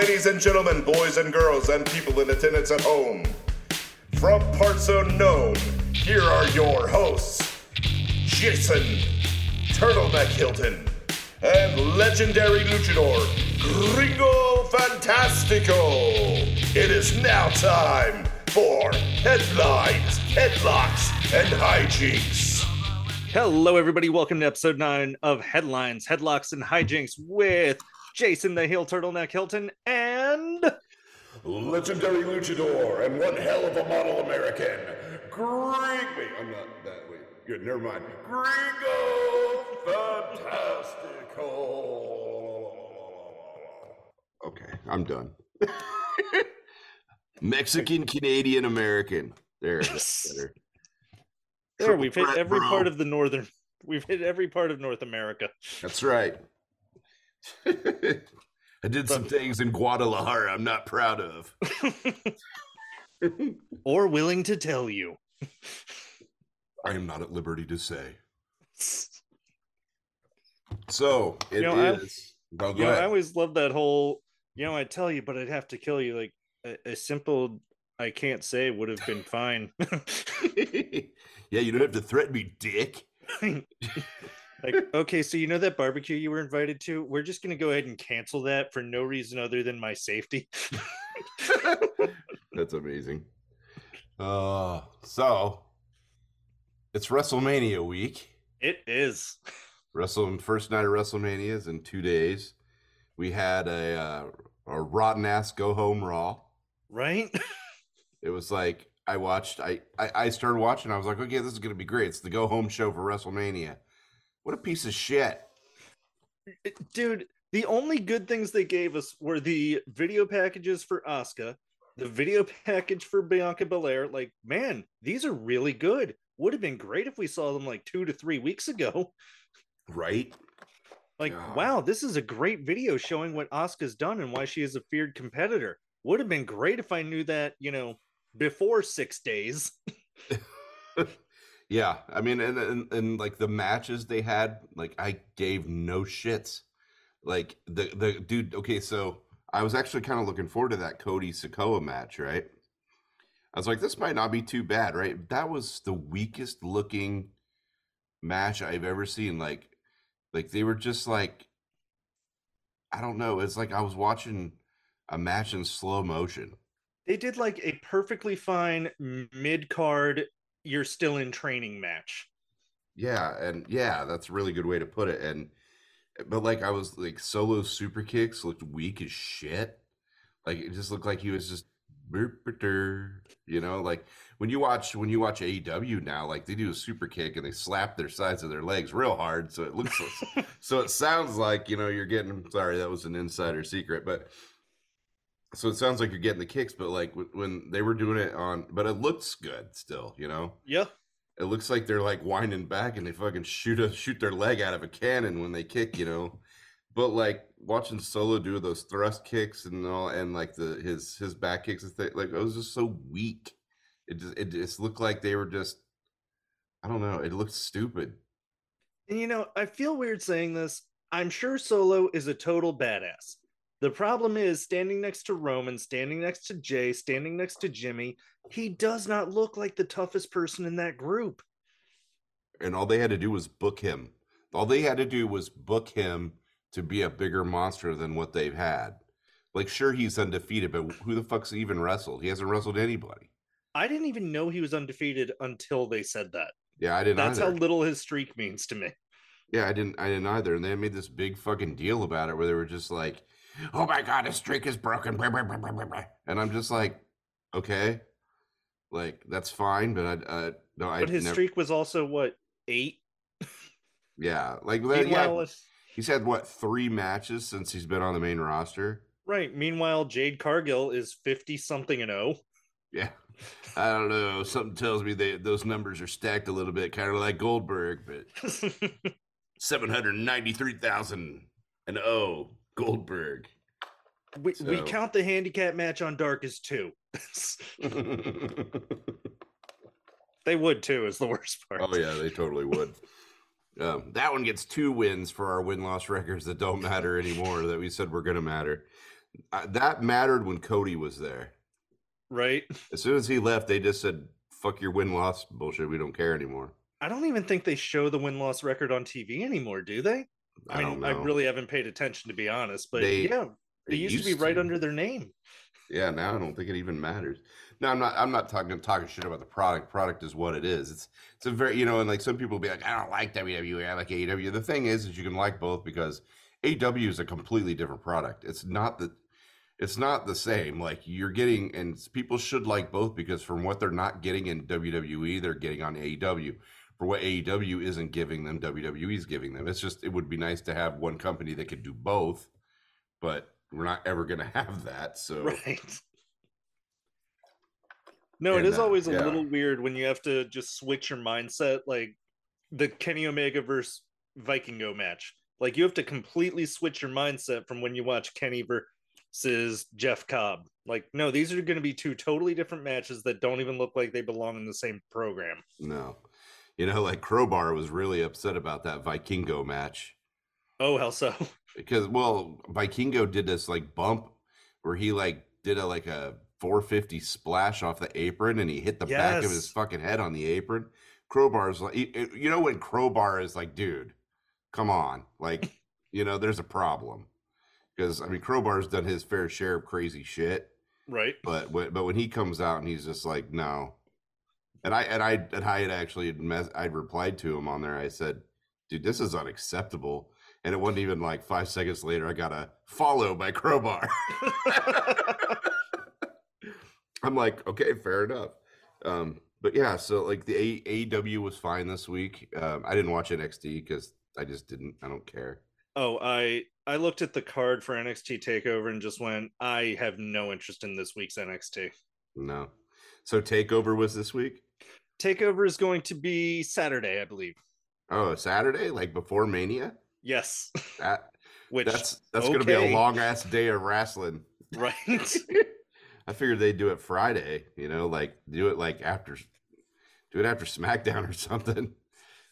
ladies and gentlemen, boys and girls, and people in attendance at home. From parts unknown, here are your hosts Jason Turtleneck Hilton and legendary luchador Gringo Fantastico. It is now time for headlines, headlocks, and hijinks. Hello, everybody. Welcome to episode nine of Headlines, Headlocks, and Hijinks with Jason the Heel Turtleneck Hilton and Legendary luchador and one hell of a model American, Greg. Wait, I'm not that. Wait, good. Never mind. Gringo Fantastico. Okay, I'm done. Mexican, Canadian, American. There, that's better. there. We've hit every bro. part of the northern. We've hit every part of North America. That's right. I did some things in Guadalajara I'm not proud of. or willing to tell you. I am not at liberty to say. So it is. You know, I- Oh, go You know, I always love that whole. You know, I tell you, but I'd have to kill you. Like a, a simple, I can't say would have been fine. yeah, you don't have to threaten me, dick. Like okay so you know that barbecue you were invited to we're just going to go ahead and cancel that for no reason other than my safety That's amazing. Uh, so it's WrestleMania week. it is Wrestle first night of WrestleMania is in two days. We had a uh, a rotten ass go home Raw. right It was like I watched. I, I I started watching. I was like, okay, this is gonna be great. It's the go home show for WrestleMania. What a piece of shit. dude the only good things they gave us were the video packages for Asuka, the video package for Bianca Belair. Like, man, these are really good. Would have been great if we saw them like two to three weeks ago. Right? Like, God. wow, this is a great video showing what Asuka's done and why she is a feared competitor. Would have been great if I knew that, you know, before six days. yeah. I mean, and, and and like the matches they had, like I gave no shits. Like the the dude. Okay, so I was actually kind of looking forward to that Cody Sikoa match, right? I was like, this might not be too bad, right? That was the weakest looking match I've ever seen. Like, like they were just like, I don't know. It's like I was watching a match in slow motion. They did like a perfectly fine mid card, you're still in training match. Yeah, and yeah, that's a really good way to put it. And but like I was like solo super kicks looked weak as shit. Like it just looked like he was just you know, like when you watch when you watch AEW now, like they do a super kick and they slap their sides of their legs real hard, so it looks so it sounds like you know you're getting. Sorry, that was an insider secret, but so it sounds like you're getting the kicks, but like when they were doing it on, but it looks good still, you know. Yeah. It looks like they're like winding back and they fucking shoot a shoot their leg out of a cannon when they kick, you know. But like watching Solo do those thrust kicks and all, and like the his his back kicks and thing, like it was just so weak. It just it just looked like they were just, I don't know. It looked stupid. And you know, I feel weird saying this. I'm sure Solo is a total badass. The problem is standing next to Roman, standing next to Jey, standing next to Jimmy, he does not look like the toughest person in that group. And all they had to do was book him. All they had to do was book him to be a bigger monster than what they've had. Like, sure, he's undefeated, but who the fuck's even wrestled? He hasn't wrestled anybody. I didn't even know he was undefeated until they said that. Yeah, I didn't. That's either. how little his streak means to me. Yeah, I didn't. I didn't either. And they made this big fucking deal about it, where they were just like, "Oh my god, his streak is broken," and I'm just like, "Okay, like that's fine," but I, uh, no, I But his never, streak was also what eight. yeah, like that, yeah, he's had what three matches since he's been on the main roster. right. Meanwhile, Jade Cargill is fifty something and oh. Yeah, I don't know. Something tells me they those numbers are stacked a little bit, kind of like Goldberg, but seven hundred ninety-three thousand and oh, Goldberg. we, we count the handicap match on Dark as two. they would too, is the worst part. Oh yeah, they totally would. Um, that one gets two wins for our win loss records that don't matter anymore that we said were going to matter. Uh, that mattered when Cody was there. right? As soon as he left, they just said, "Fuck your win loss bullshit. We don't care anymore." I don't even think they show the win loss record on TV anymore, do they? I, I, mean, don't I really haven't paid attention to be honest, but They- yeah, they It used, to be right under their name. Yeah, now I don't think it even matters. No, I'm not. I'm not talking talking shit about the product. Product is what it is. It's it's a very you know, and like some people be like, I don't like WWE. I like AEW. The thing is, is you can like both because AEW is a completely different product. It's not the it's not the same. Like you're getting, and people should like both because from what they're not getting in WWE, they're getting on AEW. For what AEW isn't giving them, WWE is giving them. It's just it would be nice to have one company that could do both, but we're not ever going to have that. So Right. No, it And, is uh, always a yeah. little weird when you have to just switch your mindset, like the Kenny Omega versus Vikingo match. Like you have to completely switch your mindset from when you watch Kenny versus Jeff Cobb. Like, no, these are going to be two totally different matches that don't even look like they belong in the same program. No. You know, like Crowbar was really upset about that Vikingo match Oh, how so? because, well, Vikingo did this like bump where he like did a like a 450 splash off the apron and he hit the back of his fucking head on the apron. Crowbar's like, you you know, when Crowbar is like, dude, come on, like, you know, there's a problem because I mean, Crowbar's done his fair share of crazy shit. Right. but but when he comes out and he's just like no and i and i and i had actually mes- i replied to him on there. I said dude this is unacceptable. And it wasn't even like five seconds later i got a follow by crowbar. I'm like okay fair enough. Um but yeah so like the A- aew was fine this week. Um i didn't watch nxt because i just didn't i don't care. Oh, I I looked at the card for NXT Takeover and just went, I have no interest in this week's NXT. no. So takeover was this week Takeover is going to be Saturday, I believe. oh saturday like before mania Yes. that Which That's that's gonna be a long ass day of wrestling. right. I figured they'd do it Friday, you know, like do it like after do it after SmackDown or something,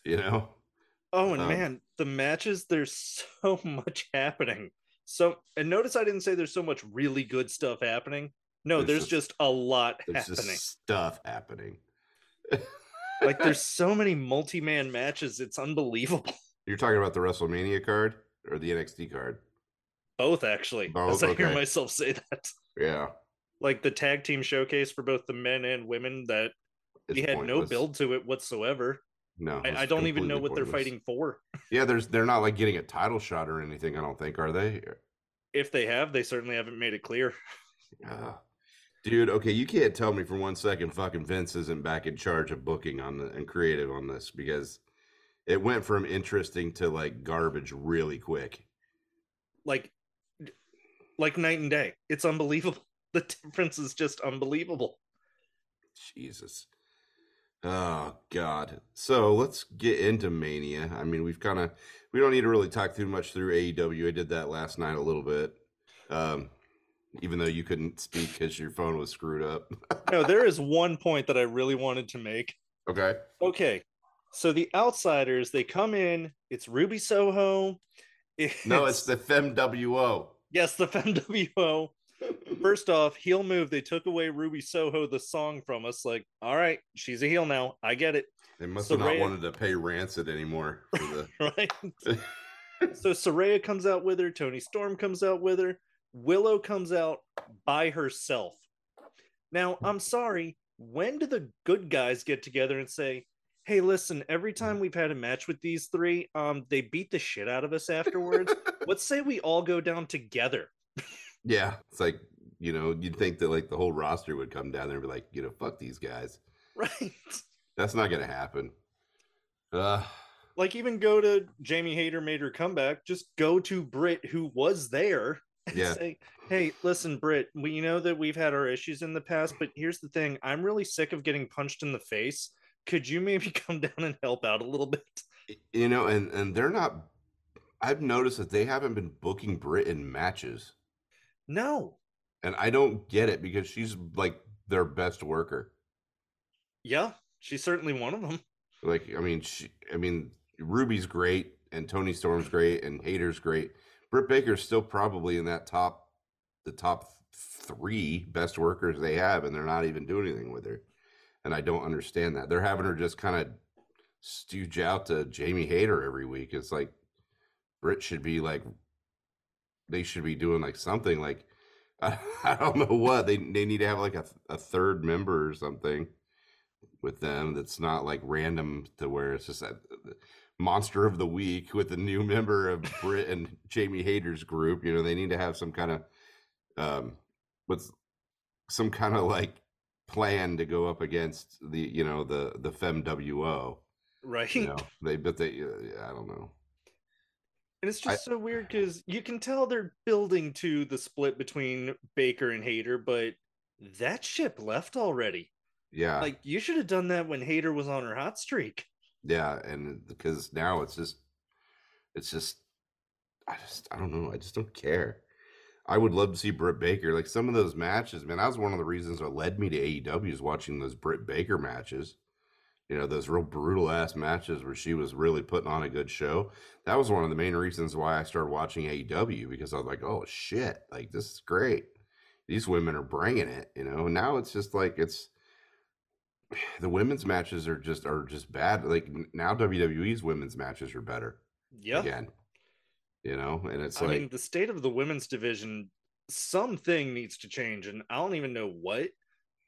you know. Oh, and Um, man, the matches, there's so much happening. So, and notice I didn't say there's so much really good stuff happening. No, There's there's, just- just, a lot There's happening. just stuff happening. Like, there's so many multi man matches. It's unbelievable. You're talking about the WrestleMania card or the NXT card? Both, actually. As I hear myself say that. Yeah. Like, the tag team showcase for both the men and women that it's he had no build to it whatsoever. No, I, I don't even know what they're fighting for. Yeah, there's they're not like getting a title shot or anything. I don't think are they? If they have, they certainly haven't made it clear. Ah. Dude, okay, you can't tell me for one second fucking Vince isn't back in charge of booking on the and creative on this because it went from interesting to like garbage really quick. Like, like night and day. It's unbelievable. The difference is just unbelievable. Jesus. Oh God. So let's get into Mania. I mean, we've kind of we don't need to really talk too much through AEW. I did that last night a little bit. Um even though you couldn't speak because your phone was screwed up. No, there is one point that I really wanted to make. okay. Okay. So the outsiders, they come in, it's Ruby Soho. No, it's the FemWO. yes, the FemWO. First off, heel move. They took away Ruby Soho, the song from us. Like, all right, she's a heel now. I get it. They must So have not wanted to pay Rancid anymore for the Right. so Saraya comes out with her, Toni Storm comes out with her, Willow comes out by herself. Now, I'm sorry, when do the good guys get together and say, "Hey, listen, every time we've had a match with these three, um they beat the shit out of us afterwards. Let's say we all go down together." Yeah, it's like you know, you'd think that like the whole roster would come down there and be like, you know, fuck these guys. Right? That's not gonna happen. Uh Like even go to Jamie Hayter made her comeback, just go to Britt who was there Yeah. say, Hey, listen, Britt, we know that we've had our issues in the past, but here's the thing. I'm really sick of getting punched in the face. Could you maybe come down and help out a little bit? you know, and and they're not. I've noticed that they haven't been booking Britt in matches, No. and I don't get it because she's like their best worker. Yeah, she's certainly one of them. Like, I mean, she, I mean, Ruby's great, and Toni Storm's great, and Hayter's great. Britt Baker's still probably in that top the top three best workers they have, and they're not even doing anything with her. And I don't understand that. They're having her just kind of stooge out to Jamie Hayter every week. It's like Britt should be like they should be doing like something like I, don't know what they they need to have like a, a third member or something with them that's not like random to where it's just monster of the week with a new member of Britt and Jamie Hayter's group. You know, they need to have some kind of um what's some kind of like plan to go up against the you know the the FemWO. Right. You know, they but they uh, I don't know. And it's just I, so weird because you can tell they're building to the split between Baker and Hayter, but that ship left already. Yeah. Like you should have done that when Hayter was on her hot streak. Yeah, and because now it's just it's just I just I don't know. I just don't care. I would love to see Britt Baker. Like some of those matches, man, that was one of the reasons that led me to AEW is watching those Britt Baker matches. You know, those real brutal ass matches where she was really putting on a good show. That was one of the main reasons why I started watching AEW because I was like, oh shit, like this is great. These women are bringing it, you know. now it's just like it's the women's matches are just are just bad. Like now WWE's women's matches are better. Yeah. Again you know and it's I like mean, the state of the women's division something needs to change and i don't even know what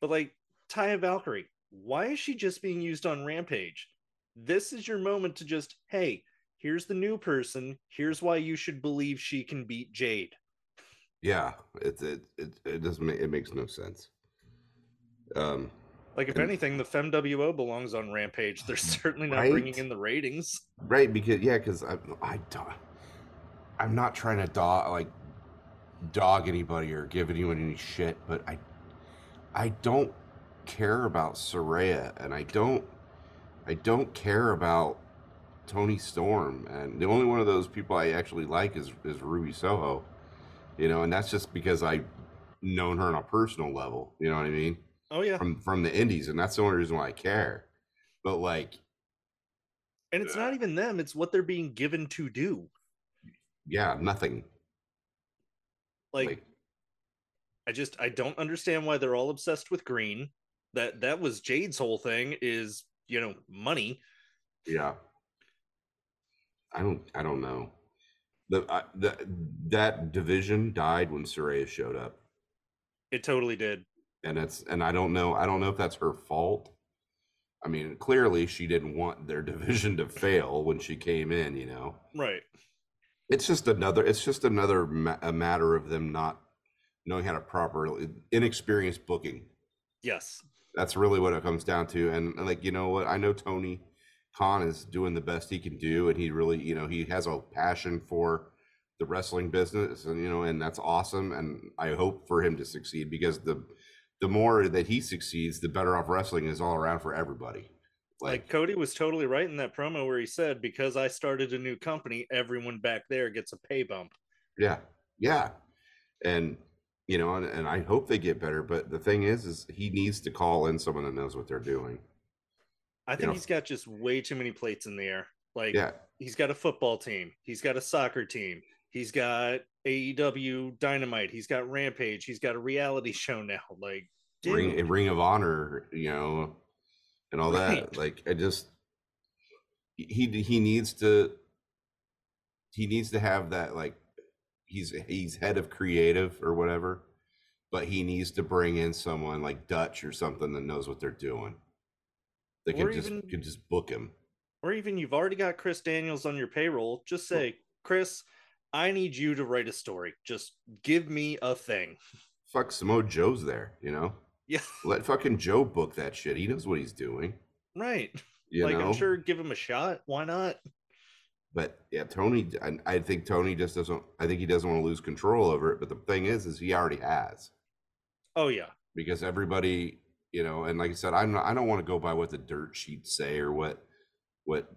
but like taya valkyrie why is she just being used on rampage this is your moment to just hey here's the new person here's why you should believe she can beat jade yeah it it it, it doesn't make it makes no sense um like if anything the femwo belongs on rampage they're mm, certainly not right? bringing in the ratings right because yeah because i i don't I'm not trying to dog like dog anybody or give anyone any shit, but I I don't care about Saraya and I don't I don't care about Toni Storm and the only one of those people I actually like is is Ruby Soho. You know, and that's just because I've known her on a personal level, you know what I mean? Oh yeah. From from the indies and that's the only reason why I care. But like and it's uh, not even them, it's what they're being given to do yeah, nothing. Like, like, I just I don't understand why they're all obsessed with green. That that was Jade's whole thing is, you know, money. Yeah. I don't I don't know. The uh, the that division died when Saraya showed up. It totally did. And it's and I don't know I don't know if that's her fault. I mean, clearly she didn't want their division to fail when she came in, you know. Right. It's just another. It's just another ma- a matter of them not knowing how to properly inexperienced booking. Yes, that's really what it comes down to. And, and like you know what, I know Tony Khan is doing the best he can do, and he really you know he has a passion for the wrestling business, and you know, and that's awesome. And I hope for him to succeed because the the more that he succeeds, the better off wrestling is all around for everybody. Like, like, Cody was totally right in that promo where he said, "Because I started a new company, everyone back there gets a pay bump." Yeah, yeah, and you know, and, and I hope they get better. But the thing is, is he needs to call in someone that knows what they're doing. I think you know? he's got just way too many plates in the air. Like, yeah. he's got a football team, he's got a soccer team, he's got AEW Dynamite, he's got Rampage, he's got a reality show now. Like, Ring, Ring of Honor, you know, and all right. that. Like I just he he needs to he needs to have that like he's he's head of creative or whatever, but he needs to bring in someone like Dutch or something that knows what they're doing. They can just can just book him. Or even you've already got Chris Daniels on your payroll. Just say, Chris, I need you to write a story. Just give me a thing. Fuck Samoa Joe's there, you know? Yeah. Let fucking Joe book that shit. He knows what he's doing. Right. You like know? I'm sure give him a shot. Why not? But yeah, Tony. I, I think Tony just doesn't. I think he doesn't want to lose control over it. But the thing is, is he already has. Oh yeah. Because everybody, you know, and like I said, I'm not, I don't want to go by what the dirt sheets say or what what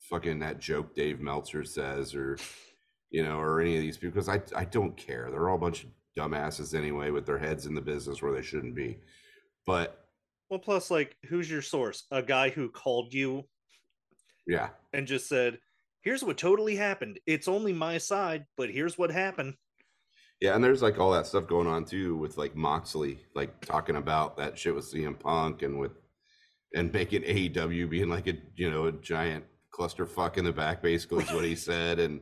fucking that joke Dave Meltzer says or you know or any of these people because I I don't care. They're all a bunch of dumbasses anyway with their heads in the business where they shouldn't be. But well, plus, like, who's your source? A guy who called you, yeah, and just said, "Here's what totally happened. It's only my side, but here's what happened." Yeah, and there's like all that stuff going on too with like Moxley, like talking about that shit with CM Punk and with and making AEW being like a you know a giant clusterfuck in the back, basically is what he said, and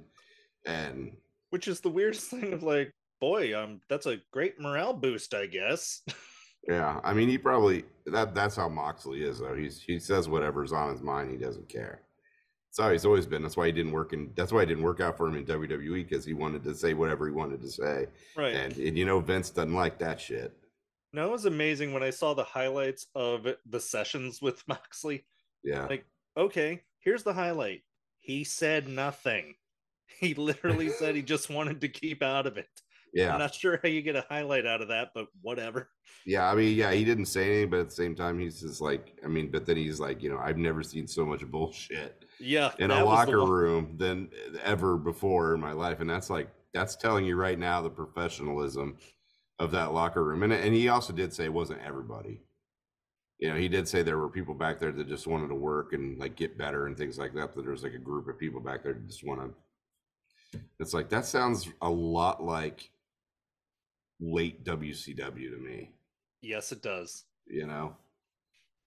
and Which is the weirdest thing of like, boy, um, that's a great morale boost, I guess. yeah, I mean he probably that that's how Moxley is though. He's he says whatever's on his mind. He doesn't care. That's how he's always been. That's why he didn't work in. That's why it didn't work out for him in WWE because he wanted to say whatever he wanted to say, right. and, and you know Vince doesn't like that shit. No, it was amazing when I saw the highlights of the sessions with Moxley. Yeah, Like, okay, here's the highlight. He said nothing. He literally said he just wanted to keep out of it. yeah. I'm not sure how you get a highlight out of that, but whatever. Yeah, I mean, yeah, he didn't say anything, but at the same time, he's just like, I mean, but then he's like, you know, I've never seen so much bullshit Yeah. in a locker room than ever before in my life, and that's like, that's telling you right now the professionalism of that locker room, and and he also did say it wasn't everybody. You know, he did say there were people back there that just wanted to work and like get better and things like that. That there was like a group of people back there that just want to. It's like that sounds a lot like late WCW to me Yes, it does. you know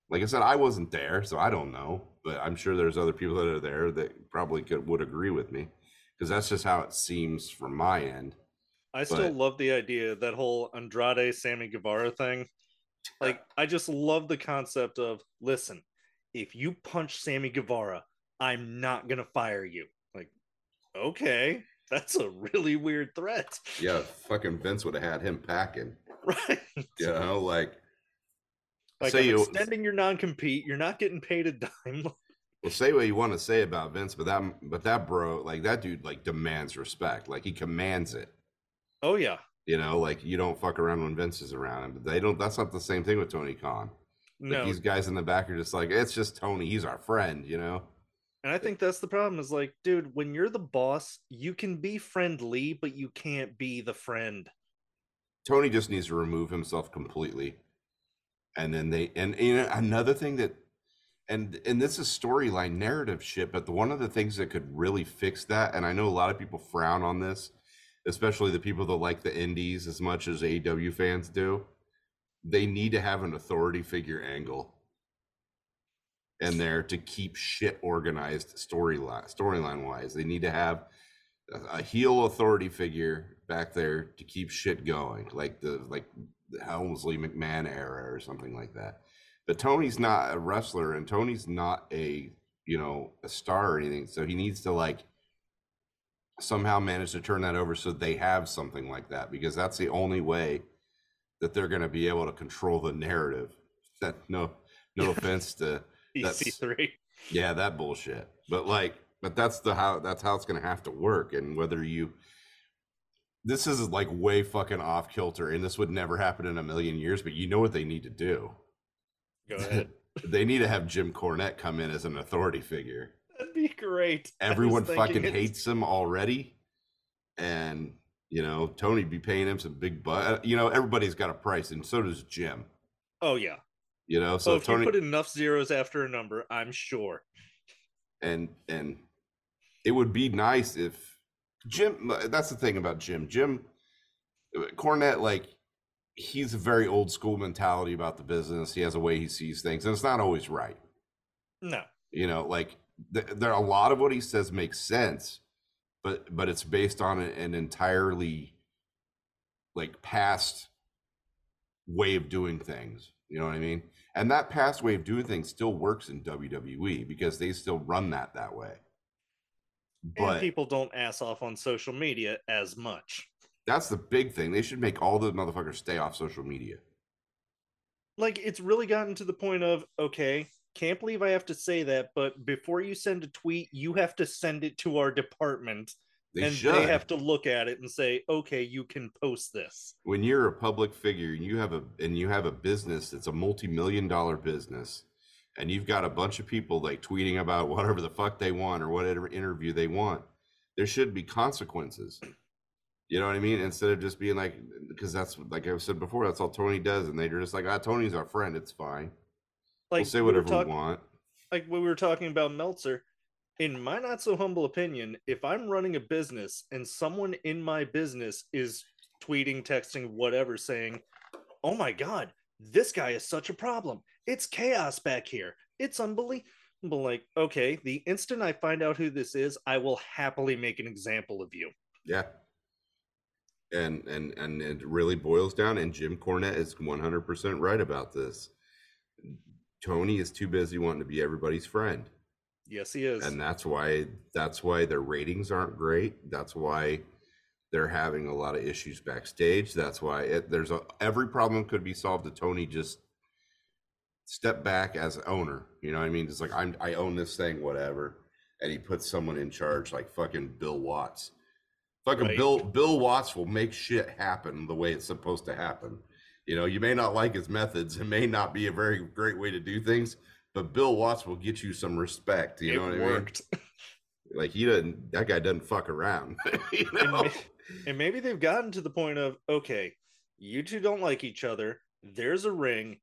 like i said i wasn't there so i don't know but i'm sure there's other people that are there that probably could would agree with me because that's just how it seems from my end I still But- love the idea that whole Andrade Sammy Guevara thing. Like, I just love the concept of listen, if you punch Sammy Guevara, I'm not gonna fire you. Okay, that's a really weird threat, yeah fucking vince would have had him packing. Right? you know like Like, say you extending your non-compete. You're not getting paid a dime. well say what you want to say about vince but that but that bro like that dude like demands respect. Like he commands it. Oh yeah, you know like you don't fuck around when vince is around. But they don't that's not the same thing with tony khan. Like no, these guys in the back are just like it's just tony he's our friend you know and I think that's the problem. Is like, dude, when you're the boss, you can be friendly, but you can't be the friend. Tony just needs to remove himself completely. And then they and you know another thing that and and this is storyline narrative shit, but the, one of the things that could really fix that, and I know a lot of people frown on this, especially the people that like the indies as much as AEW fans do, they need to have an authority figure angle in there to keep shit organized storyline storyline wise. They need to have a- a heel authority figure back there to keep shit going, like the like the Helmsley McMahon era or something like that. But Tony's not a wrestler, and Tony's not a you know a star or anything, so he needs to like somehow manage to turn that over so they have something like that because that's the only way that they're going to be able to control the narrative. That no no offense to EC3. yeah, that bullshit. But like, but that's the how that's how it's gonna have to work. And whether you this is like way fucking off kilter, and this would never happen in a million years, but you know what they need to do. Go ahead. They need to have Jim Cornette come in as an authority figure. That'd be great. Everyone fucking hates him already. And you know, Tony be paying him some big butt. Uh, you know, everybody's got a price, and so does Jim. Oh yeah. You know, So so if Tony you put enough zeros after a number, I'm sure. and and it would be nice if Jim. Uh, that's the thing about Jim. Jim uh, Cornette, like he's a very old school mentality about the business. He has a way he sees things, and it's not always right. No. You know, like th- there a lot of what he says makes sense, but but it's based on an entirely like past way of doing things. You know what I mean? And that past way of doing things still works in WWE because they still run that that way. and But people don't ass off on social media as much. that's the big thing. They should make all the motherfuckers stay off social media. Like it's really gotten to the point of okay, can't believe I have to say that, but before you send a tweet, you have to send it to our department They and should. they have to look at it and say, "Okay, you can post this." when you're a public figure and you have a and you have a business that's a multi-million dollar business and you've got a bunch of people like tweeting about whatever the fuck they want or whatever interview they want there should be consequences you know what i mean instead of just being like because that's like I've said before that's all tony does and they're just like ah tony's our friend it's fine Like we'll say we whatever talk- we want like when we were talking about Meltzer, in my not so humble opinion, if I'm running a business and someone in my business is tweeting, texting, whatever, saying, "Oh my god, this guy is such a problem. It's chaos back here. It's unbelievable." Like, okay, the instant I find out who this is, I will happily make an example of you. Yeah. And and and it really boils down, and Jim Cornette is 100% right about this. Tony is too busy wanting to be everybody's friend. Yes, he is. and that's why that's why their ratings aren't great. That's why they're having a lot of issues backstage. That's why it, there's a every problem could be solved if tony just step back as owner you know what i mean? It's like i'm i own this thing whatever. And he puts someone in charge like fucking bill watts. Fucking Right. bill bill watts will make shit happen the way it's supposed to happen. You know you may not like his methods. It may not be a very great way to do things but bill watts will get you some respect you it know what i mean like he doesn't. That guy doesn't fuck around. you and, know? may- and maybe they've gotten to the point of okay, you two don't like each other. There's a ring.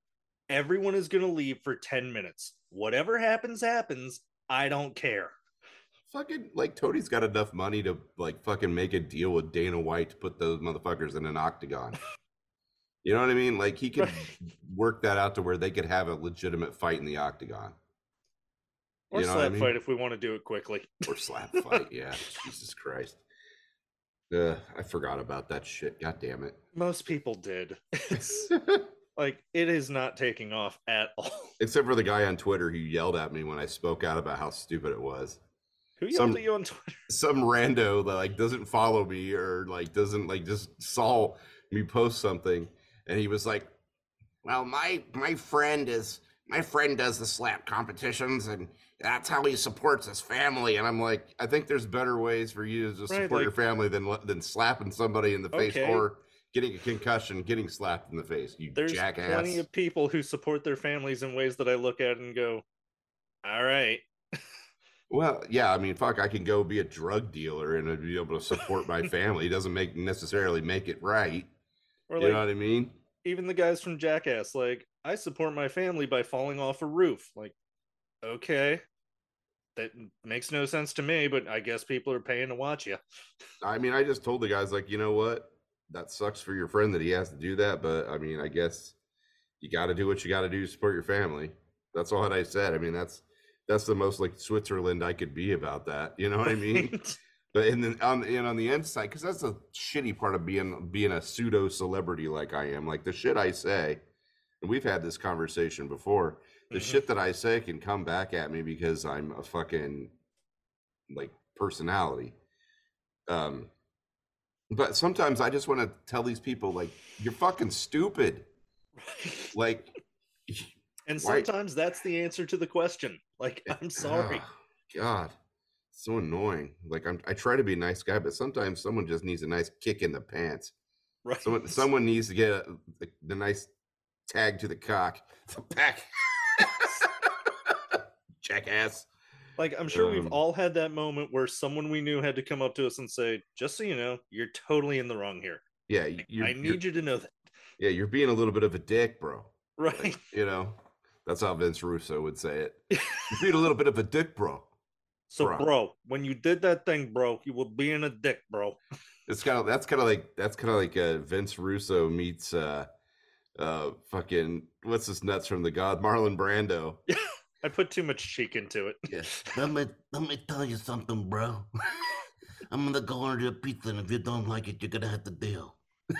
Everyone is going to leave for 10 minutes. Whatever happens, happens. I don't care. Fucking like Tony's got enough money to like fucking make a deal with Dana White to put those motherfuckers in an octagon. You know what I mean? Like he could work that out to where they could have a legitimate fight in the octagon. Or You know slap I mean? fight if we want to do it quickly. Or slap fight. Yeah. Jesus Christ. Uh, I forgot about that shit. God damn it. Most people did. It's like it is not taking off at all. Except for the guy on Twitter who yelled at me when I spoke out about how stupid it was. Who yelled Some- at you on Twitter? some rando that like doesn't follow me or like doesn't like just saw me post something and he was like well my my friend is my friend does the slap competitions and that's how he supports his family. And i'm like i think there's better ways for you to just Right, support your family than than slapping somebody in the face or getting a concussion getting slapped in the face you There's jackass. plenty of people who support their families in ways that I look at and go, all right. well yeah i mean fuck i can go be a drug dealer and I'd be able to support my family. It doesn't make necessarily make it right. Or you like know what i mean even the guys from Jackass, like, I support my family by falling off a roof. Like, okay. That makes no sense to me, but I guess people are paying to watch you. I mean, I just told the guys like, you know what? That sucks for your friend that he has to do that, but I mean, I guess you got to do what you got to do to support your family. That's all that I said. I mean, that's that's the most like Switzerland I could be about that. You know what I mean? but and then on and on the inside, because that's the shitty part of being being a pseudo celebrity like I am. Like the shit I say, and we've had this conversation before. The Mhm. shit that I say can come back at me because I'm a fucking like personality. Um, but sometimes I just want to tell these people like you're fucking stupid. Like, and Why- sometimes that's the answer to the question. Like, I'm sorry. ah, God, so annoying. Like I'm, I try to be a nice guy, but sometimes someone just needs a nice kick in the pants. Right. Someone, someone needs to get a, the, the nice tag to the cock. The pack. Jackass. Like, I'm sure we've Um, all had that moment where someone we knew had to come up to us and say, just so you know, you're totally in the wrong here. Yeah, I need you to know that. Yeah, you're being a little bit of a dick, bro. Right. You know, that's how Vince Russo would say it. You're being a little bit of a dick, bro. So, Bro. bro. when you did that thing, bro, you were being a dick, bro. It's kind of that's kind of like that's kind of like uh, Vince Russo meets uh uh fucking what's this nuts from the God Marlon Brando. I put too much cheek into it. Yeah. Let me let me tell you something, bro. I'm gonna go order a pizza, and if you don't like it, you're gonna have to deal.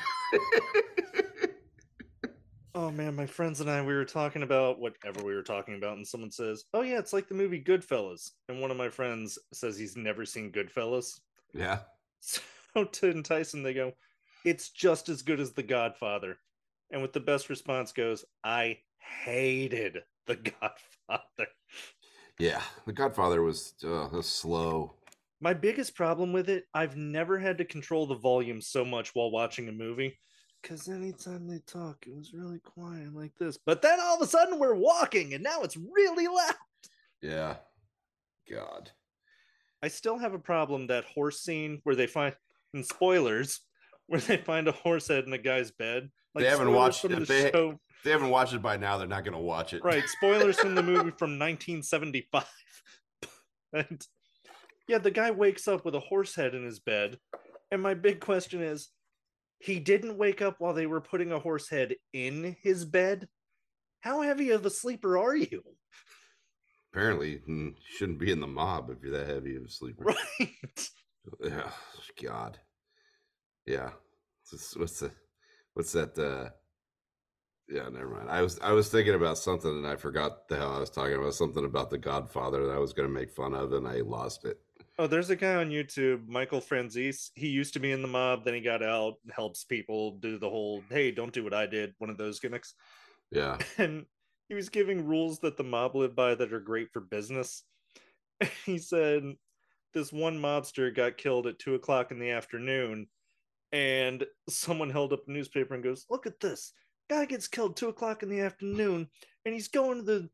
Oh man, my friends and I we were talking about whatever we were talking about, and someone says, "Oh yeah, it's like the movie Goodfellas," and one of my friends says he's never seen Goodfellas. yeah. So to entice him, they go, "It's just as good as The Godfather," and with the best response goes, "I hated The Godfather." Yeah. The Godfather was uh, was slow. My biggest problem with it, I've never had to control the volume so much while watching a movie. Because anytime they talk, it was really quiet like this. But then all of a sudden we're walking and now it's really loud. Yeah. God. I still have a problem that horse scene where they find, and spoilers, where they find a horse head in a guy's bed. They haven't watched it. the They- show. They haven't watched it by now, they're not gonna watch it. Right, spoilers from the movie from 1975. and yeah, the guy wakes up with a horse head in his bed. And my big question is he didn't wake up while they were putting a horse head in his bed. How heavy of a sleeper are you? Apparently, you shouldn't be in the mob if you're that heavy of a sleeper. Right. Yeah, God. Yeah. What's, the what's that uh yeah, never mind. I was I was thinking about something and I forgot the hell I was talking about. Something about the Godfather that I was gonna make fun of and I lost it. Oh, there's a guy on YouTube, Michael Franzese. He used to be in the mob, then he got out, helps people do the whole hey, don't do what I did, one of those gimmicks. Yeah. And he was giving rules that the mob live by that are great for business. He said this one mobster got killed at two o'clock in the afternoon, and someone held up a newspaper and goes, Look at this. Guy gets killed two o'clock in the afternoon, and he's going to the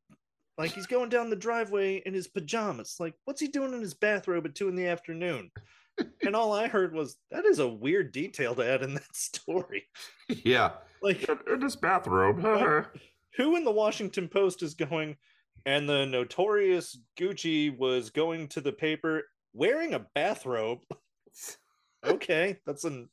like he's going down the driveway in his pajamas. Like, what's he doing in his bathrobe at two in the afternoon? and all I heard was that is a weird detail to add in that story. Yeah. Like, In this bathrobe. Who in the Washington Post is going? And the notorious Gucci was going to the paper wearing a bathrobe. Okay, that's a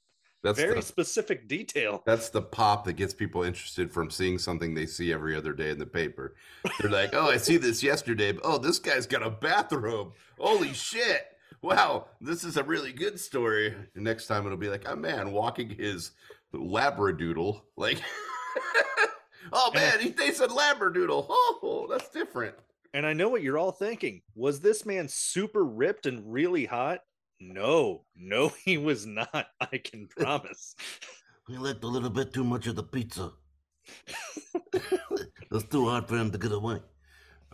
That's very the, specific detail. that's the pop that gets people interested from seeing something they see every other day in the paper. They're like, "Oh, I see this yesterday. But, oh, this guy's got a bathrobe. Holy shit! Wow, this is a really good story." And next time it'll be like a man walking his labradoodle. Like, oh man, he tasted labradoodle. Oh, that's different. And I know what you're all thinking. Was this man super ripped and really hot? No, no, he was not. I can promise. He liked a little bit too much of the pizza. It's too hard for him to get away.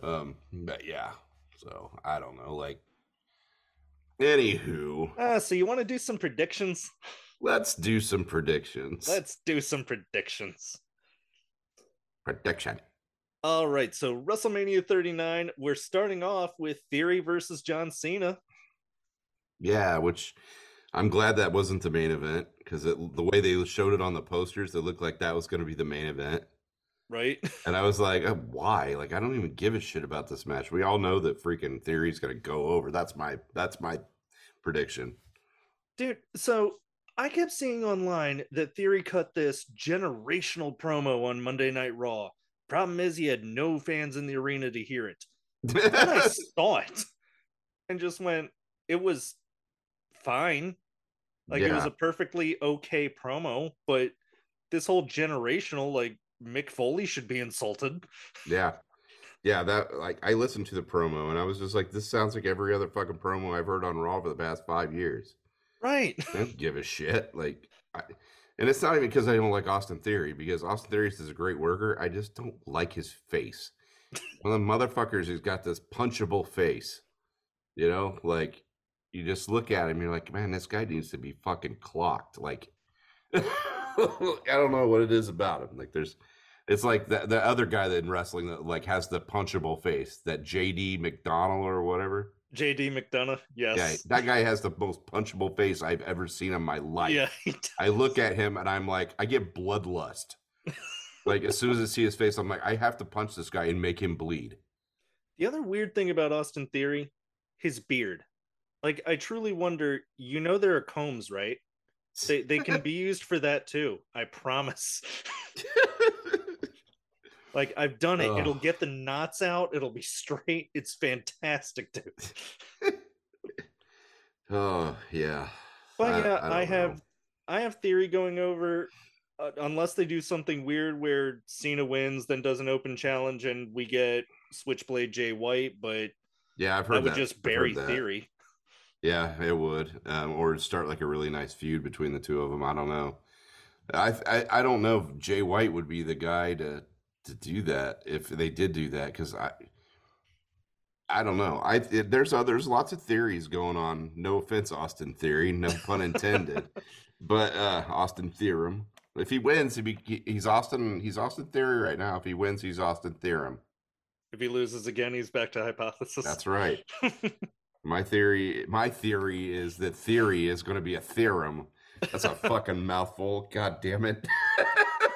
Um, but yeah. So I don't know. Like, anywho, Ah, so you want to do some predictions? let's do some predictions. Let's do some predictions. prediction. All right, so WrestleMania 39, we're starting off with Theory versus John Cena. Yeah, which I'm glad that wasn't the main event because the way they showed it on the posters, it looked like that was going to be the main event. right? And I was like, uh, why? Like, I don't even give a shit about this match. We all know that freaking Theory's going to go over. That's my that's my prediction. Dude, so I kept seeing online that Theory cut this generational promo on Monday Night Raw. Problem is, he had no fans in the arena to hear it. Then I saw it and just went, it was fine. Like, it was a perfectly okay promo, but this whole generational, like, Mick Foley should be insulted. yeah, yeah. That like I listened to the promo and I was just like, this sounds like every other fucking promo I've heard on Raw for the past five years. Right. I don't give a shit. Like, I, and it's not even because I don't like Austin Theory, because Austin Theory is a great worker. I just don't like his face. One of the motherfuckers who's got this punchable face. You know, like you just look at him, you're like, man, this guy needs to be fucking clocked. Like, I don't know what it is about him. Like, there's, it's like the the other guy that in wrestling that like has the punchable face, that JD McDonald or whatever. JD McDonough. Yes. Yeah, that guy has the most punchable face I've ever seen in my life. Yeah. I look at him and I'm like, I get bloodlust. like as soon as I see his face, I'm like, I have to punch this guy and make him bleed. The other weird thing about Austin Theory, his beard. Like I truly wonder, you know there are combs, right? They they can be used for that too. I promise. like I've done it. It'll get the knots out. It'll be straight. It's fantastic, dude. oh yeah. But I- yeah, I I, have know. I have theory going over uh, unless they do something weird where Cena wins, then does an open challenge, and we get Switchblade Jay White. But Yeah, I've heard I would that. just bury theory. Yeah, it would, um, or start like a really nice feud between the two of them. I don't know. I, I I don't know if Jay White would be the guy to to do that if they did do that because I I don't know. I it, there's uh, there's lots of theories going on. No offense, Austin Theory, no pun intended, but uh, Austin Theorem. If he wins, he be, he's Austin he's Austin Theory right now. If he wins, he's Austin Theorem. If he loses again, he's back to hypothesis. That's right. My theory, my theory is that theory is going to be a theorem. That's a fucking mouthful. God damn it!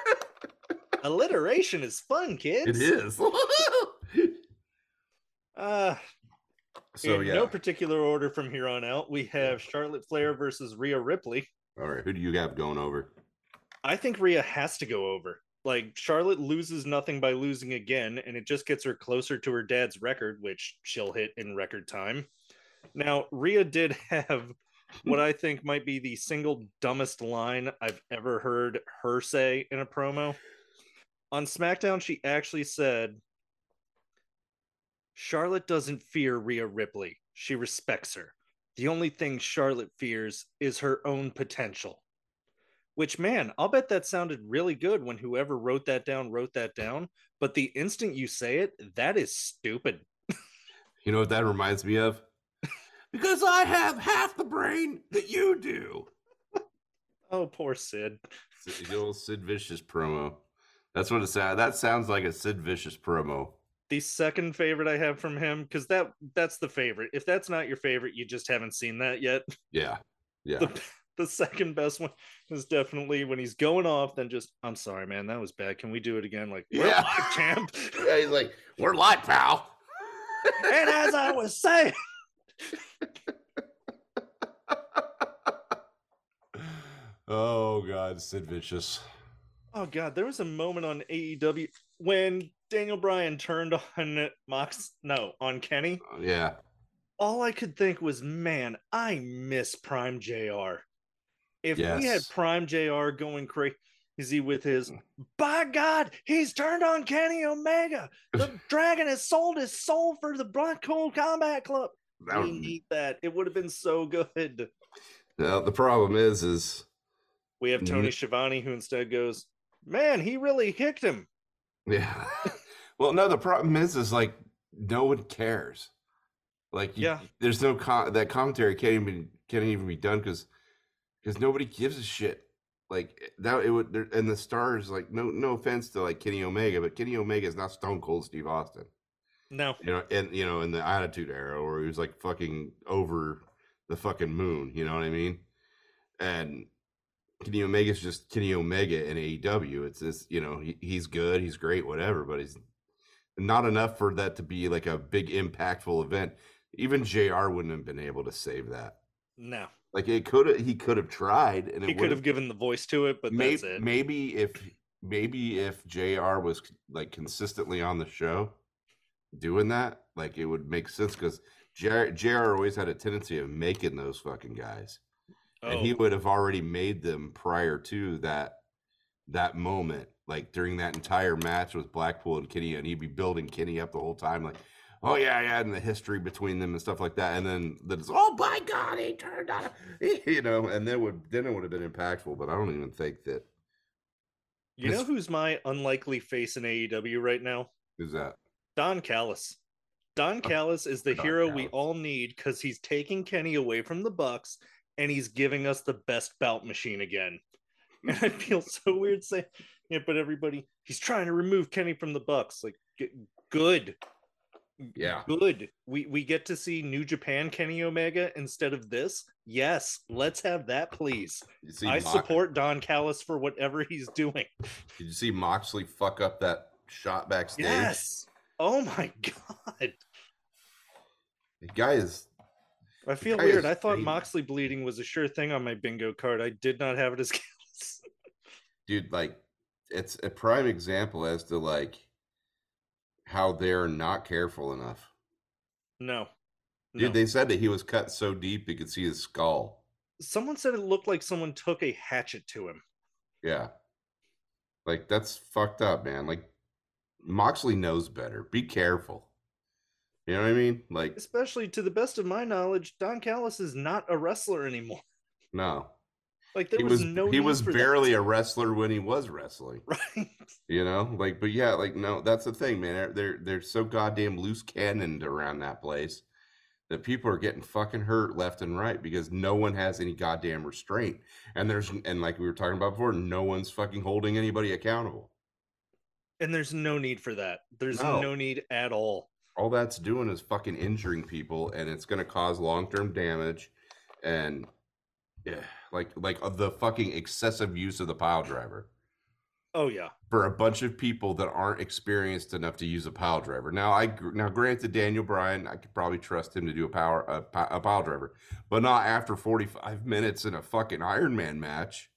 Alliteration is fun, kids. it is. Uh, so in yeah. no particular order from here on out, we have Charlotte Flair versus Rhea Ripley. All right. Who do you have going over? I think Rhea has to go over. Like Charlotte loses nothing by losing again, and it just gets her closer to her dad's record, which she'll hit in record time. Now, Rhea did have what I think might be the single dumbest line I've ever heard her say in a promo. On SmackDown, she actually said, Charlotte doesn't fear Rhea Ripley. She respects her. The only thing Charlotte fears is her own potential. Which, man, I'll bet that sounded really good when whoever wrote that down wrote that down. But the instant you say it, that is stupid. You know what that reminds me of? Because I have half the brain that you do. Oh, poor Sid. The old Sid Vicious promo. That's what it sounds. That sounds like a Sid Vicious promo. The second favorite I have from him, because that that's the favorite. If that's not your favorite, you just haven't seen that yet. Yeah, yeah. The, the second best one is definitely when he's going off, then just, I'm sorry, man, that was bad. Can we do it again? Like, we're Yeah. live, champ. yeah, he's like, "We're light, pal." and as I was saying, oh God, Sid Vicious. oh god, there was a moment on AEW when Daniel Bryan turned on Mox, no, on Kenny. Uh, yeah, All I could think was, man, I miss Prime JR. If we had Prime JR going crazy with his, by God, he's turned on Kenny Omega. The dragon has sold his soul for the Blackpool Combat Club. That we would- need that. It would have been so good. Now, the problem is, is We have Tony Schiavone who instead goes, man, he really kicked him. yeah. well, no, the problem is, is like no one cares. Like, you, Yeah. there's no com- that commentary can't even can't even be done because because nobody gives a shit. Like that, it would, and the stars, like, no, no offense to like Kenny Omega, but Kenny Omega is not Stone Cold Steve Austin. No, you know, and you know, in the Attitude Era, where he was like fucking over the fucking moon. You know what I mean? And Kenny Omega's just Kenny Omega in AEW. It's this, you know, he, he's good, he's great, whatever, but he's not enough for that to be like a big impactful event. Even Jr. wouldn't have been able to save that. no. Like it could have, he could have tried, and it He could would've- given the voice to it, but maybe, that's it. maybe if maybe if Jr. was like consistently on the show doing that, like it would make sense because JR, JR always had a tendency of making those fucking guys, and he Oh, would have already made them prior to that that moment, like during that entire match with Blackpool and Kenny, and he'd be building Kenny up the whole time, like. Oh yeah, yeah, and the history between them and stuff like that, and then it's oh my god, he turned on, you know, and then would then it would have been impactful, but I don't even think that you know who's my unlikely face in AEW right now? Who's that? Don Callis. Don oh, Callis is the Don hero we all need because he's taking Kenny away from the Bucks and he's giving us the best bout machine again. And I feel so weird saying it, but everybody, he's trying to remove Kenny from the Bucks. Like, good, Yeah. good. We we get to see New Japan Kenny Omega instead of this. Yes, let's have that, please. See I Mox- support Don Callis for whatever he's doing. Did you see Moxley fuck up that shot backstage? Yes. Oh my god. The guy is I feel weird. is I thought. Moxley bleeding was a sure thing on my bingo card. I did not have it as Callis. dude, like it's a prime example as to like how they're not careful enough. no. Dude, they said that he was cut so deep you could see his skull. Someone said it looked like someone took a hatchet to him. Yeah. Like that's fucked up, man. Like Moxley knows better. Be careful. You know what I mean? Like Especially to the best of my knowledge, Don Callis is not a wrestler anymore. no. Like there he was, was no he was for that. barely a wrestler when he was wrestling. right. You know, like, but yeah, like, no, that's the thing, man. They're they're, they're so goddamn loose cannoned around that place that people are getting fucking hurt left and right because no one has any goddamn restraint, and there's and like we were talking about before, no one's fucking holding anybody accountable. And there's no need for that. There's No. no need at all. All that's doing is fucking injuring people, and it's gonna cause long term damage, and yeah, like like the fucking excessive use of the pile driver. Oh yeah. for a bunch of people that aren't experienced enough to use a pile driver. Now, I now granted Daniel Bryan, I could probably trust him to do a power a, a pile driver, but not after 45 minutes in a fucking Iron Man match.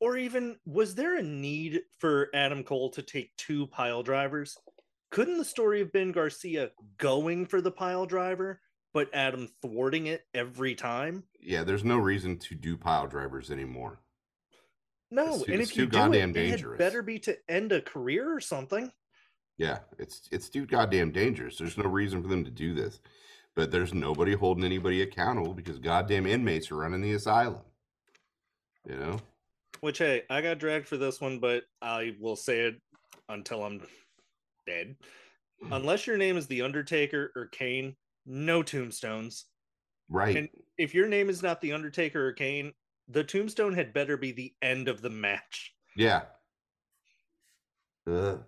Or even, was there a need for Adam Cole to take two pile drivers? Couldn't the story have been Garcia going for the pile driver, but Adam thwarting it every time? Yeah, there's no reason to do pile drivers anymore. No, It's too- and if you too do goddamn it, it dangerous. better be to end a career or something. Yeah, it's it's too goddamn dangerous. There's no reason for them to do this. But there's nobody holding anybody accountable because goddamn inmates are running the asylum. You know? Which hey, I got dragged for this one, but I will say it until I'm dead. Hmm. Unless your name is The Undertaker or Kane, no tombstones. Right. And if your name is not The Undertaker or Kane, the tombstone had better be the end of the match. yeah. Ugh.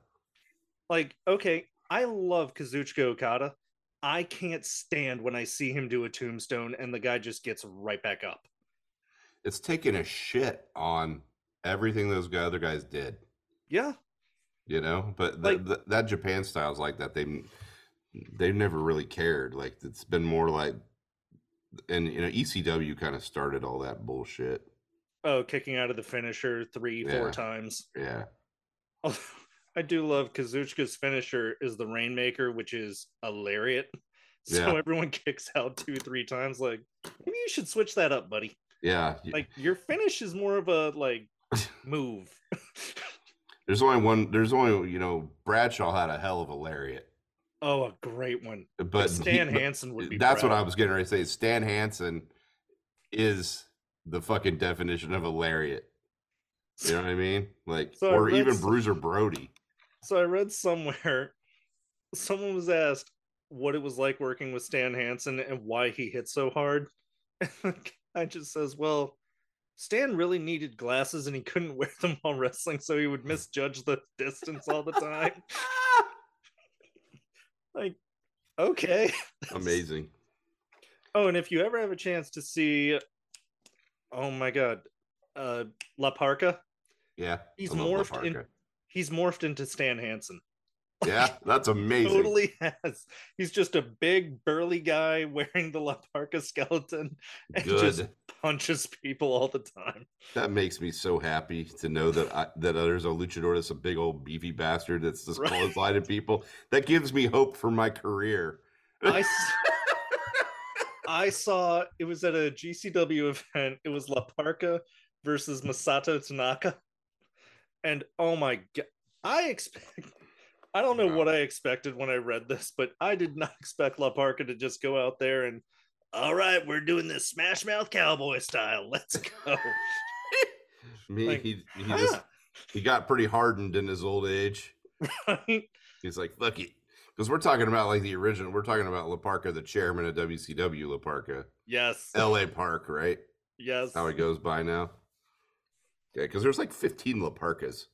Like, okay, I love Kazuchika Okada. I can't stand when I see him do a tombstone and the guy just gets right back up. It's taking a shit on everything those other guys did. Yeah, You know? But th- Like- th- that Japan style's like that. They they've never really cared. Like it's been more like and you know, ECW kind of started all that bullshit. oh, kicking out of the finisher three, four times. Yeah. I do love Kazuchika's finisher is the Rainmaker, which is a lariat. So Yeah. everyone kicks out two, three times. Like, maybe you should switch that up, buddy. Yeah. Like, your finish is more of a like move. There's only one. There's only you know Bradshaw had a hell of a lariat, oh, a great one. but Stan he- Hansen would be. That's what. I was getting ready to say. Stan Hansen is the fucking definition of a lariat. You know what I mean? Like, So or even some- Bruiser Brody. So I read somewhere someone was asked what it was like working with Stan Hansen and why he hit so hard. And the guy just says, Well, Stan really needed glasses and he couldn't wear them while wrestling, so he would misjudge the distance all the time. like, okay. Amazing. Oh, and if you ever have a chance to see, oh my god, uh La Parca, Yeah. He's I love morphed in- he's morphed into Stan Hansen. Yeah, that's amazing. totally has. He's just a big burly guy wearing the La Parca skeleton and Good. just punches people all the time. That makes me so happy to know that I, that there's a luchador that's a big old beefy bastard that's just Right. clotheslining people. That gives me hope for my career. I saw it was at a GCW event. It was La Parca versus Masato Tanaka. And oh my god, I expect I don't know Wow. what I expected when I read this, but I did not expect La Parca to just go out there and all right, we're doing this Smash Mouth Cowboy style. Let's go. Me, Like, he he just he got pretty hardened in his old age. right? He's like, fuck it. Because we're talking about like the original, we're talking about La Parca, the chairman of WCW La Parca, Yes. LA Park, right? Yes. How he goes by now. Yeah, because there's like 15 La Parcas.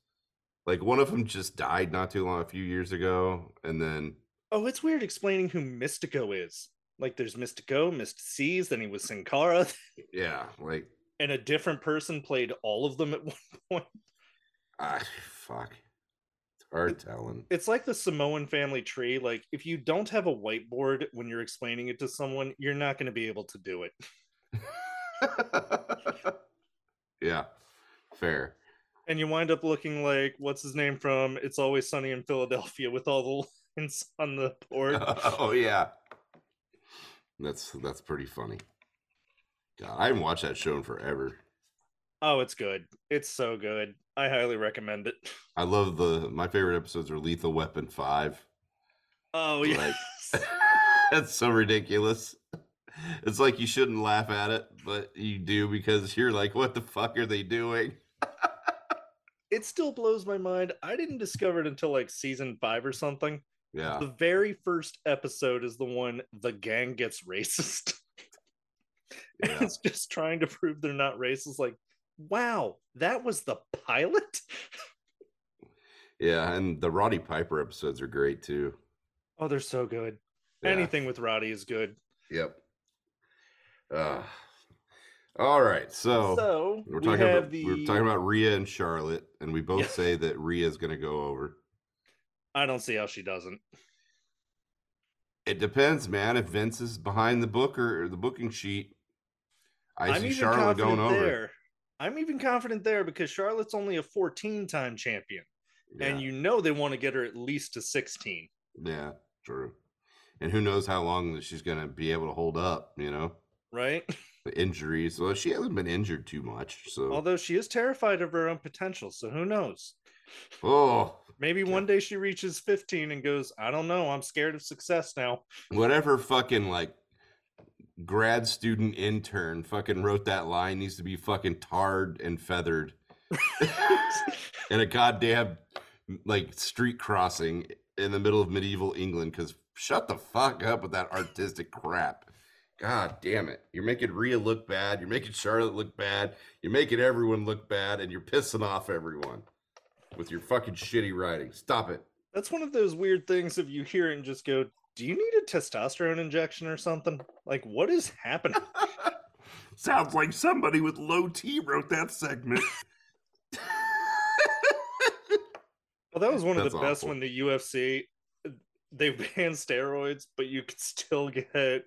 Like one of them just died not too long, a few years ago. And then, Oh, it's weird explaining who Mystico is. Like there's Mystico, Myzteziz, then he was Sin Cara, yeah, like, and a different person played all of them at one point. ah, fuck. It's hard telling. It's like the Samoan family tree. Like if you don't have a whiteboard when you're explaining it to someone, you're not going to be able to do it. yeah, fair. And you wind up looking like what's his name from It's Always Sunny in Philadelphia with all the lines on the board. oh yeah, that's that's pretty funny. God, I haven't watched that show in forever. Oh, it's good. It's so good. I highly recommend it. I love the my favorite episodes are Lethal Weapon Five. Oh Like- yeah. That's so ridiculous. It's like you shouldn't laugh at it, but you do because you're like, what the fuck are they doing? It still blows my mind. I didn't discover it until like season five or something. Yeah. The very first episode is the one the gang gets racist. Yeah. it's just trying to prove they're not racist. Like, wow, that was the pilot. Yeah. And the Roddy Piper episodes are great too. Oh, they're so good. Yeah. Anything with Roddy is good. Yep. Uh, all right. So, so we're talking have about the. we're talking about Rhea and Charlotte, and we both Yeah. say that Rhea's gonna go over. I don't see how she doesn't. It depends, man. If Vince is behind the book or the booking sheet, I am see Charlotte going over. there. I'm even confident there because Charlotte's only a 14 time champion. Yeah, And you know they want to get her at least to 16. yeah, true. And who knows how long that she's gonna be able to hold up? You know, Right? injuries. Well, she hasn't been injured too much, so Although she is terrified of her own potential, so who knows? oh, Maybe Yeah. one day she reaches 15 and goes, I don't know, I'm scared of success now. whatever fucking like grad student intern fucking wrote that line needs to be fucking tarred and feathered in a goddamn like street crossing in the middle of medieval England because shut the fuck up with that artistic crap. God damn it. You're making Rhea look bad. You're making Charlotte look bad. You're making everyone look bad and you're pissing off everyone with your fucking shitty writing. Stop it. That's one of those weird things if you hear it and just go, Do you need a testosterone injection or something? Like, what is happening? Sounds like somebody with low T wrote that segment. Well, that was one of That's the best awful. when the UFC they banned steroids, but you could still get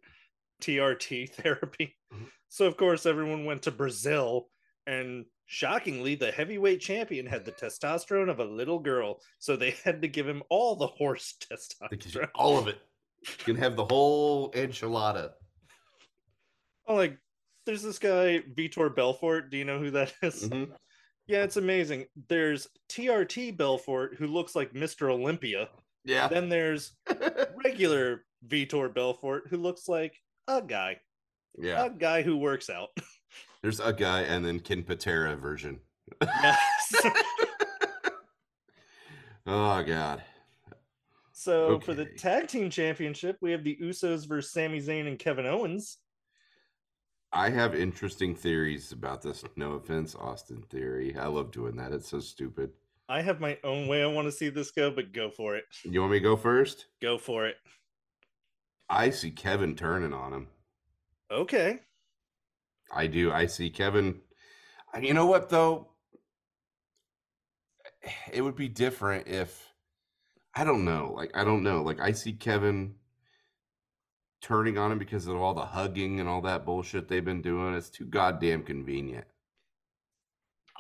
TRT therapy. Mhm. So of course everyone went to Brazil and shockingly the heavyweight champion had the testosterone of a little girl. So they had to give him all the horse testosterone. All of it. You can have the whole enchilada. Oh, like there's this guy Vitor Belfort. Do you know who that is? Mhm. Yeah, it's amazing. There's TRT Belfort who looks like Mr. Olympia. Yeah. Then there's regular Vitor Belfort who looks like a guy, yeah. a guy who works out. There's a guy and then Ken Patera version. Yes. Oh god. so for the tag team championship, we have the Usos versus Sami Zayn and Kevin Owens. I have interesting theories about this. No offense, Austin Theory. I love doing that. It's so stupid. I have my own way I want to see this go, but go for it. You want me to go first? Go for it. I see Kevin turning on him. Okay. I do. I see Kevin. You know what though? It would be different if I don't know. Like I don't know. Like I see Kevin turning on him because of all the hugging and all that bullshit they've been doing. It's too goddamn convenient.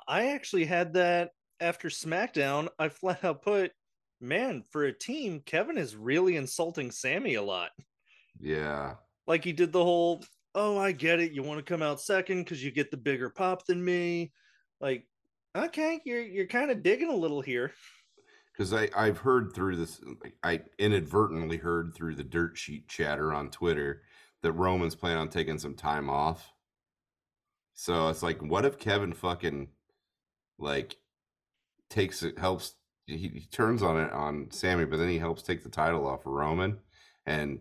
I actually had that after SmackDown. I flat out put, man, for a team, Kevin is really insulting Sami a lot. Yeah. Like he did the whole, oh, I get it. You want to come out second because you get the bigger pop than me. Like, okay, you're you're kind of digging a little here. Because I I've heard through this. I inadvertently heard through the dirt sheet chatter on Twitter that Roman's planning on taking some time off. So it's like, what if Kevin fucking like takes it helps he, he turns on it on Sami, but then he helps take the title off of Roman, and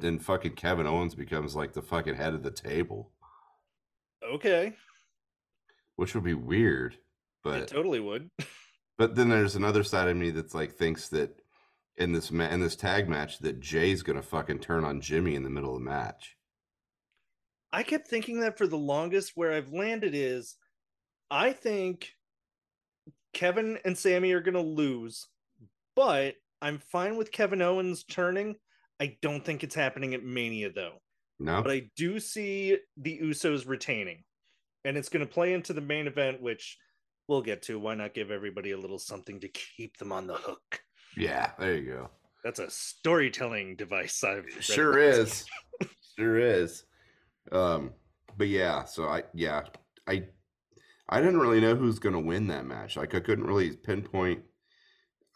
then fucking Kevin Owens becomes like the fucking head of the table, Okay, which would be weird. it But totally would. But then there's another side of me that's like thinks that in this ma- in this tag match that Jey's gonna fucking turn on Jimmy in the middle of the match. I kept thinking that for the longest. Where I've landed is, I think Kevin and Sami are to lose, but I'm fine with Kevin Owens turning. I don't think it's happening at Mania though. No, But I do see the Usos retaining, and it's going to play into the main event, which we'll get to. Why not give everybody a little something to keep them on the hook? yeah, there you go. That's a storytelling device. I've Sure is, sure is. Um, but yeah, so I yeah I I didn't really know who's gonna win that match. Like I couldn't really pinpoint.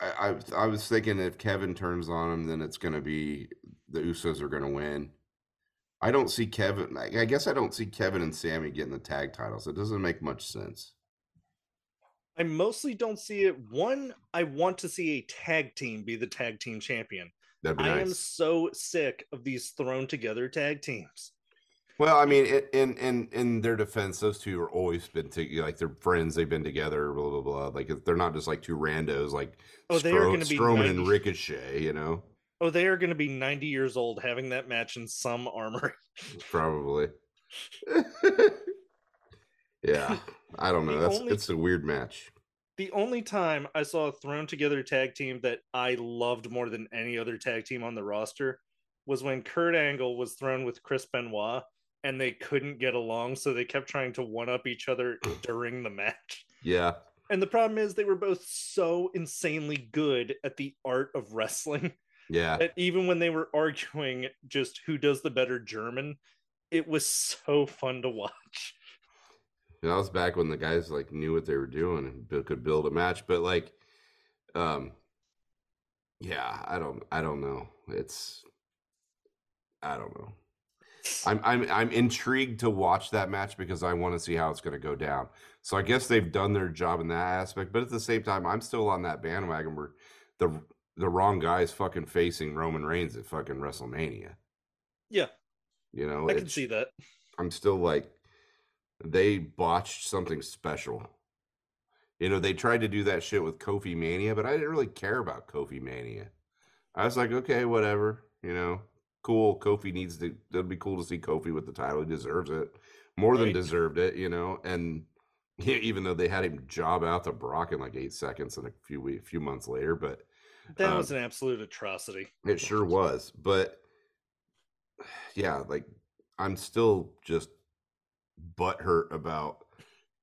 I I, I was thinking if Kevin turns on him, then it's gonna be the Usos are gonna win. I don't see Kevin. I I guess I don't see Kevin and Sami getting the tag titles. It doesn't make much sense. I mostly don't see it. One, I want to see a tag team be the tag team champion. I am so sick of these thrown together tag teams. Well, I mean, in in in their defense, those two are always been to like they're friends. They've been together. Blah blah blah. Like they're not just like two randos. Like Oh, they are gonna be Strowman and Ricochet. You know, Oh, they are going to be 90 years old having that match in some armor. probably. yeah, I don't know. The That's only- it's a weird match. The only time I saw a thrown together tag team that I loved more than any other tag team on the roster was when Kurt Angle was thrown with Chris Benoit and they couldn't get along, so they kept trying to one up each other during the match. Yeah. And the problem is they were both so insanely good at the art of wrestling Yeah. that even when they were arguing just who does the better German, it was so fun to watch. That was back when the guys like knew what they were doing and could build a match. But like, um, yeah, I don't, I don't know. It's, I don't know. I'm, I'm, I'm intrigued to watch that match because I want to see how it's going to go down. So I guess they've done their job in that aspect. But at the same time, I'm still on that bandwagon where the the wrong guy's fucking facing Roman Reigns at fucking WrestleMania. Yeah, You know, I can see that. I'm still like, they botched something special. You know, they tried to do that shit with Kofi Mania, but I didn't really care about Kofi Mania. I was like, okay, whatever. You know, cool. Kofi needs to. It'd be cool to see Kofi with the title. He deserves it more than deserved it. You know, and yeah, even though they had him job out to Brock in like eight seconds and a few weeks, few months later, but That um, was an absolute atrocity. it sure was. But yeah, like I'm still just butthurt about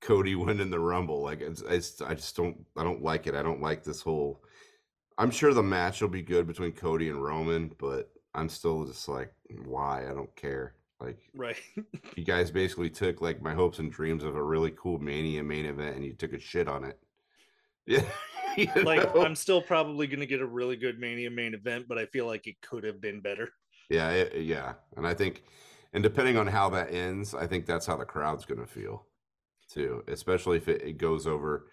Cody winning the Rumble. Like it's, it's I just don't I don't like it. I don't like this whole. I'm sure the match will be good between Cody and Roman, but I'm still just like, why? I don't care. Like Right. you guys basically took like my hopes and dreams of a really cool Mania main event, and you took a shit on it. Yeah. you like? I'm still probably going to get a really good Mania main event, but I feel like it could have been better. Yeah, it, yeah, and I think, and depending on how that ends, I think that's how the crowd's going to feel, too. Especially if it, it goes over,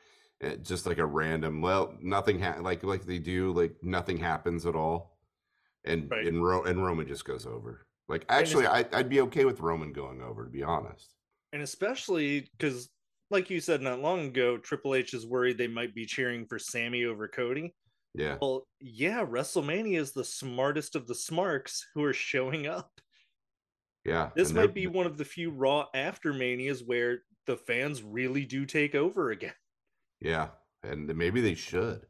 uh, just like a random. Well, nothing ha- like like they do, like nothing happens at all, and Right. and, Ro- and Roman just goes over. Like actually, I, I'd be okay with Roman going over, to be honest. And especially because, like you said not long ago, Triple H is worried they might be cheering for Sami over Cody. Yeah, Well, yeah, WrestleMania is the smartest of the smarks who are showing up. yeah. This might be one of the few Raw after Manias where the fans really do take over again Yeah, and maybe they should.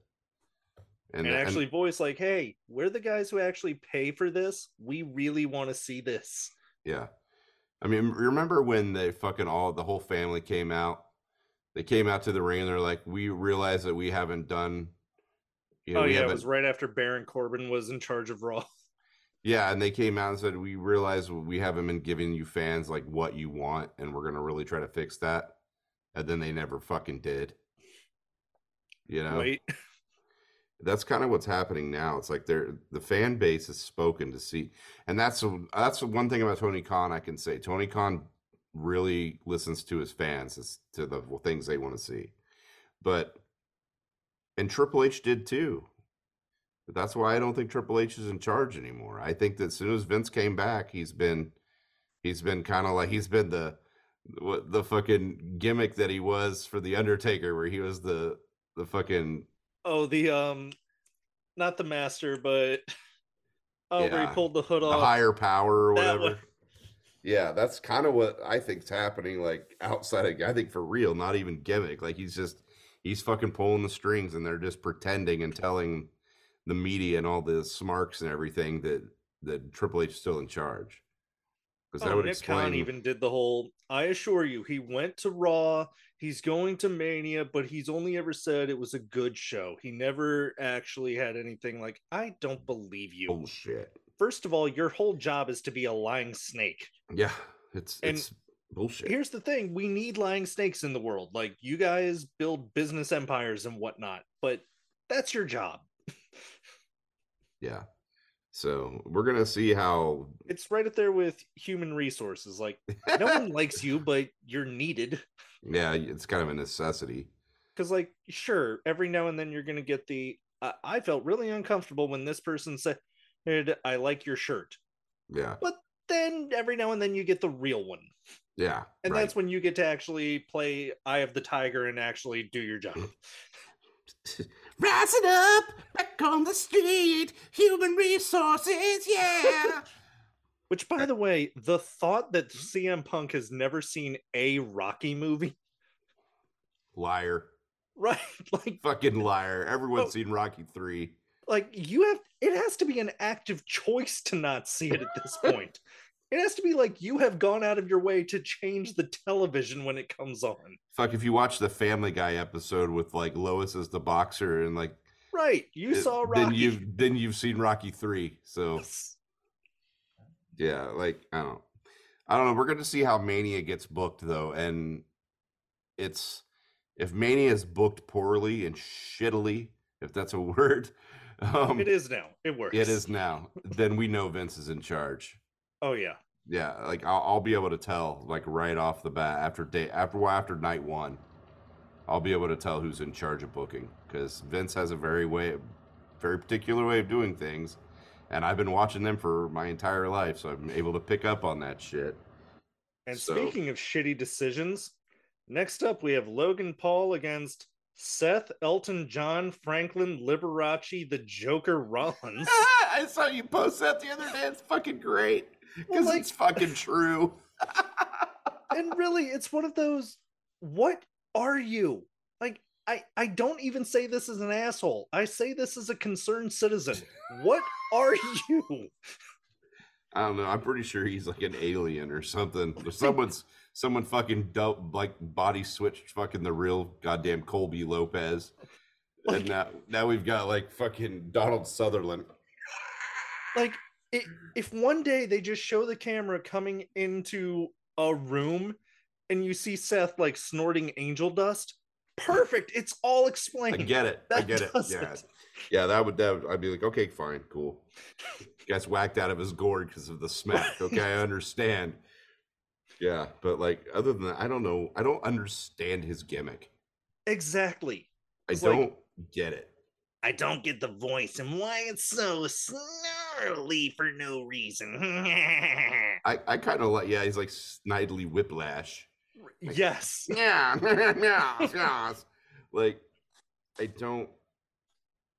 And, and actually voice like, "Hey, we're the guys who actually pay for this. We really want to see this." Yeah. I mean, remember when they fucking all the whole family came out? They came out to the ring and they're like, "We realize that we haven't done, you know, oh yeah, it haven't." was right after Baron Corbin was in charge of Raw. Yeah, and they came out and said, "We realize we haven't been giving you fans like what you want, and we're gonna really try to fix that." And then they never fucking did. You know, Wait, that's kind of what's happening now. It's like they're the fan base is spoken to see, and that's a, that's the one thing about Tony Khan I can say. Tony Khan really listens to his fans as to the things they want to see, but and Triple H did too. But that's why I don't think Triple H is in charge anymore. I think that as soon as Vince came back, he's been he's been kind of like he's been the what the fucking gimmick that he was for the Undertaker, where he was the the fucking oh the um, not the master, but oh, where he pulled the hood the off. higher power or whatever. Yeah, that's kind of what I think's happening. Like outside of, I think for real, not even gimmick. Like he's just he's fucking pulling the strings, and they're just pretending and telling the media and all the smarks and everything that that Triple H is still in charge. Because that Oh, would Nick Khan explain. even did the whole. I assure you, he went to Raw. He's going to Mania, but he's only ever said it was a good show. He never actually had anything like. I don't believe you. bullshit. First of all, your whole job is to be a lying snake. Yeah, it's And it's bullshit. Here's the thing: we need lying snakes in the world. Like you guys build business empires and whatnot, but that's your job. Yeah. So we're gonna see how. It's right up there with human resources. Like no one likes you, but you're needed. yeah, it's kind of a necessity. because like sure every now and then you're gonna get the I I felt really uncomfortable when this person said i like your shirt Yeah, but then every now and then you get the real one yeah, and right. that's when you get to actually play eye of the tiger and actually do your job Rising up, back on the street, human resources, yeah. which by the way the thought that cm punk has never seen a rocky movie liar, right like fucking liar. Everyone's Oh. seen Rocky three. like you have it has to be an active choice to not see it at this point It has to be like you have gone out of your way to change the television when it comes on. Fuck, if you watch the Family Guy episode with like Lois as the boxer and like Right. You it- saw Rocky. then you've then you've seen Rocky three. So Yes. yeah, like I don't I don't know. We're gonna see how Mania gets booked though, and it's if Mania is booked poorly and shittily, if that's a word, um, it is now. It works. It is now. Then we know Vince is in charge. Oh yeah. Yeah, like I'll, I'll be able to tell like right off the bat after day after well, after night one, I'll be able to tell who's in charge of booking because Vince has a very way, very particular way of doing things, and I've been watching them for my entire life, so I'm able to pick up on that shit. And So- speaking of shitty decisions, next up we have Logan Paul against Seth, Elton John, Franklin, Liberace, the Joker Rollins. I saw you post that the other day. It's fucking great because like- it's fucking true. and really, it's one of those. What are you? Like, I I don't even say this as an asshole. I say this as a concerned citizen. What are you? I don't know. I'm pretty sure he's like an alien or something. Or someone's someone fucking dope like body switched fucking the real goddamn Colby Lopez. Like- and now now we've got like fucking Donald Sutherland. Like, it, if one day they just show the camera coming into a room and you see Seth like snorting angel dust, perfect. It's all explained. I get it. I get it. Yeah. it. Yeah, that would that would, I'd be like, okay, fine, cool. Gets whacked out of his gourd because of the smack. Okay, I understand. Yeah, but like other than that, I don't know. I don't understand his gimmick. Exactly. I It's don't get it. I don't get the voice and why it's so snarly for no reason. I, I kind of like yeah, he's like Snidely Whiplash. yes. Yeah, yeah, yeah. Like I don't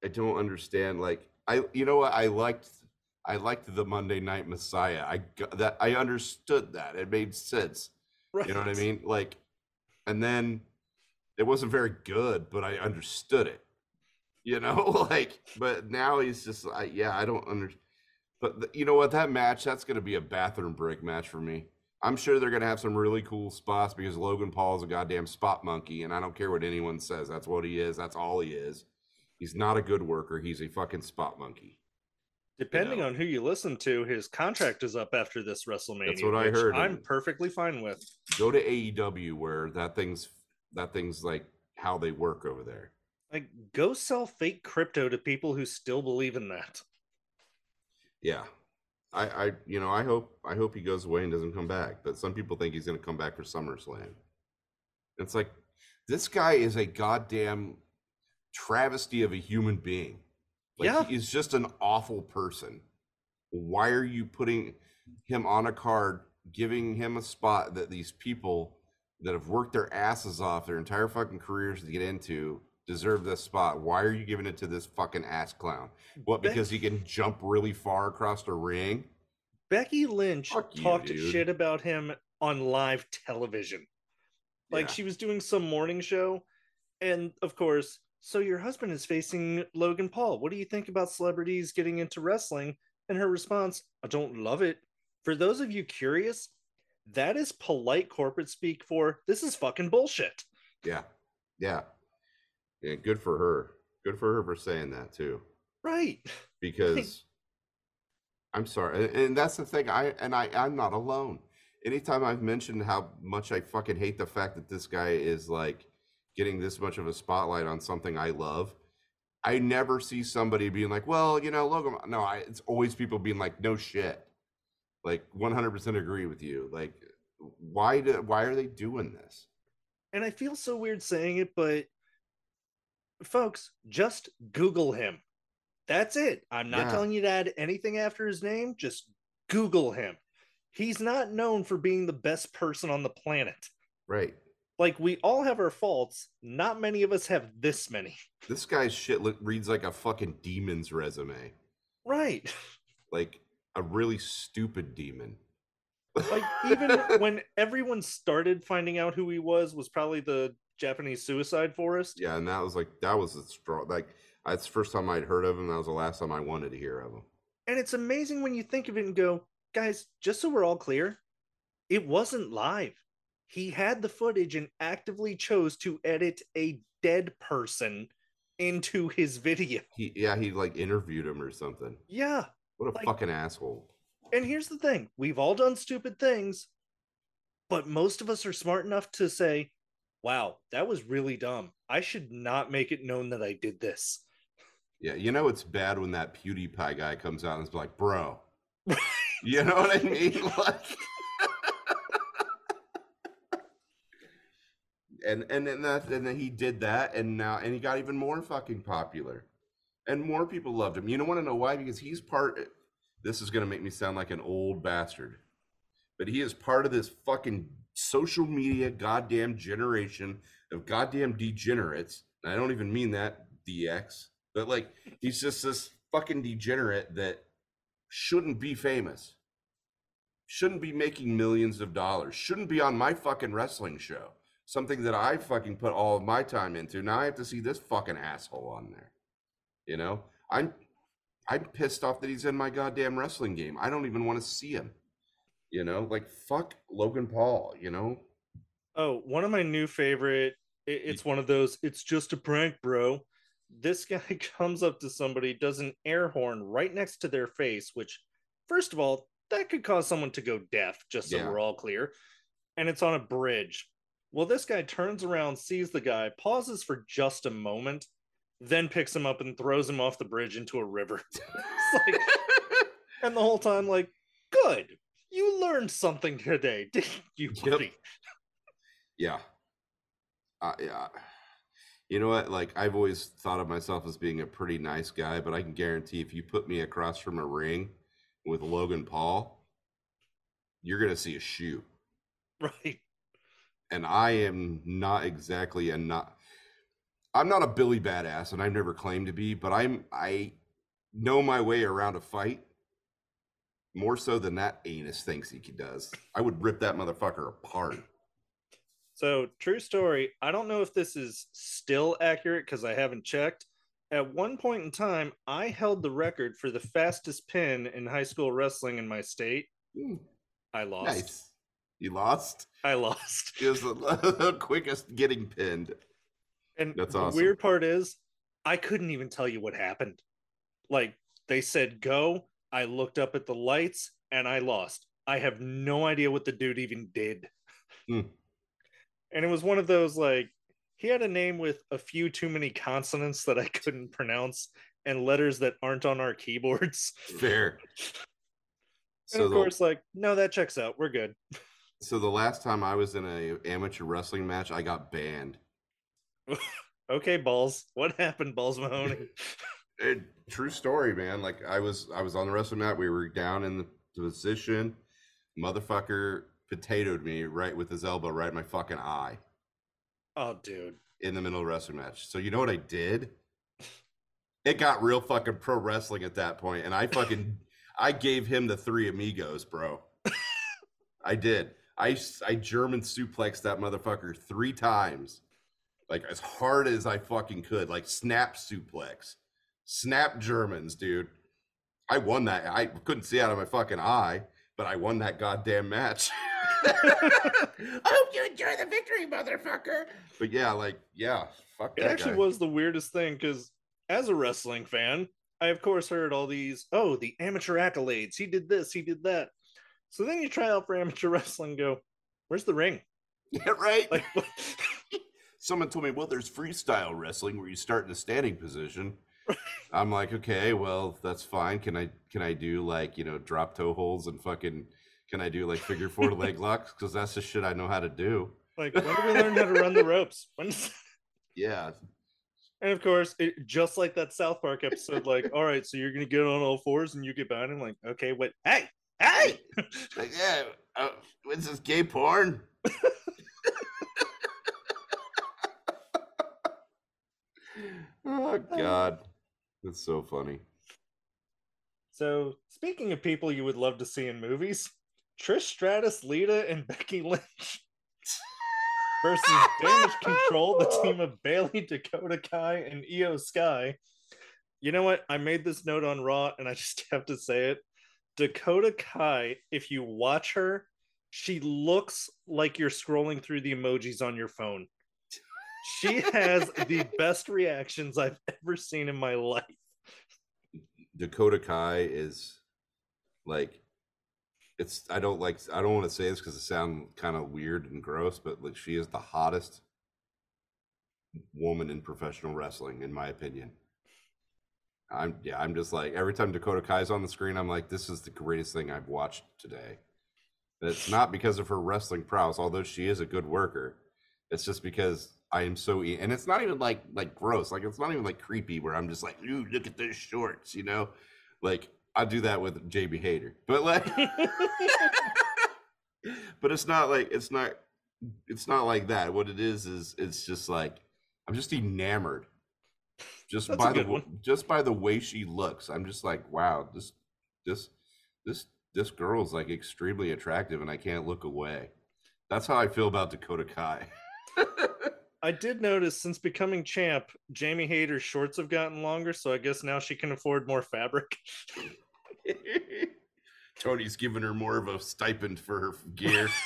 I don't understand like I you know what I liked I liked the Monday Night Messiah. I got that I understood that. It made sense. Right. You know what I mean? Like and then it wasn't very good, but I understood it. You know, like but now he's just I yeah, I don't under but th- you know what that match that's going to be a bathroom break match for me. I'm sure they're going to have some really cool spots because Logan Paul is a goddamn spot monkey and I don't care what anyone says. That's what he is. That's all he is. He's not a good worker. He's a fucking spot monkey. Depending know. on who you listen to, his contract is up after this WrestleMania. That's what I heard, I'm perfectly fine with. Go to AEW where that thing's that thing's like how they work over there. Like, go sell fake crypto to people who still believe in that. Yeah. I, I you know, I hope I hope he goes away and doesn't come back. But some people think he's gonna come back for SummerSlam. It's like this guy is a goddamn travesty of a human being. Like Yeah. he is just an awful person. Why are you putting him on a card, giving him a spot that these people that have worked their asses off their entire fucking careers to get into deserve this spot? Why are you giving it to this fucking ass clown? What because he can jump really far across the ring? Becky Lynch Fuck talked dude. shit about him on live television. Like Yeah. she was doing some morning show, and of course, so your husband is facing Logan Paul. What do you think about celebrities getting into wrestling? And her response, I don't love it. For those of you curious, that is polite corporate speak for this is fucking bullshit. Yeah. Yeah. Yeah, good for her. Good for her for saying that too. Right. Because I'm sorry. And, and that's the thing. I and I I'm not alone. Anytime I've mentioned how much I fucking hate the fact that this guy is like getting this much of a spotlight on something I love, I never see somebody being like, "Well, you know, Logan." No, I, it's always people being like, "No shit." Like 100% agree with you. Like, why do why are they doing this? And I feel so weird saying it, but folks, just Google him. That's it. I'm not Yeah. telling you to add anything after his name. Just Google him. He's not known for being the best person on the planet. Right. Like, we all have our faults. Not many of us have this many. This guy's shit look, reads like a fucking demon's resume. Right. Like a really stupid demon. Like, even when everyone started finding out who he was, was probably the Japanese suicide forest. Yeah, and that was like that was a straw. Like that's the first time I'd heard of him. That was the last time I wanted to hear of him. And it's amazing when you think of it and go, guys, just so we're all clear, it wasn't live. He had the footage and actively chose to edit a dead person into his video. He yeah, he like interviewed him or something. Yeah. What a Like- fucking asshole. And here's the thing we've all done stupid things, but most of us are smart enough to say, wow, that was really dumb. I should not make it known that I did this. Yeah, you know it's bad when that PewDiePie guy comes out and is like, bro. You know what I mean? Like and and then that and then he did that and now and he got even more fucking popular. And more people loved him. You don't want to know why? Because he's part this is gonna make me sound like an old bastard. But he is part of this fucking social media goddamn generation of goddamn degenerates. And I don't even mean that DX, but like he's just this fucking degenerate that shouldn't be famous, shouldn't be making millions of dollars, shouldn't be on my fucking wrestling show. Something that I fucking put all of my time into. Now I have to see this fucking asshole on there. You know, I'm I'm pissed off that he's in my goddamn wrestling game. I don't even want to see him. You know, like fuck Logan Paul. You know, Oh, one of my new favorite. It's one of those. It's just a prank, bro. This guy comes up to somebody, does an air horn right next to their face, which, first of all, that could cause someone to go deaf. Just so Yeah. we're all clear. And it's on a bridge. Well, this guy turns around, sees the guy, pauses for just a moment, then picks him up and throws him off the bridge into a river. Like, and the whole time, like, good. You learned something today, didn't you, Yep. buddy? Yeah. Uh, yeah. You know what? Like I've always thought of myself as being a pretty nice guy, but I can guarantee if you put me across from a ring with Logan Paul, you're gonna see a shoe. Right. And I am not exactly a not. I'm not a Billy badass, and I've never claimed to be, but I'm I know my way around a fight more so than that anus thinks he does. I would rip that motherfucker apart. So, true story. I don't know if this is still accurate because I haven't checked. At one point in time, I held the record for the fastest pin in high school wrestling in my state. Hmm, I lost. Nice. You lost. I lost. He was the, the quickest getting pinned. And That's the awesome. weird part is, I couldn't even tell you what happened. Like, they said go. I looked up at the lights and I lost. I have no idea what the dude even did. Hmm. And it was one of those like he had a name with a few too many consonants that I couldn't pronounce and letters that aren't on our keyboards. Fair. And So of the, course, like, no, that checks out. We're good. so the last time I was in a amateur wrestling match, I got banned. Okay, balls. What happened, Balls Mahoney? Eh, true story, man. Like I was, I was on the wrestling mat. We were down in the position. Motherfucker potatoed me right with his elbow right in my fucking eye oh, dude. in the middle of the wrestling match. So you know what I did? It got real fucking pro wrestling at that point, and I fucking I gave him the three amigos, bro. I did. I I German suplexed that motherfucker three times, like as hard as I fucking could, like snap suplex, snap Germans, dude. I won that. I couldn't see out of my fucking eye, but I won that goddamn match. I hope you enjoy the victory, motherfucker. But yeah, like yeah, fuck It actually guy. was the weirdest thing because, as a wrestling fan, I of course heard all these, oh, the amateur accolades. He did this, he did that. So then you try out for amateur wrestling, and go, where's the ring? Yeah, right. Like, Someone told me, well, there's freestyle wrestling where you start in a standing position. I'm like, okay, well, that's fine. Can I can I do like you know drop toe holds and fucking can I do like figure four leg locks because that's the shit I know how to do. like, when do we learn how to run the ropes? Yeah, And of course, it, just like that South Park episode, like, all right, so you're gonna get on all fours and you get behind him, like, okay, what? Hey, hey! like yeah. Uh, what's this gay porn? oh God, that's so funny. So, speaking of people you would love to see in movies, Trish Stratus, Lita, and Becky Lynch versus Damage Control, the team of Bayley, Dakota Kai, and Iyo Sky. You know what? I made this note on Raw, and I just have to say it. Dakota Kai, if you watch her, she looks like you're scrolling through the emojis on your phone. She has the best reactions I've ever seen in my life. Dakota Kai is like it's I don't like I don't want to say this because it sounds kind of weird and gross, but like she is the hottest woman in professional wrestling, in my opinion. I'm yeah, I'm just like every time Dakota Kai's on the screen, I'm like, this is the greatest thing I've watched today. And it's not because of her wrestling prowess, although she is a good worker. It's just because I am so and it's not even like like gross, like it's not even like creepy where I'm just like, ooh, look at those shorts, you know? Like I do that with Jamie Hayter. But like but it's not like it's not it's not like that. What it is is it's just like I'm just enamored just That's by the one. just by the way she looks. I'm just like, wow, this this this this girl's like extremely attractive, and I can't look away. That's how I feel about Dakota Kai. I did notice since becoming champ, Jamie Hayter's shorts have gotten longer, so I guess now she can afford more fabric. Tony's giving her more of a stipend for her gear.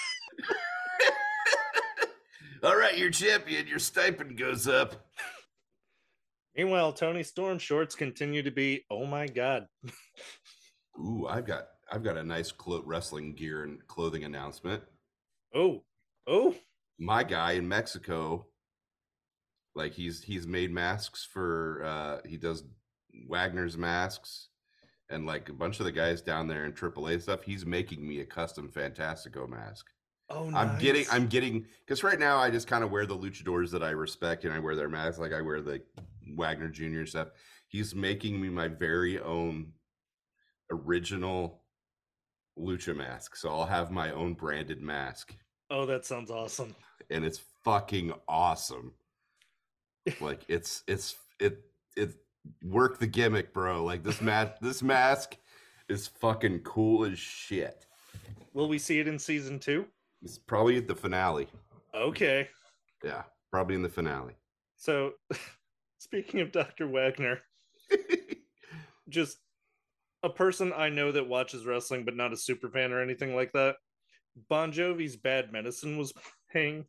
All right, you're champion. Your stipend goes up. Meanwhile, Toni Storm shorts continue to be, oh my god. Ooh, I've got I've got a nice clo- wrestling gear and clothing announcement. Oh, oh, my guy in Mexico, like he's he's made masks for uh he does Wagner's masks and like a bunch of the guys down there in AAA stuff, he's making me a custom Fantastico mask. oh, nice. I'm getting. I'm getting because right now I just kind of wear the luchadors that I respect and I wear their masks like I wear the Wagner Jr. stuff. He's making me my very own original lucha mask. So I'll have my own branded mask Oh, that sounds awesome. and it's fucking awesome. Like it's it's it it work the gimmick, bro. Like this mask this mask is fucking cool as shit. Will we see it in season two? It's probably at the finale. Okay. Yeah, probably in the finale. So, speaking of Dr. Wagner, just a person I know that watches wrestling, but not a super fan or anything like that. Bon Jovi's Bad Medicine was playing,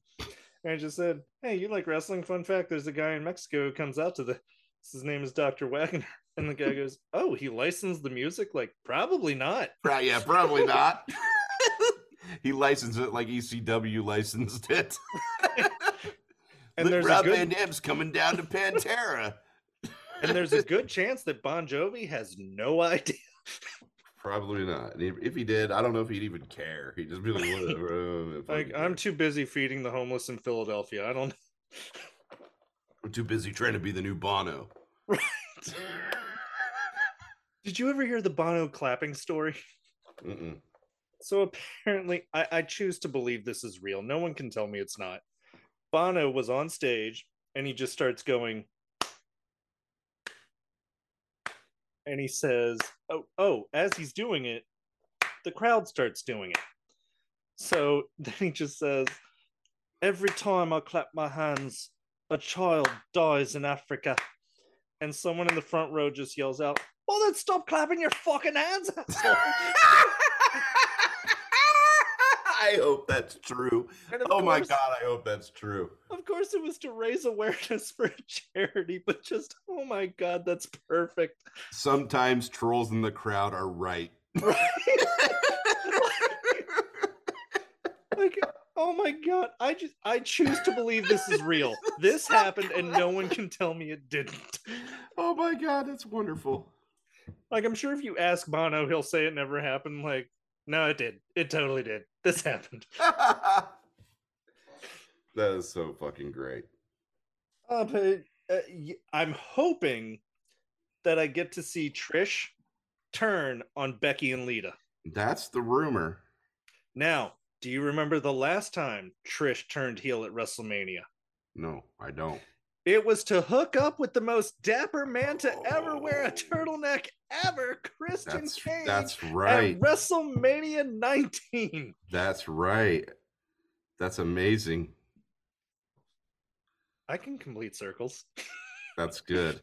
and I just said, "Hey, you like wrestling? Fun fact: There's a guy in Mexico who comes out to the. His name is Dr. Wagner." And the guy goes, "Oh, he licensed the music? Like, probably not." Pro- yeah, probably not. he licensed it like ECW licensed it. And Look, there's a Rob good- Van Dam's coming down to Pantera. And there's a good chance that Bon Jovi has no idea. Probably not. And if, if he did, I don't know if he'd even care. He'd just be like, whatever. uh, Like. I'm too busy feeding the homeless in Philadelphia. I don't. I'm too busy trying to be the new Bono. Right. Did you ever hear the Bono clapping story? Mm-mm. So apparently, I, I choose to believe this is real. No one can tell me it's not. Bono was on stage and he just starts going, and he says, "Oh, oh!" As he's doing it, the crowd starts doing it. So then he just says, "Every time I clap my hands, a child dies in Africa." And someone in the front row just yells out, "Well, then stop clapping your fucking hands!" asshole." I hope that's true. Oh my god, I hope that's true. Of course, it was to raise awareness for a charity, but just oh my god, that's perfect. Sometimes trolls in the crowd are right. Right? like, oh my god, I just I choose to believe this is real. This happened, and no one can tell me it didn't. oh my god, that's wonderful. Like, I'm sure if you ask Bono, he'll say it never happened. Like, no, it did. It totally did. This happened. that is so fucking great. Uh, but uh, y- I'm hoping that I get to see Trish turn on Becky and Lita. That's the rumor. Now, do you remember the last time Trish turned heel at WrestleMania? No, I don't. It was to hook up with the most dapper man to ever wear a turtleneck ever, Christian That's Cage. that's At right. WrestleMania 19. That's right. That's amazing. I can complete circles. That's good.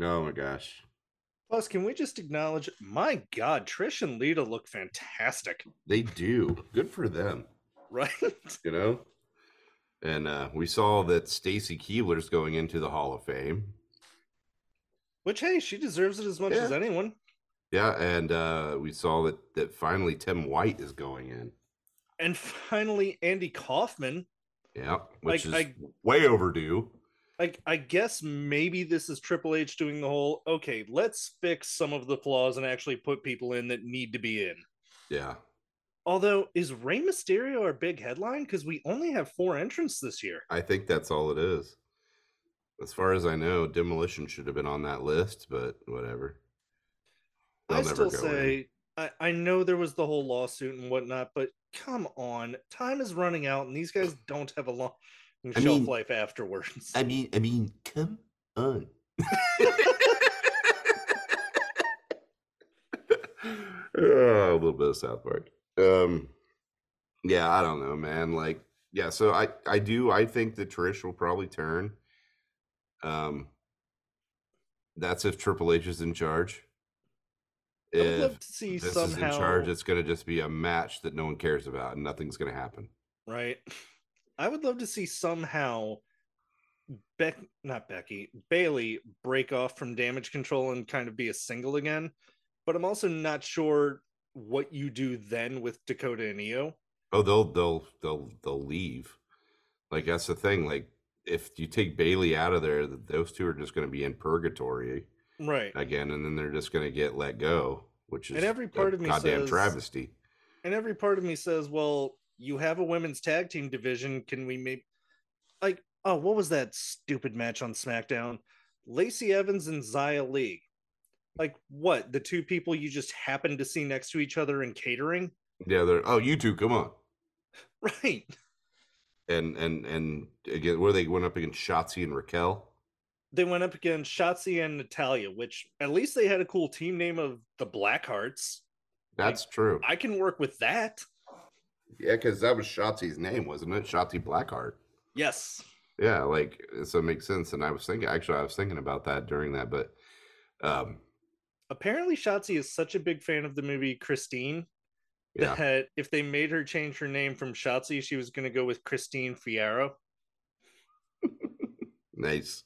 Oh my gosh. Plus, can we just acknowledge? My God, Trish and Lita look fantastic, They do. Good for them. right? You know. And uh, we saw that Stacy Keibler's going into the Hall of Fame. Which, hey, she deserves it as much as anyone. Yeah, and uh, we saw that that finally Tim White is going in. And finally, Andy Kaufman. Yeah, which Like, is I- way overdue. Like, I guess maybe this is Triple H doing the whole okay, let's fix some of the flaws and actually put people in that need to be in. Yeah. Although, is Rey Mysterio our big headline? Because we only have four entrants this year. I think that's all it is. As far as I know, Demolition should have been on that list, but whatever. I They'll still go in. say I, I know there was the whole lawsuit and whatnot, but come on, time is running out, and these guys don't have a long I shelf mean- life afterwards. I mean, I mean, come on. Oh, a little bit of South Park. Um, yeah, I don't know, man. Like, yeah, so I I do I think that Trish will probably turn. Um, that's if Triple H is in charge. I would If love to see this somehow. is in charge, it's going to just be a match that no one cares about, and nothing's going to happen. right? I would love to see somehow Beck, not Becky, Bayley break off from damage control and kind of be a single again. But I'm also not sure what you do then with Dakota and Iyo. Oh, they'll they'll they'll they'll leave. Like that's the thing. Like if you take Bayley out of there, those two are just going to be in purgatory Right. again, and then they're just going to get let go, which is And every a part of me goddamn says- travesty. And every part of me says, well, you have a women's tag team division. Can we make like oh, what was that stupid match on SmackDown? Lacey Evans and Xia Li. Like what? The two people you just happened to see next to each other in catering? Yeah, they're oh you two, come on, Right. And and and again, where they went up against Shotzi and Raquel. They went up against Shotzi and Natalya, which at least they had a cool team name of the Blackhearts. That's true. I can work with that. Yeah, because that was Shotzi's name, wasn't it? Shotzi Blackheart. Yes. Yeah, like so it makes sense. And I was thinking, actually, I was thinking about that during that, but um, Apparently, Shotzi is such a big fan of the movie Christine yeah, that if they made her change her name from Shotzi, she was going to go with Christine Fierro. nice.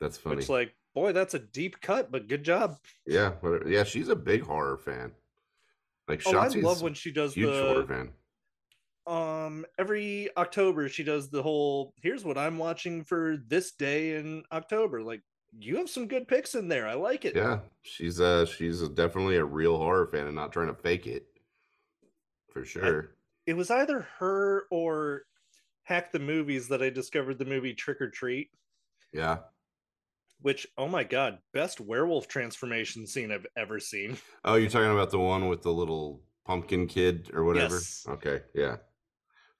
That's funny. Which, like, boy, that's a deep cut, but good job. Yeah, whatever. yeah, she's a big horror fan. Like Oh, I love when she does huge horror the fan. um every October she does the whole here's what I'm watching for this day in October. Like you have some good picks in there. I like it. Yeah, she's uh she's definitely a real horror fan and not trying to fake it. For sure. It was either her or Hack the Movies that I discovered the movie Trick or Treat, yeah. which oh my god, best werewolf transformation scene I've ever seen. Oh, you're talking about the one with the little pumpkin kid or whatever? Yes. Okay, yeah. I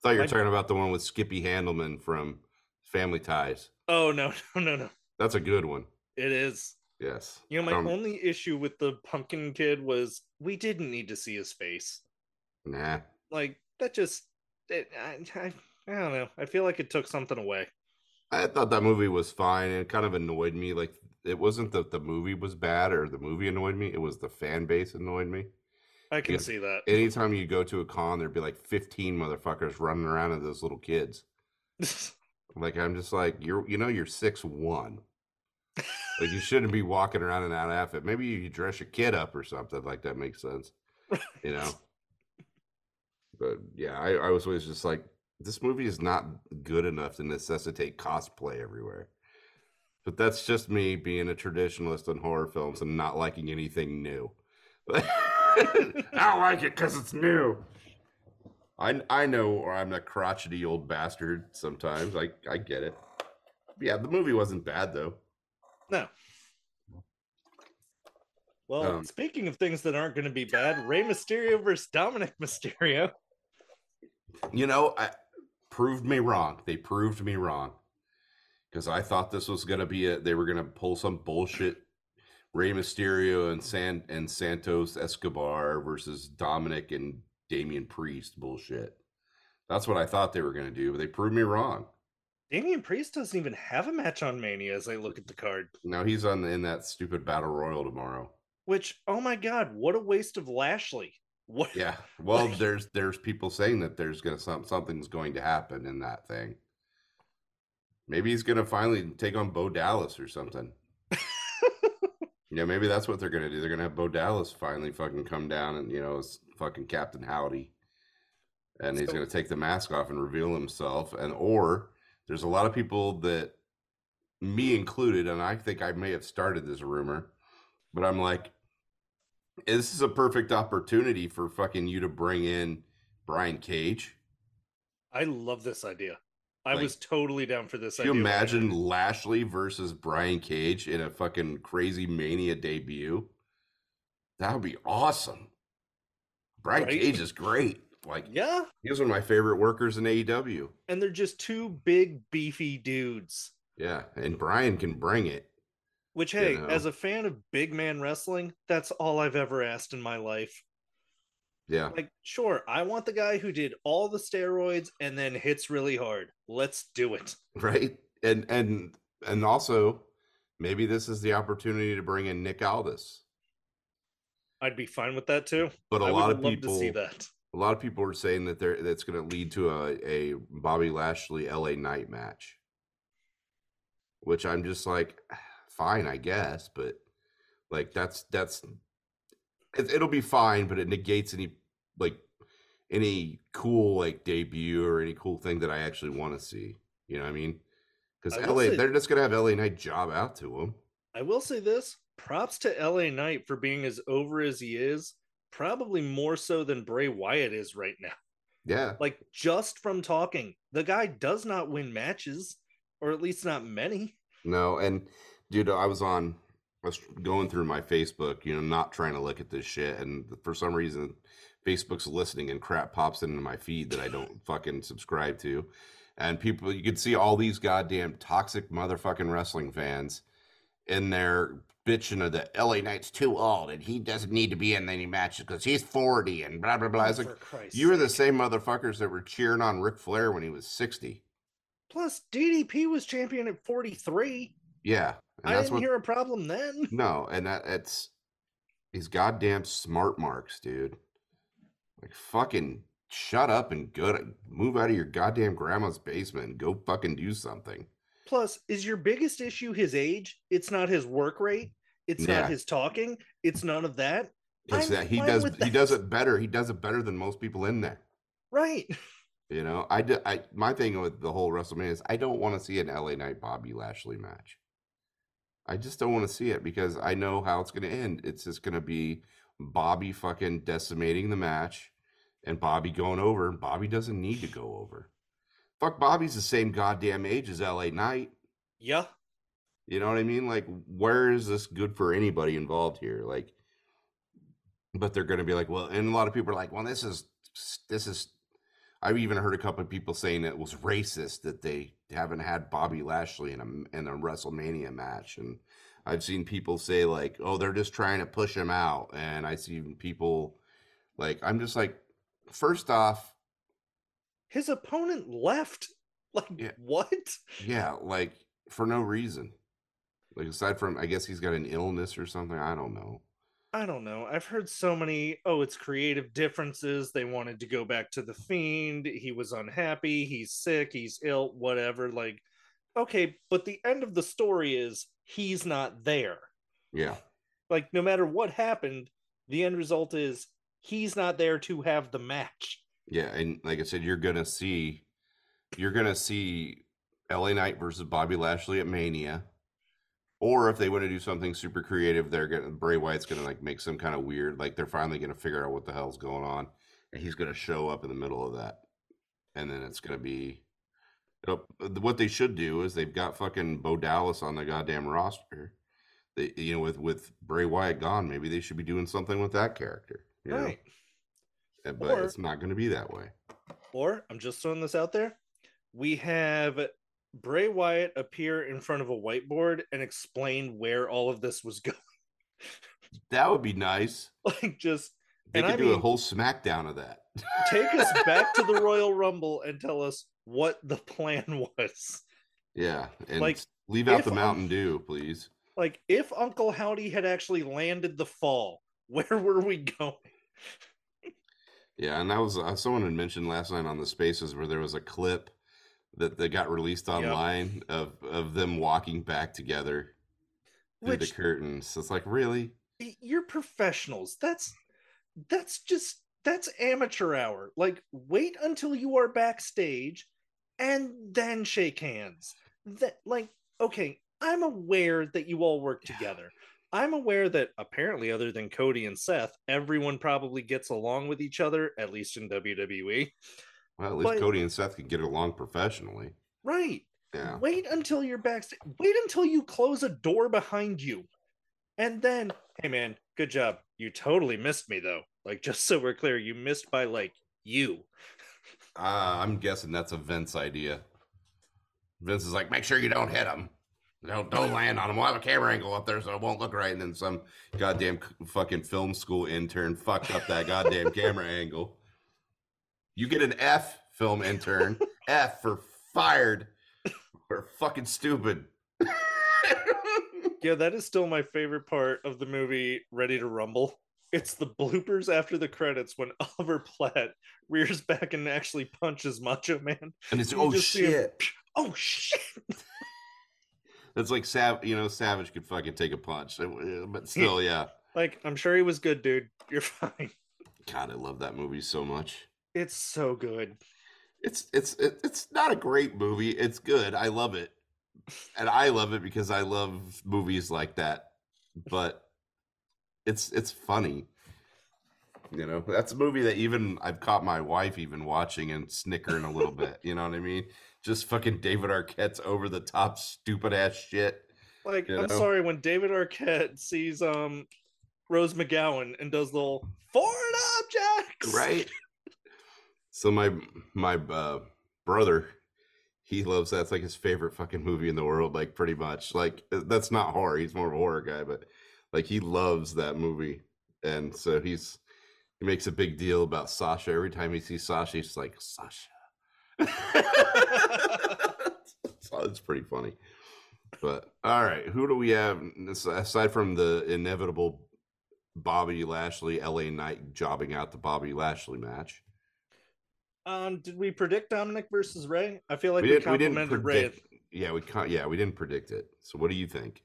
Thought you were I- talking about the one with Skippy Handelman from Family Ties. Oh no, no, no, no. That's a good one. It is. Yes. You know, my Um, only issue with the pumpkin kid was we didn't need to see his face. Nah. Like that just it, I, I, I don't know. I feel like it took something away. I thought that movie was fine and it kind of annoyed me. Like it wasn't that the movie was bad or the movie annoyed me. It was the fan base annoyed me. I can Yeah. see that. Anytime you go to a con, there'd be like 15 motherfuckers running around as those little kids. Like I'm just like you're, you know, you're six one. Like you shouldn't be walking around in that outfit. Maybe you dress your kid up or something. Like that makes sense. You know. But yeah, I, I was always just like, this movie is not good enough to necessitate cosplay everywhere. But that's just me being a traditionalist on horror films and not liking anything new. I don't like it because it's new. I I know, or I'm a crotchety old bastard. Sometimes I I get it. Yeah, the movie wasn't bad though. no. Well, Um, speaking of things that aren't going to be bad, Rey Mysterio versus Dominic Mysterio. You know, I proved me wrong. They proved me wrong because I thought this was gonna be a. They were gonna pull some bullshit. Rey Mysterio and San and Santos Escobar versus Dominic and Damian Priest bullshit. That's what I thought they were gonna do, but they proved me wrong. Damian Priest doesn't even have a match on Mania as I look at the card. Now he's on in that stupid battle royal tomorrow. Which, oh my god, what a waste of Lashley. What Yeah. Well, Like- there's there's people saying that there's gonna some something's going to happen in that thing. Maybe he's gonna finally take on Bo Dallas or something. Yeah, maybe that's what they're gonna do. They're gonna have Bo Dallas finally fucking come down and you know, as fucking Captain Howdy. And he's gonna take the mask off and reveal himself. And or there's a lot of people that me included, and I think I may have started this rumor, but I'm like, this is a perfect opportunity for fucking you to bring in Brian Cage. I love this idea. I Like, was totally down for this Can you idea. when I heard imagine. Lashley versus Brian Cage in a fucking crazy mania debut? That would be awesome. Brian Right? Cage is great. Like Yeah, he was one of my favorite workers in AEW. and they're just two big beefy dudes. Yeah, and Brian can bring it. Which, You hey, know. as a fan of big man wrestling, that's all I've ever asked in my life. Yeah, Like, sure, I want the guy who did all the steroids and then hits really hard. Let's do it. right. And and and also maybe this is the opportunity to bring in Nick Aldis. I'd be fine with that too. But a I lot of people to see that. A lot of people are saying that they're that's going to lead to a, a Bobby Lashley LA Knight match, which I'm just like, fine, I guess, but like that's that's it, it'll be fine, but it negates any like any cool like debut or any cool thing that I actually want to see. You know what I mean? Because LA, say- they're just gonna have LA Knight job out to him. I will say this props to LA Knight for being as over as he is, probably more so than Bray Wyatt is right now. Yeah, Like, just from talking, the guy does not win matches, or at least not many. No, and dude, I was on, I was going through my Facebook, you know, not trying to look at this shit, and for some reason, Facebook's listening and crap pops into my feed that I don't fucking subscribe to, and people, you can see all these goddamn toxic motherfucking wrestling fans in there bitching of the LA Knight's too old and he doesn't need to be in any matches because he's forty and blah blah blah. Like, Christ's you were the same motherfuckers that were cheering on Ric Flair when he was sixty. Plus, DDP was champion at 43. Yeah, and I didn't what hear a problem then. No, and that it's these goddamn smart marks, dude. Like fucking shut up and go to move out of your goddamn grandma's basement and go fucking do something. Plus, is your biggest issue his age? It's not his work rate. It's Yeah. not his talking. It's none of that. I'm that he does he does it better. He does it better than most people in there. Right. You know, I, I my thing with the whole WrestleMania is I don't want to see an LA Knight Bobby Lashley match. I just don't want to see it because I know how it's going to end. It's just going to be Bobby fucking decimating the match and Bobby going over. And Bobby doesn't need to go over. Fuck, Bobby's the same goddamn age as LA Knight. Yeah. You know what I mean? Like, where is this good for anybody involved here? Like, but they're going to be like, well, and a lot of people are like, well, this is this is. I've even heard a couple of people saying it was racist that they haven't had Bobby Lashley in a in a WrestleMania match, and I've seen people say like, oh, they're just trying to push him out, and I see people like, I'm just like, first off, His opponent left. Like, Yeah. what? yeah, like for no reason, like aside from I guess he's got an illness or something, I don't know. I don't know. I've heard so many, oh, it's creative differences. They wanted to go back to the fiend. He was unhappy. He's sick. He's ill, whatever. Like, okay, but the end of the story is he's not there. Yeah. Like, no matter what happened, the end result is he's not there to have the match. Yeah, and like I said, you're gonna see, you're gonna see LA Knight versus Bobby Lashley at Mania, or if they want to do something super creative, they're gonna Bray Wyatt's gonna like make some kind of weird, like they're finally gonna figure out what the hell's going on, and he's gonna show up in the middle of that, and then it's gonna be. What they should do is they've got fucking Bo Dallas on the goddamn roster. They, you know, with with Bray Wyatt gone, maybe they should be doing something with that character. You know? Right. Uh, but Or- it's not going to be that way. Or I'm just throwing this out there. We have Bray Wyatt appear in front of a whiteboard and explain where all of this was going. That would be nice. like, just They And could I do a whole smackdown of that. take us back to the Royal Rumble and tell us what the plan was. Yeah, and Like, leave out the Mountain Dew, please. Like, if Uncle Howdy had actually landed the fall, where were we going? Yeah, and that was uh, someone had mentioned last night on the Spaces where there was a clip that that got released online of of them walking back together through Which the curtains. So It's like really, you're professionals. That's that's just that's amateur hour. Like, wait until you are backstage and then shake hands. That like, okay, I'm aware that you all work together. I'm aware that apparently, other than Cody and Seth, everyone probably gets along with each other, at least in WWE. Well, at least But- Cody and Seth could get along professionally. Right. Yeah, Wait until you're backstage. Wait until you close a door behind you. And then, hey man, good job. You totally missed me though. Like just so we're clear, you missed by like you. uh, I'm guessing that's a Vince idea. Vince is like, make sure you don't hit him. Don't don't land on him. We'll have a camera angle up there so it won't look right. And then some goddamn fucking film school intern fucked up that goddamn camera angle. You get an F, film intern. F for fired. For fucking stupid. Yeah, that is still my favorite part of the movie Ready to Rumble. It's the bloopers after the credits when Oliver Platt rears back and actually punches Macho Man. and it's You oh just see him- shit. Oh shit! That's like Sav. You know, Savage could fucking take a punch, but still, yeah. Like, I'm sure he was good, dude. You're fine. God, I love that movie so much. It's so good. It's it's it's not a great movie. It's good. I love it, and I love it because I love movies like that. But it's it's funny. You know, that's a movie that even I've caught my wife even watching and snickering a little bit. You know what I mean? Just fucking David Arquette's over the top, stupid ass shit. Like, I'm know? sorry when David Arquette sees um Rose McGowan and does the little foreign objects. right so my my uh brother he loves that's like his favorite fucking movie in the world like pretty much. Like uh, that's not horror. He's more of a horror guy but like he loves that movie. And so he's he makes a big deal about sasha. Every time he sees sasha he's like sasha. So it's pretty funny. But all right. Who do we have? Aside from the inevitable Bobby Lashley, LA Knight jobbing out the Bobby Lashley match. Um, did we predict Dominic versus Rey? I feel like we we. We didn't complimented Rey. Yeah, we. Yeah, we didn't predict it. So, what do you think?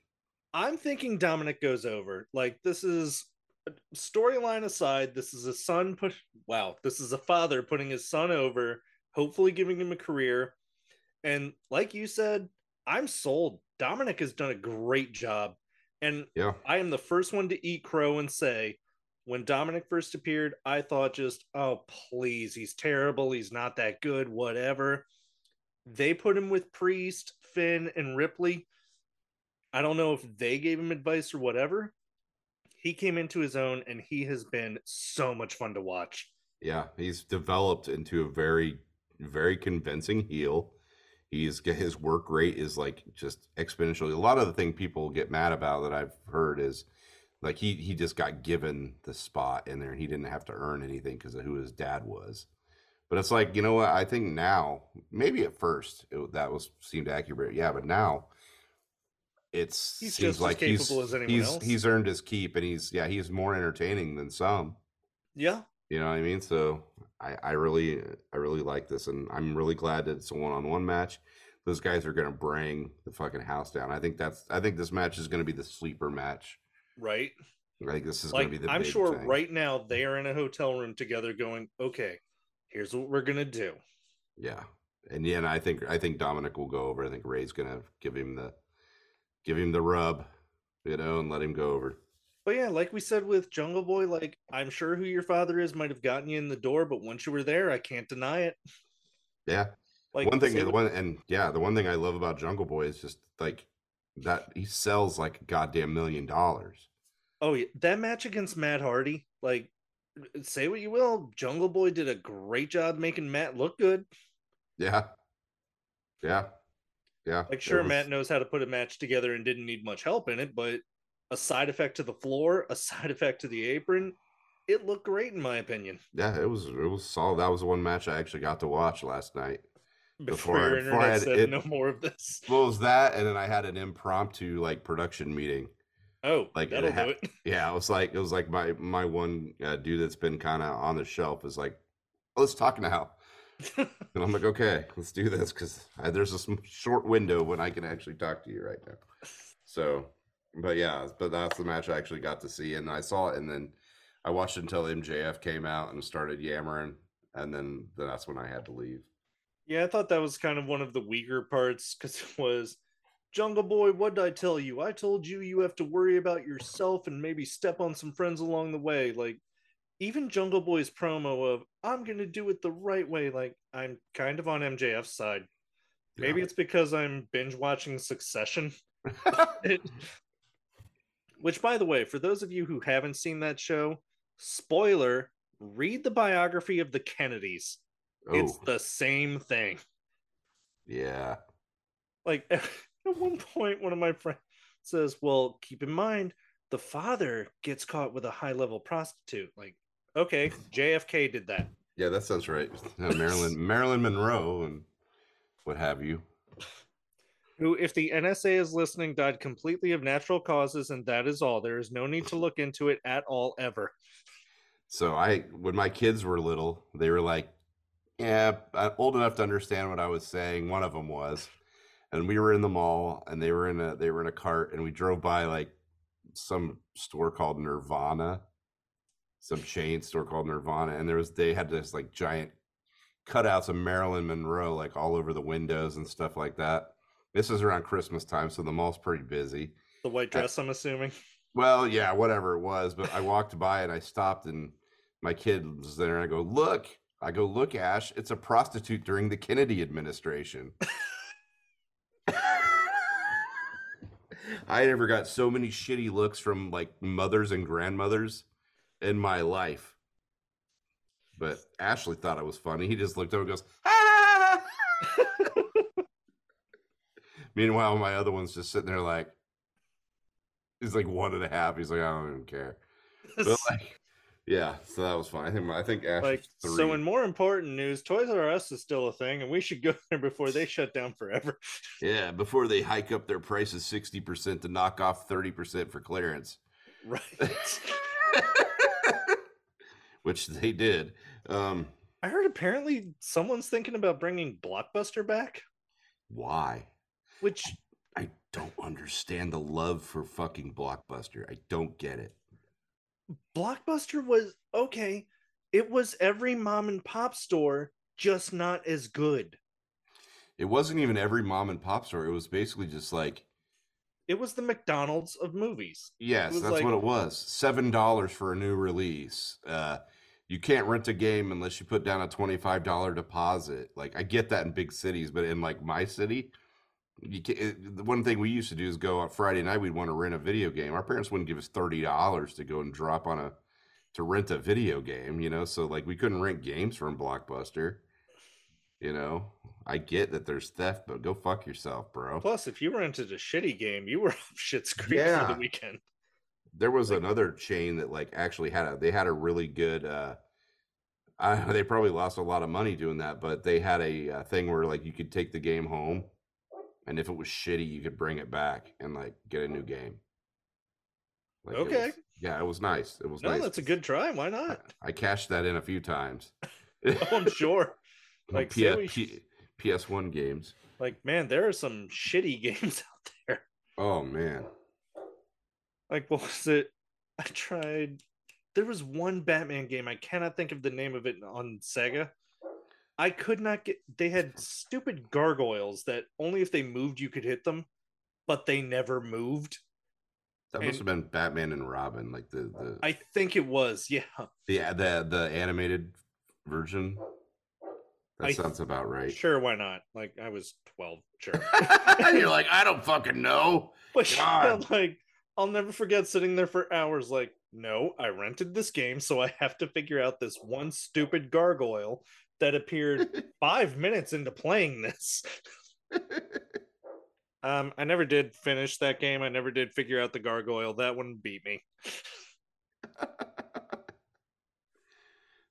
I'm thinking Dominic goes over. Like this is storyline aside, this is a son put wow, this is a father putting his son over, hopefully giving him a career. And like you said, I'm sold. Dominic has done a great job. And Yeah, I am the first one to eat crow and say, when Dominic first appeared, I thought just, oh, please, he's terrible. He's not that good, whatever. They put him with Priest, Finn, and Ripley. I don't know if they gave him advice or whatever. He came into his own and he has been so much fun to watch. yeah. He's developed into a very, very convincing heel. He's his work rate is like just exponentially. A lot of the thing people get mad about that I've heard is like he he just got given the spot in there and he didn't have to earn anything because of who his dad was. But it's like you know what I think now maybe at first it, that was seemed accurate, yeah. But now it's He's seems just as like he's capable as anyone he's else. he's earned his keep and he's yeah he's more entertaining than some. Yeah. You know what I mean? So I, I really, I really like this, and I'm really glad that it's a one-on-one match. Those guys are gonna bring the fucking house down. I think that's, I think this match is gonna be the sleeper match. Right. Right. this is like gonna be the. I'm sure thing. right now they are in a hotel room together going, okay, here's what we're gonna do. Yeah, and yeah, and I think, I think Dominic will go over. I think Rey's gonna give him the, give him the rub, you know, and let him go over. But yeah, like we said with Jungle Boy, like I'm sure who your father is might have gotten you in the door, but once you were there, I can't deny it. Yeah, Like one thing, one, and yeah, the one thing I love about Jungle Boy is just like that he sells like a goddamn million dollars. Oh yeah, that match against Matt Hardy, like uh, say what you will, Jungle Boy did a great job making Matt look good. Yeah. Yeah. Yeah. Like sure, was- Matt knows how to put a match together and didn't need much help in it, but a side effect to the floor, a side effect to the apron, it looked great in my opinion. Yeah, it was it was solid. That was the one match I actually got to watch last night. before, Before- before I had said it- no more of this. What was that? And then I had an impromptu like production meeting. Oh, like, it that'll ha- do it. Yeah, it was like it was like my my one uh, dude that's been kind of on the shelf is like, let's talk now. And I'm like, okay, let's do this because there's a short window when I can actually talk to you right now. So, but yeah, but that's the match I actually got to see, and I saw it, and then I watched it until MJF came out and started yammering, and then, then that's when I had to leave. Yeah, I thought that was kind of one of the weaker parts because it was Jungle Boy, what did I tell you? I told you you have to worry about yourself and maybe step on some friends along the way. Like, even Jungle Boy's promo of, I'm going to do it the right way. Like, I'm kind of on MJF's side. Maybe it's because I'm binge watching Succession. It- Which, by the way, for those of you who haven't seen that show, spoiler, read the biography of the Kennedys. It's oh, the same thing. yeah. like at one point one of my friends says well keep in mind the father gets caught with a high level prostitute like okay jfk did that Yeah, that sounds right. Marilyn Marilyn Monroe and what have you. who if the nsa is listening died completely of natural causes and that is all there is no need to look into it at all ever So I, when my kids were little, they were like, "Yeah, old enough to understand what I was saying." One of them was, and we were in the mall, and they were in a they were in a cart, and we drove by like some store called Nirvana, some chain store called Nirvana, and there was they had this like giant cutouts of Marilyn Monroe like all over the windows and stuff like that. This is around Christmas time, so the mall's pretty busy. the white dress i'm assuming Well, yeah, whatever it was, but I walked by and I stopped and my kid was there and I go, "Look." I go, "Look, Ash, it's a prostitute during the Kennedy administration." I never got so many shitty looks from like mothers and grandmothers in my life. But Ashley thought it was funny. He just looked over and goes, "Ah!" Meanwhile, my other one's just sitting there like, he's like one and a half. He's like, I don't even care. But like, yeah, so that was fun. I think I think Ash like so in more important news toys r us is still a thing and we should go there before they shut down forever yeah, before they hike up their prices sixty percent to knock off thirty percent for clearance, right which they did. Um, i heard apparently someone's thinking about bringing blockbuster back why? which I don't understand the love for fucking blockbuster. I don't get it. Blockbuster was okay. It was every mom and pop store, just not as good. It wasn't even every mom and pop store. It was basically just like, It was the McDonald's of movies. yes, that's like- what it was. Seven dollars for a new release. Uh, you can't rent a game unless you put down a twenty-five dollar deposit. Like I get that in big cities, but in like my city, you can it, the one thing we used to do is go on Friday night. We'd want to rent a video game. Our parents wouldn't give us thirty dollars to go and drop on a to rent a video game. You know, so like we couldn't rent games from Blockbuster. You know, I get that there's theft, but go fuck yourself, bro. Plus, if you rented a shitty game, you were off shit's creek for the weekend. there was another chain that like actually had a they had a really good uh I, they probably lost a lot of money doing that but they had a, uh thing where like you could take the game home and if it was shitty you could bring it back and like get a new game Like, it Okay. was- yeah it was nice it was No, nice that's a good try. Why not? i cashed that in a few times Oh, I'm sure. Like, P- P- ps1 games Like, man, there are some shitty games out there. oh man Like, what was it? I tried. There was one Batman game. I cannot think of the name of it on Sega. I could not get. They had stupid gargoyles that only if they moved you could hit them, but they never moved. that must have been batman and robin like the the I think it was. Yeah. the, the, the animated version that I- sounds about right Sure, why not? Like, I was 12. Sure. And you're like, I don't fucking know. But God. like, I'll never forget sitting there for hours, like, no, I rented this game, so I have to figure out this one stupid gargoyle that appeared five minutes into playing this. Um, I never did finish that game. I never did figure out the gargoyle. That one beat me.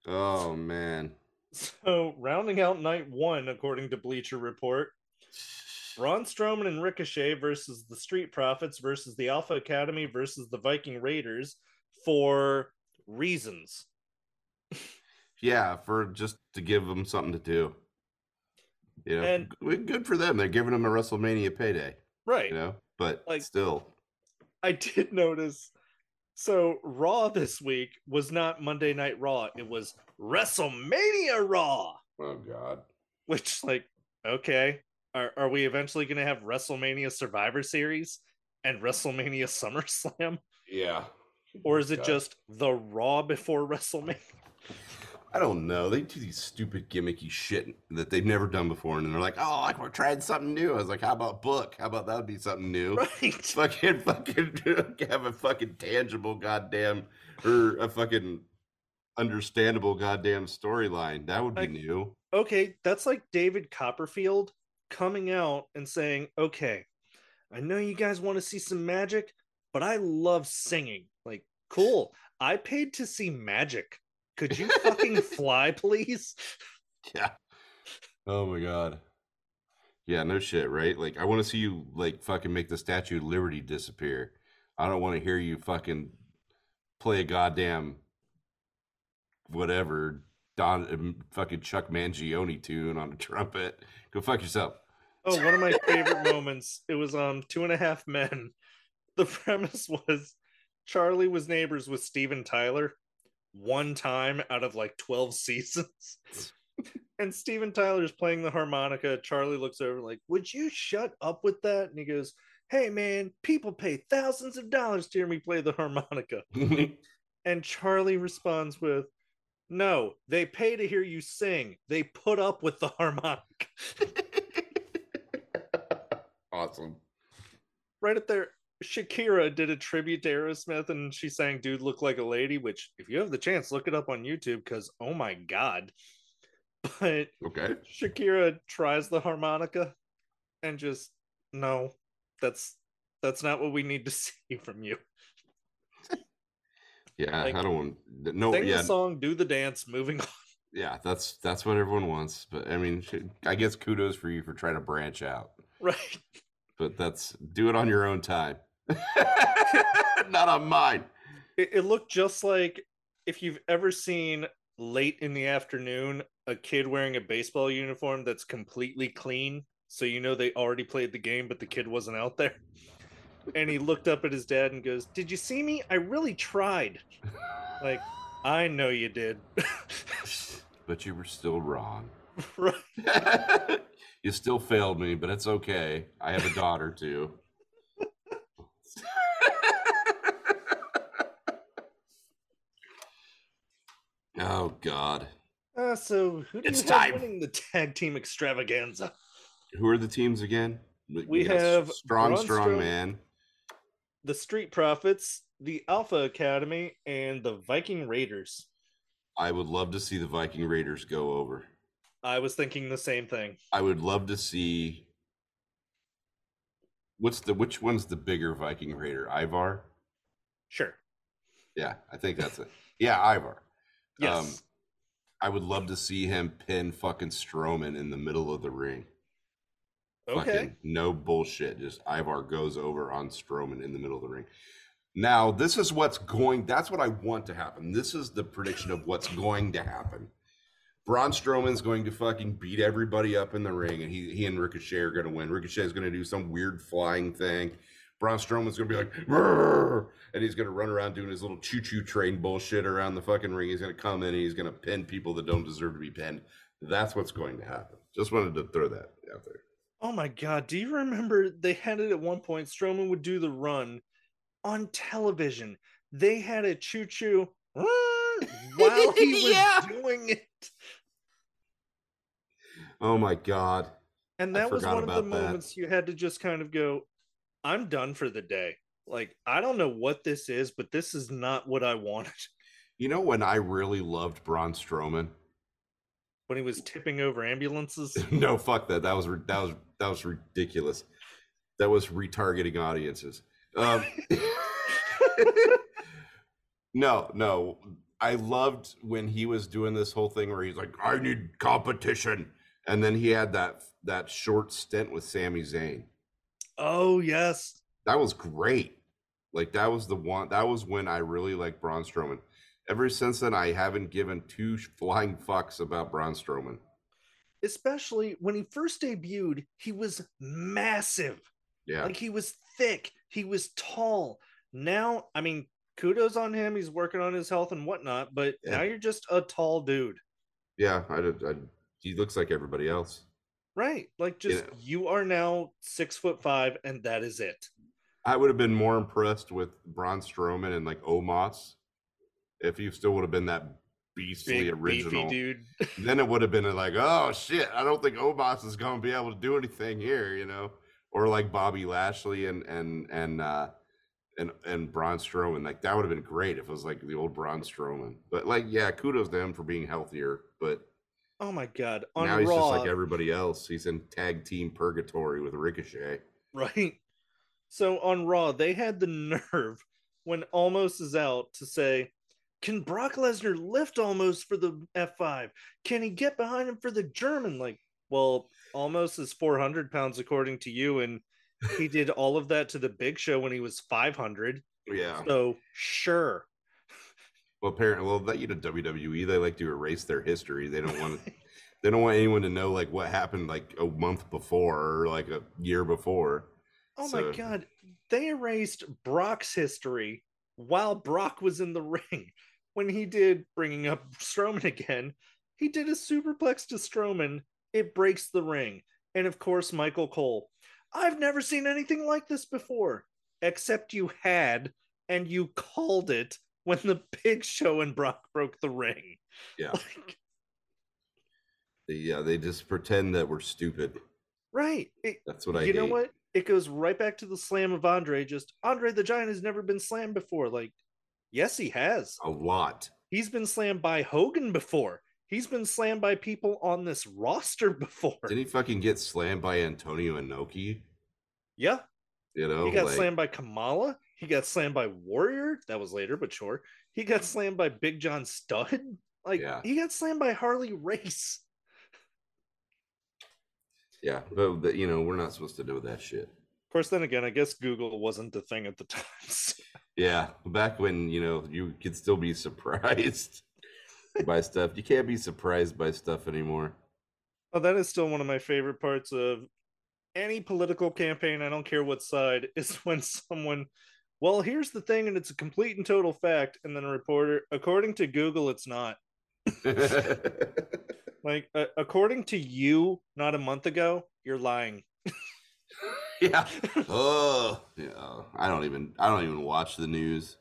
oh man. So, rounding out night one, according to Bleacher Report, Braun Strowman and Ricochet versus the Street Profits versus the Alpha Academy versus the Viking Raiders for reasons. Yeah, for just to give them something to do. You know, And- good for them. They're giving them a WrestleMania payday. Right. You know, but Like- still, I did notice. So, Raw this week was not Monday Night Raw, it was WrestleMania Raw, oh god, which, like, okay. Are, are we eventually going to have WrestleMania Survivor Series and WrestleMania SummerSlam? yeah. Or is it God. just the Raw before WrestleMania? I don't know. They do these stupid gimmicky shit that they've never done before, and they're like, "Oh, like we're trying something new." I was like, "How about book? How about that would be something new?" Right. fucking fucking have a fucking tangible goddamn or a fucking understandable goddamn storyline. That would be Like- new. okay, that's like David Copperfield coming out and saying, "Okay, I know you guys want to see some magic, but I love singing. Like, cool. I paid to see magic. Could you fucking fly, please?" Yeah. Oh my god. Yeah, no shit, right? Like I want to see you like fucking make the Statue of Liberty disappear. I don't want to hear you fucking play a goddamn whatever Don um, fucking Chuck Mangione tune on a trumpet. Go fuck yourself. Oh, one of my favorite moments. It was um Two and a Half Men. The premise was Charlie was neighbors with Steven Tyler one time out of like 12 seasons. and Steven Tyler's playing the harmonica. Charlie looks over like, "Would you shut up with that?" And he goes, "Hey man, people pay thousands of dollars to hear me play the harmonica." And Charlie responds with, "No, they pay to hear you sing. They put up with the harmonica." awesome. right up there shakira did a tribute to aerosmith and she sang dude look like a lady which if you have the chance look it up on youtube because oh my god but Okay. shakira tries the harmonica and just no that's that's not what we need to see from you Yeah, Like, I don't want no. sing yeah, the song do the dance moving on yeah. That's that's what everyone wants. But I mean, I guess kudos for you for trying to branch out. right But that's do it on your own time, not on mine. it, it looked just like if you've ever seen late in the afternoon a kid wearing a baseball uniform that's completely clean so you know they already played the game but the kid wasn't out there and he looked up at his dad and goes did you see me i really tried like i know you did but you were still wrong. right you still failed me, but it's okay. I have a daughter too. Oh God. uh, so who do It's you have time. winning the tag team extravaganza Who are the teams again? We have strong, Braun Strowman. the street profits the alpha academy and the viking raiders I would love to see the Viking Raiders go over. i was thinking the same thing I would love to see. What's the which one's the bigger Viking Raider? Ivar. sure Yeah, I think that's it. Yeah, Ivar. Yes Um, I would love to see him pin fucking Strowman in the middle of the ring. okay Fucking no bullshit. Just Ivar goes over on Strowman in the middle of the ring. Now, this is what's going. That's what I want to happen. This is the prediction of what's going to happen. Braun Strowman's going to fucking beat everybody up in the ring, and he he and Ricochet are going to win. Ricochet is going to do some weird flying thing. Braun Strowman's going to be like, and he's going to run around doing his little choo-choo train bullshit around the fucking ring. He's going to come in and he's going to pin people that don't deserve to be pinned. That's what's going to happen. Just wanted to throw that out there. Oh my god, do you remember they had it at one point Strowman would do the run on television. They had a choo choo while he was Yeah. doing it. Oh my god. And that was one of the that. moments you had to just kind of go, I'm done for the day. Like, I don't know what this is, but this is not what I wanted. You know when I really loved Braun Strowman? When he was tipping over ambulances. no, fuck that. That was that was that was ridiculous. That was retargeting audiences. Um, no, no. I loved when he was doing this whole thing where he's like, I need competition. And then he had that that short stint with Sami Zayn. Oh yes. That was great. Like that was the one that was when I really liked Braun Strowman. Ever since then, I haven't given two flying fucks about Braun Strowman. Especially when he first debuted, he was massive. Yeah. Like he was thick, he was tall. Now, I mean, kudos on him. He's working on his health and whatnot, but Yeah. now you're just a tall dude. Yeah, I, I, he looks like everybody else. Right. Like just Yeah. you are now six foot five, and that is it. I would have been more impressed with Braun Strowman and like Omos if he still would have been that beastly Big original. dude. Then it would have been like, oh shit, I don't think Omos is going to be able to do anything here, you know, or like Bobby Lashley and and and uh and and Braun Strowman. Like that would have been great if it was like the old Braun Strowman. But like, yeah, kudos to him for being healthier. But Oh my god. On now he's Raw, just like everybody else. He's in tag team purgatory with Ricochet. right? So on Raw, they had the nerve when Omos is out to say, Can Brock Lesnar lift Omos for the F5? Can he get behind him for the German? Like, well, Omos is 400 pounds according to you, and he did all of that to the Big Show when he was 500. Yeah. So sure. Well, apparently, well, that you know, WWE they like to erase their history. They don't want they don't want anyone to know like what happened like a month before or like a year before. Oh So- my god, they erased Brock's history while Brock was in the ring. When he did bringing up Strowman again, he did a superplex to Strowman. It breaks the ring. And of course, Michael Cole. I've never seen anything like this before, except you had, and you called it when the Big Show and Brock broke the ring. Yeah. Like, They, yeah, they just pretend that we're stupid. right. It- That's what I you know what? It goes right back to the slam of Andre. Just Andre the Giant has never been slammed before. Like, yes, he has. A lot. He's been slammed by Hogan before. He's been slammed by people on this roster before. Did he fucking get slammed by Antonio Inoki? Yeah, You know, he got like, slammed by Kamala. He got slammed by Warrior. That was later, but sure. He got mm-hmm. slammed by Big John Studd. Like Yeah. he got slammed by Harley Race. Yeah, but but, you know, we're not supposed to do that shit. Of course, then again, I guess Google wasn't the thing at the time. so- Yeah, back when you know you could still be surprised by stuff. You can't be surprised by stuff anymore. Oh, that is still one of my favorite parts of any political campaign. I don't care what side is when someone, well, here's the thing, and it's a complete and total fact, and then a reporter, according to Google, it's not. Like, uh, according to you, not a month ago, you're lying. yeah. Oh, yeah. I don't even. I don't even watch the news.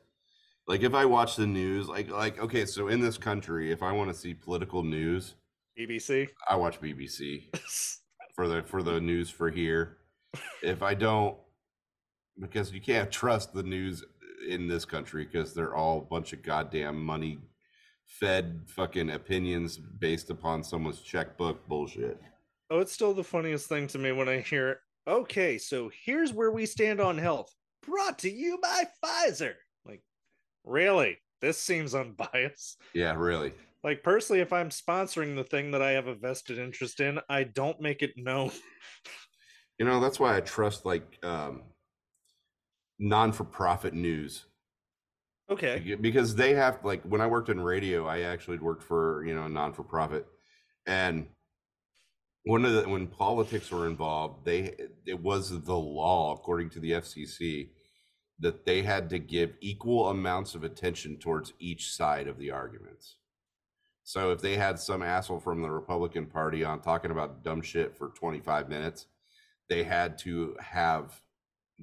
Like if I watch the news, like like okay, so in this country, if I want to see political news, BBC. I watch BBC for the for the news for here. If I don't, because you can't trust the news in this country because they're all a bunch of goddamn money fed fucking opinions based upon someone's checkbook bullshit. oh, it's still the funniest thing to me when I hear, okay, so here's where we stand on health, brought to you by Pfizer. Like, really? This seems unbiased. Yeah, really. Like personally, if I'm sponsoring the thing that I have a vested interest in, I don't make it known. You know, that's why I trust like um non for profit news. Okay. Because they have like when I worked in radio, I actually worked for you know a non for profit, and one of the when politics were involved, they it was the law according to the FCC that they had to give equal amounts of attention towards each side of the arguments. So if they had some asshole from the Republican Party on talking about dumb shit for 25 minutes, they had to have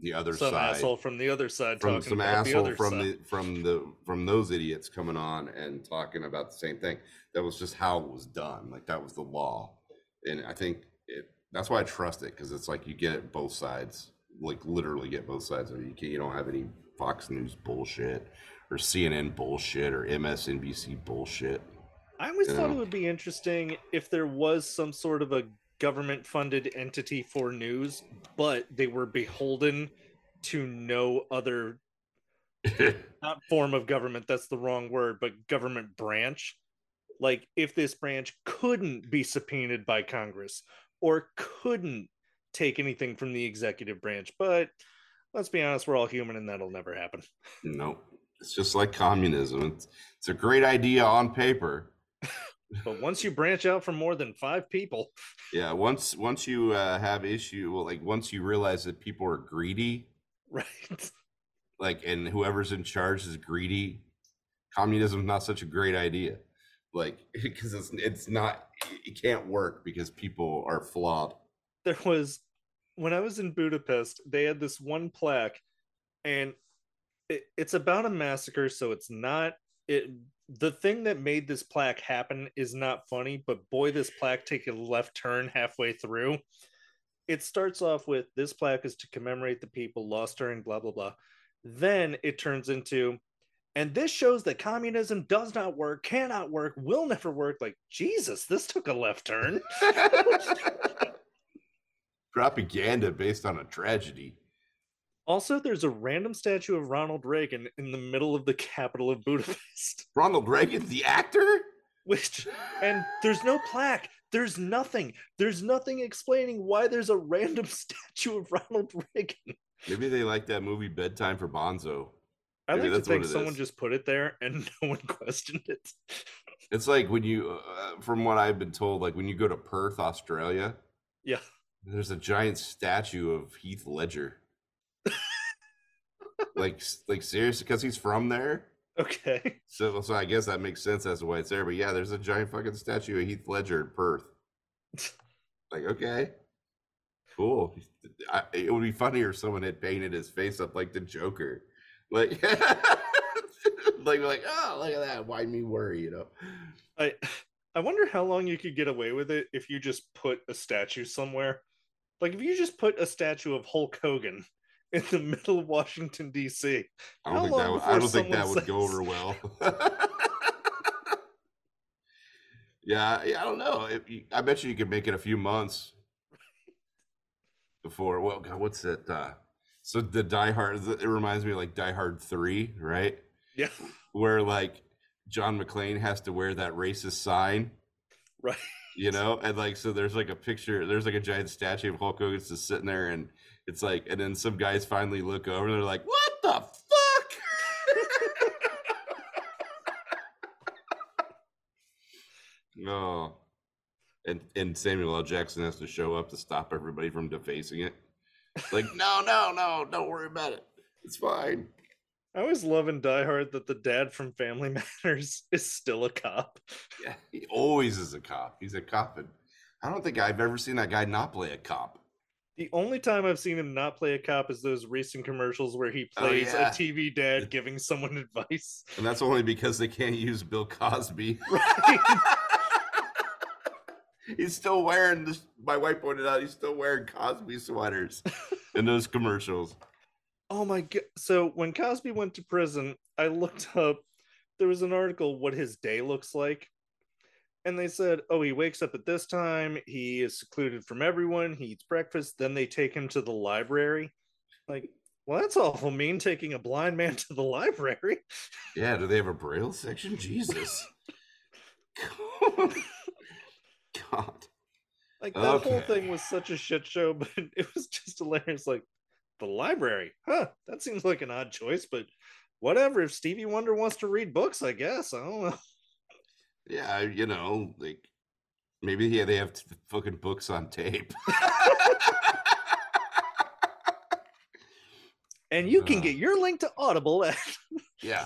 the other Some side asshole from the other side from talking some about the asshole other from side. the from the from those idiots coming on and talking about the same thing. That was just how it was done. Like that was the law, and I think it. That's why I trust it because it's like you get both sides. Like literally get both sides of it. You can You don't have any Fox News bullshit or CNN bullshit or MSNBC bullshit. I always thought Yeah. it would be interesting if there was some sort of a government funded entity for news, but they were beholden to no other not form of government, that's the wrong word, but government branch. Like if this branch couldn't be subpoenaed by Congress or couldn't take anything from the executive branch, but let's be honest, we're all human and that'll never happen. no, it's just like communism. It's, it's a great idea on paper. But once you branch out from more than five people, Yeah, once once you uh, have issue, well, like once you realize that people are greedy, right? like and whoever's in charge is greedy, communism's not such a great idea. Like because it's it's not it can't work because people are flawed. There was when I was in Budapest, they had this one plaque, and it, it's about a massacre, so it's not it. The thing that made this plaque happen is not funny, but boy, this plaque take a left turn halfway through. It starts off with this plaque is to commemorate the people lost during blah blah blah. Then it turns into, and this shows that communism does not work, cannot work, will never work. Like Jesus, this took a left turn. Propaganda based on a tragedy. Also, there's a random statue of Ronald Reagan in the middle of the capital of Budapest, Ronald Reagan, the actor. which, and there's no plaque. There's nothing. There's nothing explaining why there's a random statue of Ronald Reagan. Maybe they like that movie Bedtime for Bonzo. I Maybe like to think someone is. just put it there and no one questioned it. It's like when you, uh, from what I've been told, like when you go to Perth, Australia, Yeah. there's a giant statue of Heath Ledger. Like, like seriously, because he's from there. Okay. So, so I guess that makes sense as to why it's there. But yeah, there's a giant fucking statue of Heath Ledger in Perth. Like, okay, cool. I, it would be funnier if someone had painted his face up like the Joker, like, like, like, oh, look at that. Why me worry? You know? I I wonder how long you could get away with it if you just put a statue somewhere. Like if you just put a statue of Hulk Hogan in the middle of Washington D.C. I don't think that. Would, I don't think that would go over well. yeah, yeah, I don't know. You, I bet you you could make it a few months before. Well, God, what's it? Uh, so the Die Hard. It reminds me of like Die Hard Three, right? Yeah. Where like John McClane has to wear that racist sign, Right. you know, and like so there's like a picture. There's like a giant statue of Hulk Hogan just sitting there, and it's like, and then some guys finally look over, and they're like, "What the fuck?" No. And and Samuel L. Jackson has to show up to stop everybody from defacing it. Like, no, no, no, don't worry about it. It's fine. I always love in Die Hard that the dad from Family Matters is still a cop. Yeah, he always is a cop. He's a cop, and I don't think I've ever seen that guy not play a cop. The only time I've seen him not play a cop is those recent commercials where he Oh, plays yeah. a TV dad giving someone advice. And that's only because they can't use Bill Cosby. Right. he's still wearing this. My wife pointed out he's still wearing Cosby sweaters in those commercials. Oh my god! So when Cosby went to prison, I looked up. There was an article what his day looks like, and they said, "Oh, he wakes up at this time. He is secluded from everyone. He eats breakfast. Then they take him to the library." Like, well, that's awful mean taking a blind man to the library. Yeah, do they have a braille section? Jesus. God. Like that whole thing was such a shit show, but it was just hilarious. Like the library, huh? That seems like an odd choice, but whatever. If Stevie Wonder wants to read books, I guess I don't know. Yeah, you know, like maybe yeah, they have t- fucking books on tape. And you can Uh. get your link to Audible at yeah.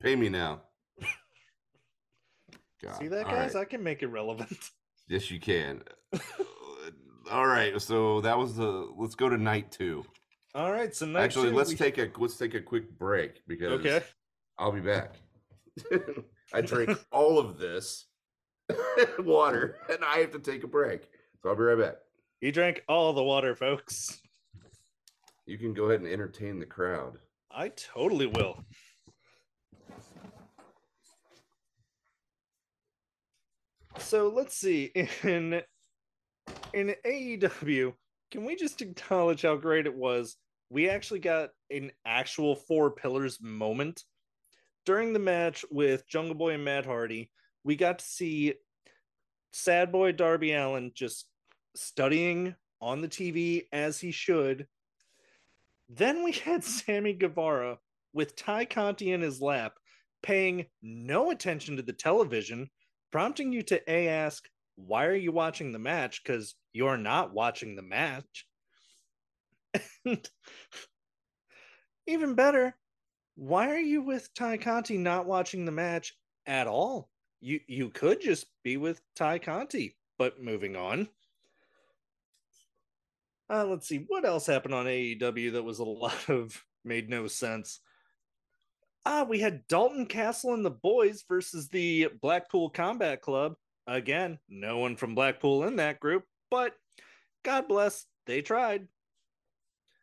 Pay me now. God. See that, all guys? right. I can make it relevant. Yes, you can. Uh, all right, so that was the. Let's go to night two. All right, so night Actually, two, let's take a let's take a quick break because Okay. I'll be back. I drink all of this water, and I have to take a break. So I'll be right back. He drank all the water, folks. You can go ahead and entertain the crowd. I totally will. So let's see in in AEW, can we just acknowledge how great it was we actually got an actual four pillars moment during the match with Jungle Boy and Matt Hardy. We got to see Sad Boy Darby Allin just studying on the TV as he should. Then we had Sammy Guevara with Tay Conti in his lap, paying no attention to the television, prompting you to A ask, why are you watching the match? Because you're not watching the match. And even better, why are you with Tay Conti not watching the match at all? You you could just be with Tay Conti, but moving on. Uh, let's see what else happened on AEW that was a lot of made no sense. Ah, we had Dalton Castle and the boys versus the Blackpool Combat Club. Again, no one from Blackpool in that group, but God bless, they tried.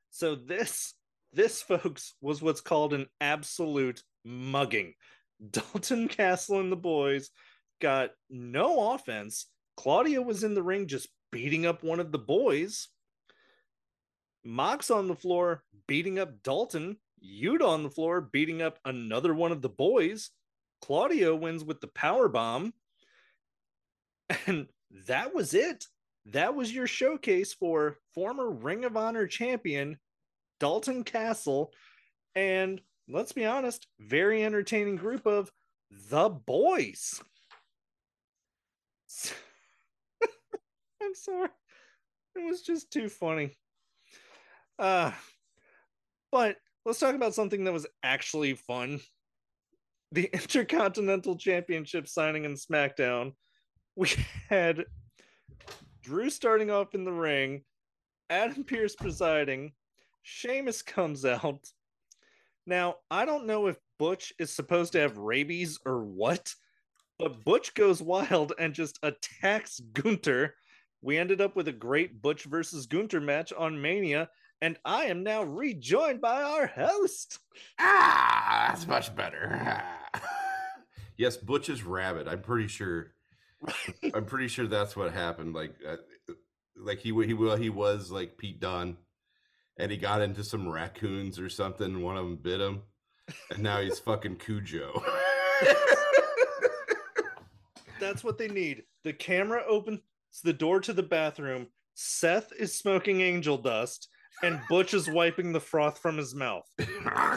So this this folks was what's called an absolute mugging. Dalton Castle and the boys got no offense. Claudio was in the ring just beating up one of the boys. Mox on the floor beating up Dalton. Yuta on the floor beating up another one of the boys. Claudio wins with the power bomb. And that was it. That was your showcase for former Ring of Honor champion Dalton Castle. And let's be honest, very entertaining group of the boys. I'm sorry. It was just too funny. Uh but let's talk about something that was actually fun. The Intercontinental Championship signing in SmackDown. We had Drew starting off in the ring, Adam Pearce presiding, Sheamus comes out. Now, I don't know if Butch is supposed to have rabies or what, but Butch goes wild and just attacks Gunther. We ended up with a great Butch versus Gunther match on Mania, and I am now rejoined by our host. Ah, that's much better. yes, Butch is rabbit. I'm pretty sure. I'm pretty sure that's what happened. Like, uh, like he he well he was like Pete Dunne, and he got into some raccoons or something. One of them bit him, and now he's fucking Cujo. That's what they need. The camera opens the door to the bathroom. Seth is smoking angel dust, and Butch is wiping the froth from his mouth.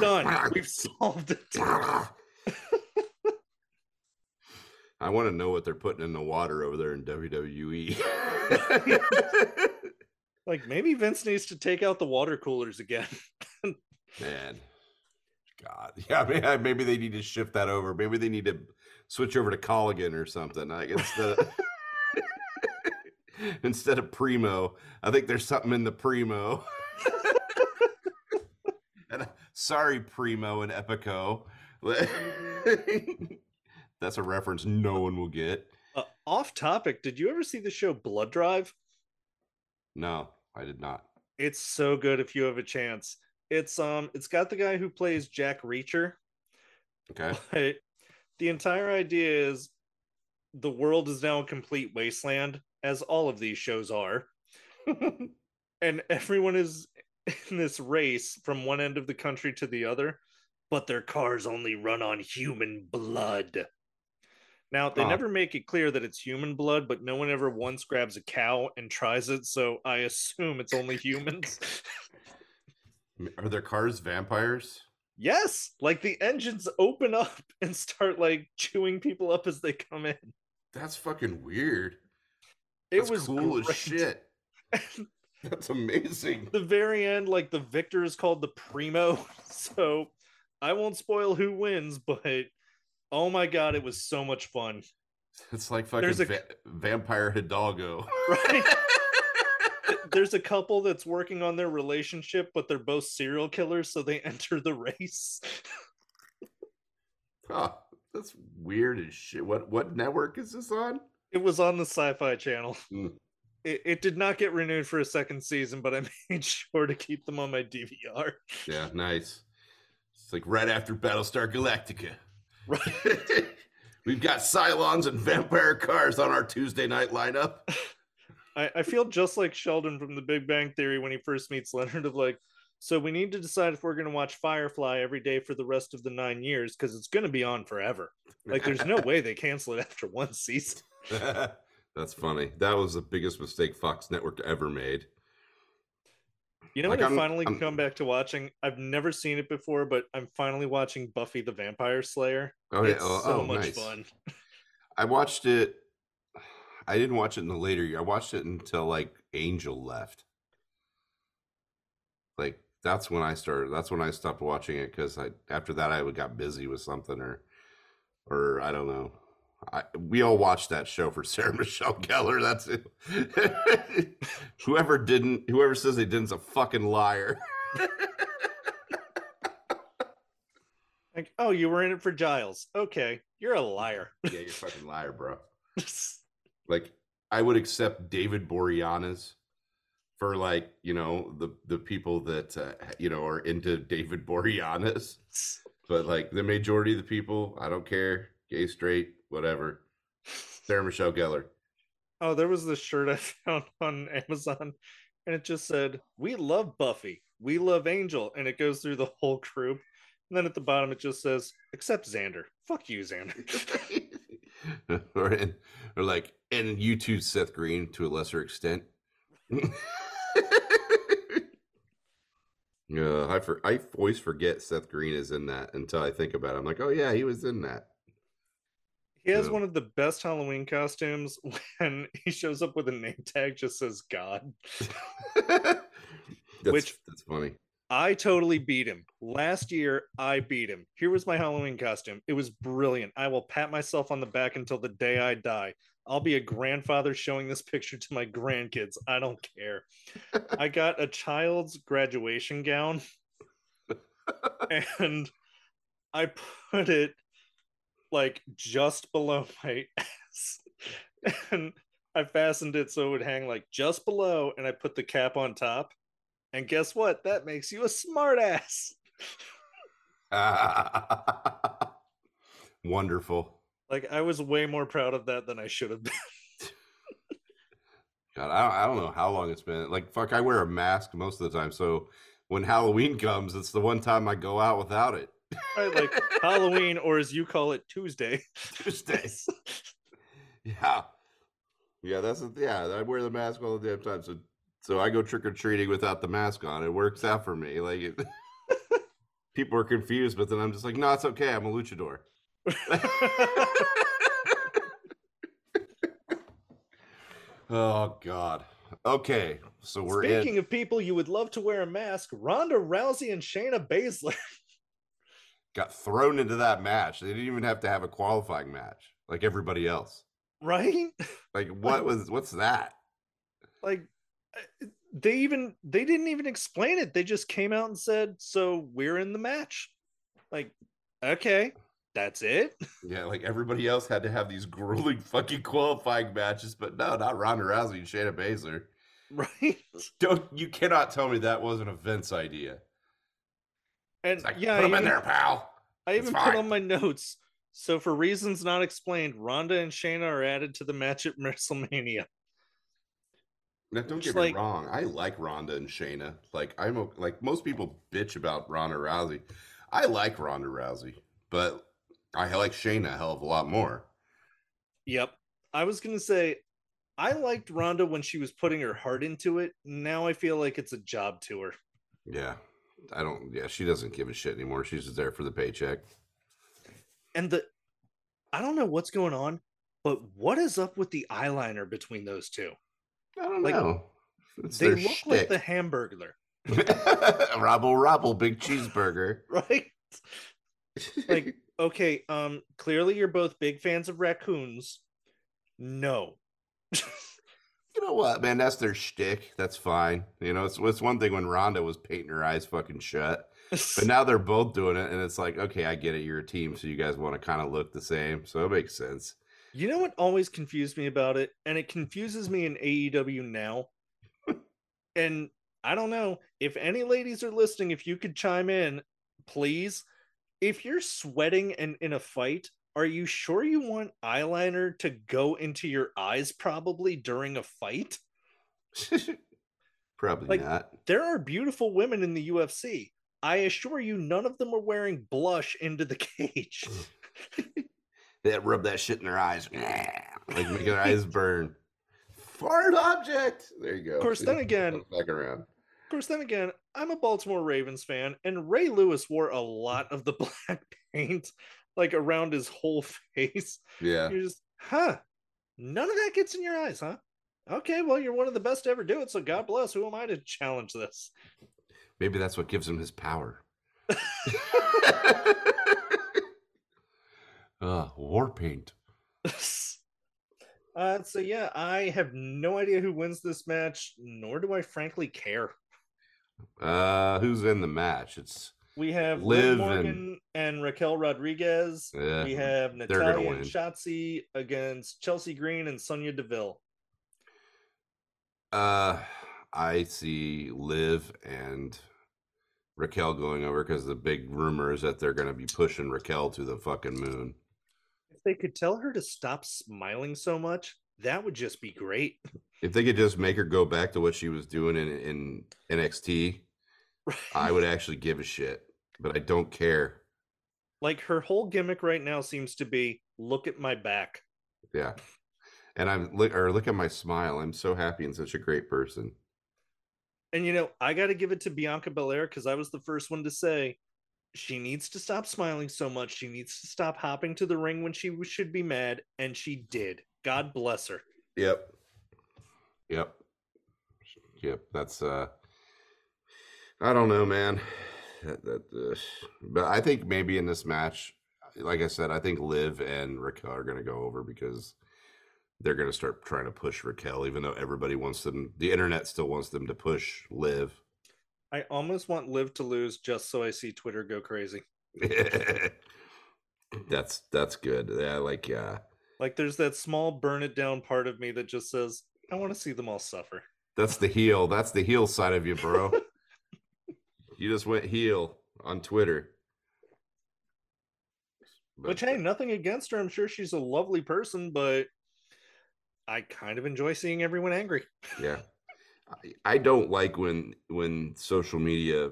Done. We've solved it. I want to know what they're putting in the water over there in WWE. Like maybe Vince needs to take out the water coolers again. Man, God, yeah, may- maybe they need to shift that over. Maybe they need to switch over to Culligan or something. Like instead of instead of Primo, I think there's something in the Primo. and uh, sorry, Primo and Epico. That's a reference no one will get. Uh, off topic, did you ever see the show Blood Drive? No, I did not. It's so good if you have a chance. It's um it's got the guy who plays Jack Reacher, Okay. but the entire idea is the world is now a complete wasteland, as all of these shows are. and everyone is in this race from one end of the country to the other, but their cars only run on human blood. Now, they Ah. never make it clear that it's human blood, but no one ever once grabs a cow and tries it, so I assume it's only humans. Are their cars vampires? yes, like the engines open up and start like chewing people up as they come in. That's fucking weird. It That's was cool great. as shit. That's amazing. the very end, like the victor is called the primo. So I won't spoil who wins, but oh my god, it was so much fun. It's like fucking There's a- va- vampire Hidalgo. Right? There's a couple that's working on their relationship, but they're both serial killers, so they enter the race. Huh, that's weird as shit. What what network is this on? It was on the Sci-Fi Channel. Hmm. It, it did not get renewed for a second season, but I made sure to keep them on my DVR. Yeah, nice. It's like right after Battlestar Galactica. Right. We've got Cylons and vampire cars on our Tuesday night lineup. I, I feel just like Sheldon from The Big Bang Theory when he first meets Leonard of like, So we need to decide if we're going to watch Firefly every day for the rest of the nine years because it's going to be on forever. Like, there's no way they cancel it after one season. That's funny. That was the biggest mistake Fox Network ever made. You know Like, what I I'm- finally I'm- come back to watching? I've never seen it before, but I'm finally watching Buffy the Vampire Slayer. Oh yeah, it's oh, so oh, much nice. fun. I watched it. I didn't watch it in the later year. I watched it until like Angel left. Like that's when I started. That's when I stopped watching it because I after that I got busy with something or or I don't know. I, we all watched that show for Sarah Michelle Gellar. That's it. whoever didn't, whoever says they didn't, is a fucking liar. Like, oh, you were in it for Giles. Okay, you're a liar. yeah, you're a fucking liar, bro. like I would accept David Boreanaz for like you know the the people that uh, you know are into David Boreanaz, but like the majority of the people, I don't care, gay, straight, whatever. Sarah Michelle Gellar. oh, there was this shirt I found on Amazon, and it just said, "We love Buffy. We love Angel," and it goes through the whole group. And then at the bottom, it just says, "Except Xander. Fuck you, Xander." or, in, or like, and you too, Seth Green, to a lesser extent. Yeah, uh, I for, I always forget Seth Green is in that until I think about it. I'm like, oh yeah, he was in that. He has one of the best Halloween costumes when he shows up with a name tag just says God. that's, Which- that's funny. I totally beat him. Last year, I beat him. Here was my Halloween costume. It was brilliant. I will pat myself on the back until the day I die. I'll be a grandfather showing this picture to my grandkids. I don't care. I got a child's graduation gown and I put it like just below my ass. And I fastened it so it would hang like just below, and I put the cap on top. And guess what? That makes you a smart ass. Wonderful. Like I was way more proud of that than I should have been. God, I don't, I don't know how long it's been. Like, fuck, I wear a mask most of the time. So when Halloween comes, it's the one time I go out without it. Right, like Halloween, or as you call it, Tuesday. Tuesdays. Yeah. Yeah, that's the yeah. I wear the mask all the damn time. So so I go trick or treating without the mask on. It works out for me. Like it, people are confused, but then I'm just like, no, it's okay. I'm a luchador. oh God. Okay, so we're Speaking in. of people you would love to wear a mask, Ronda Rousey and Shayna Baszler. Got thrown into that match. They didn't even have to have a qualifying match like everybody else. Right? Like what was what's that? Like uh, they even they didn't even explain it. They just came out and said, "So we're in the match." Like, okay, that's it. Yeah, like everybody else had to have these grueling fucking qualifying matches, but no, not Ronda Rousey and Shayna Baszler. Right? Don't you cannot tell me that wasn't a Vince idea. And It's like yeah, put I him in there, pal. I even put on my notes. So for reasons not explained, Ronda and Shayna are added to the match at WrestleMania. Now, don't Just get me like- wrong. I like Ronda and Shayna. Like I'm like most people bitch about Ronda Rousey. I like Ronda Rousey, but I like Shayna a hell of a lot more. Yep. I was gonna say I liked Ronda when she was putting her heart into it. Now I feel like it's a job to her. Yeah. I don't yeah, she doesn't give a shit anymore. She's just there for the paycheck. And the I don't know what's going on, but what is up with the eyeliner between those two? I don't Like, know. It's They look like the Hamburglar, Robble Robble Big Cheeseburger. right? Like, okay, um, clearly you're both big fans of raccoons. No. You know what, man? That's their shtick. That's fine. You know, it's it's one thing when Ronda was painting her eyes fucking shut, but now they're both doing it, and it's like, okay, I get it. You're a team, so you guys want to kind of look the same, so it makes sense. You know what always confused me about it, and it confuses me in AEW now. and I don't know if any ladies are listening. If you could chime in, please. If you're sweating and in a fight, are you sure you want eyeliner to go into your eyes? Probably during a fight. Probably Like- not. There are beautiful women in the UFC. I assure you, none of them are wearing blush into the cage. They rub that shit in their eyes, like make their eyes burn. Fart object. There you go. Of course, then again- back around. Of course, then again, I'm a Baltimore Ravens fan, and Ray Lewis wore a lot of the black paint, like around his whole face. Yeah, You're just, huh? None of that gets in your eyes, huh? Okay, well, you're one of the best to ever do it, so God bless. Who am I to challenge this? maybe that's what gives him his power. uh, war paint. uh, so yeah, I have no idea who wins this match, nor do I frankly care. Uh, who's in the match? It's We have Liv Liv and- Morgan and, Raquel Rodriguez. Yeah, we have Natalya and Shotzi against Chelsea Green and Sonya Deville. uh, I see Liv and Raquel going over because the big rumor is that they're going to be pushing Raquel to the fucking moon. If they could tell her to stop smiling so much, that would just be great. If they could just make her go back to what she was doing in, in NXT, I would actually give a shit, but I don't care. like her whole gimmick right now seems to be look at my back. Yeah. And I'm look or look at my smile. I'm so happy and such a great person. And you know, I got to give it to Bianca Belair because I was the first one to say she needs to stop smiling so much. She needs to stop hopping to the ring when she should be mad, and she did. God bless her. Yep. Yep. Yep. That's uh I don't know, man. That, that uh, but I think maybe in this match, like I said, I think Liv and Raquel are gonna go over because they're gonna start trying to push Raquel, even though everybody wants them the internet still wants them to push Liv. I almost want Liv to lose just so I see Twitter go crazy. that's that's good. Yeah, like yeah. Like there's that small burn it down part of me that just says, I want to see them all suffer. That's the heel. That's the heel side of you, bro. you just went heel on Twitter. Which But, hey, nothing against her. I'm sure she's a lovely person, but I kind of enjoy seeing everyone angry. yeah, I, I don't like when when social media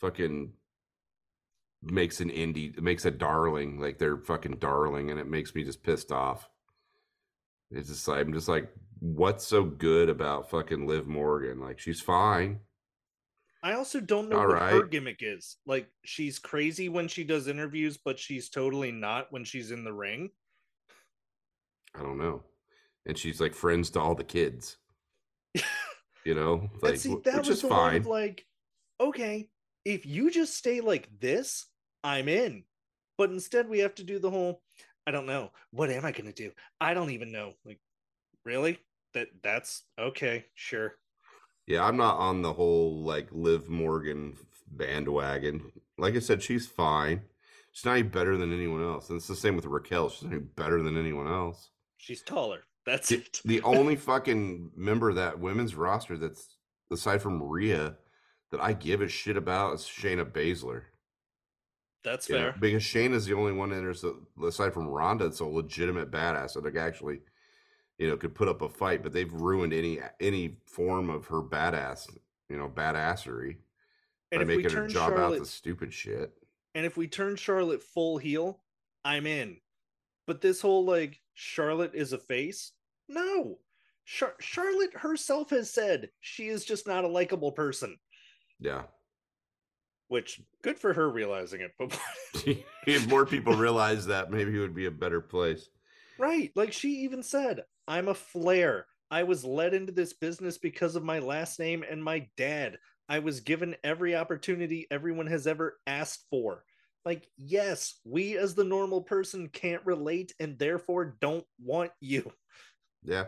fucking makes an indie makes a darling like they're fucking darling, and it makes me just pissed off. It's just like I'm just like, what's so good about fucking Liv Morgan? Like she's fine. I also don't know All what her gimmick is. Like she's crazy when she does interviews, but she's totally not when she's in the ring. I don't know. And she's like friends to all the kids. You know, like see, that which was is fine. of like, okay, if you just stay like this, I'm in. But instead, we have to do the whole. I don't know. What am I gonna do? I don't even know. Like, really? That that's okay. Sure. Yeah, I'm not on the whole like Liv Morgan bandwagon. Like I said, she's fine. She's not any better than anyone else. And it's the same with Raquel. She's not any better than anyone else. She's taller. That's The, it. the only fucking member of that women's roster that's aside from Rhea that I give a shit about is Shayna Baszler. That's you know, fair. because Shayna's the only one that is a- aside from Ronda that's a legitimate badass that like actually, you know, could put up a fight. But they've ruined any any form of her badass, you know, badassery And by making her job out the stupid shit. and if we turn Charlotte full heel, I'm in. But this whole like Charlotte is a face, no. Char- Charlotte herself has said she is just not a likable person, Yeah, which good for her realizing it. But if more people realize that, maybe it would be a better place. Right, like she even said, "I'm a Flair. I was led into this business because of my last name and my dad. I was given every opportunity everyone has ever asked for." Like, yes, we as the normal person can't relate and therefore don't want you. Yeah,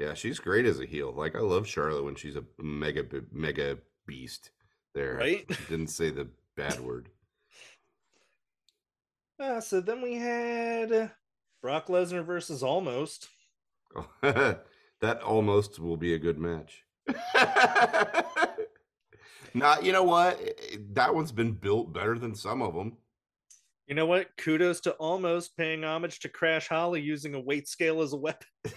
yeah, she's great as a heel. Like I love Charlotte when she's a mega mega beast. There, Right? Didn't say the bad word. Uh, so then we had Brock Lesnar versus Omos. that almost will be a good match. Not, you know what? That one's been built better than some of them. You know what? Kudos to Omos paying homage to Crash Holly using a weight scale as a weapon.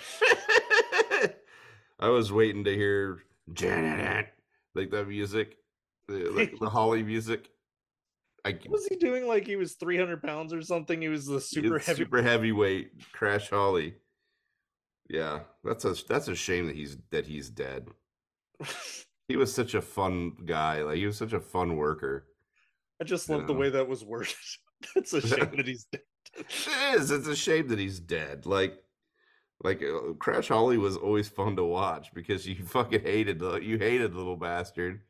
I was waiting to hear Janet, like that music, the, like the Holly music. I Was he doing like he was 300 pounds or something? He was the super heavy. super heavyweight Crash Holly. Yeah, that's a that's a shame that he's that he's dead. He was such a fun guy. Like he was such a fun worker. I just love the way that was worded. That's a shame that he's dead. It is. It's a shame that he's dead. Like, like uh, Crash Holly was always fun to watch because you fucking hated the you hated the little bastard.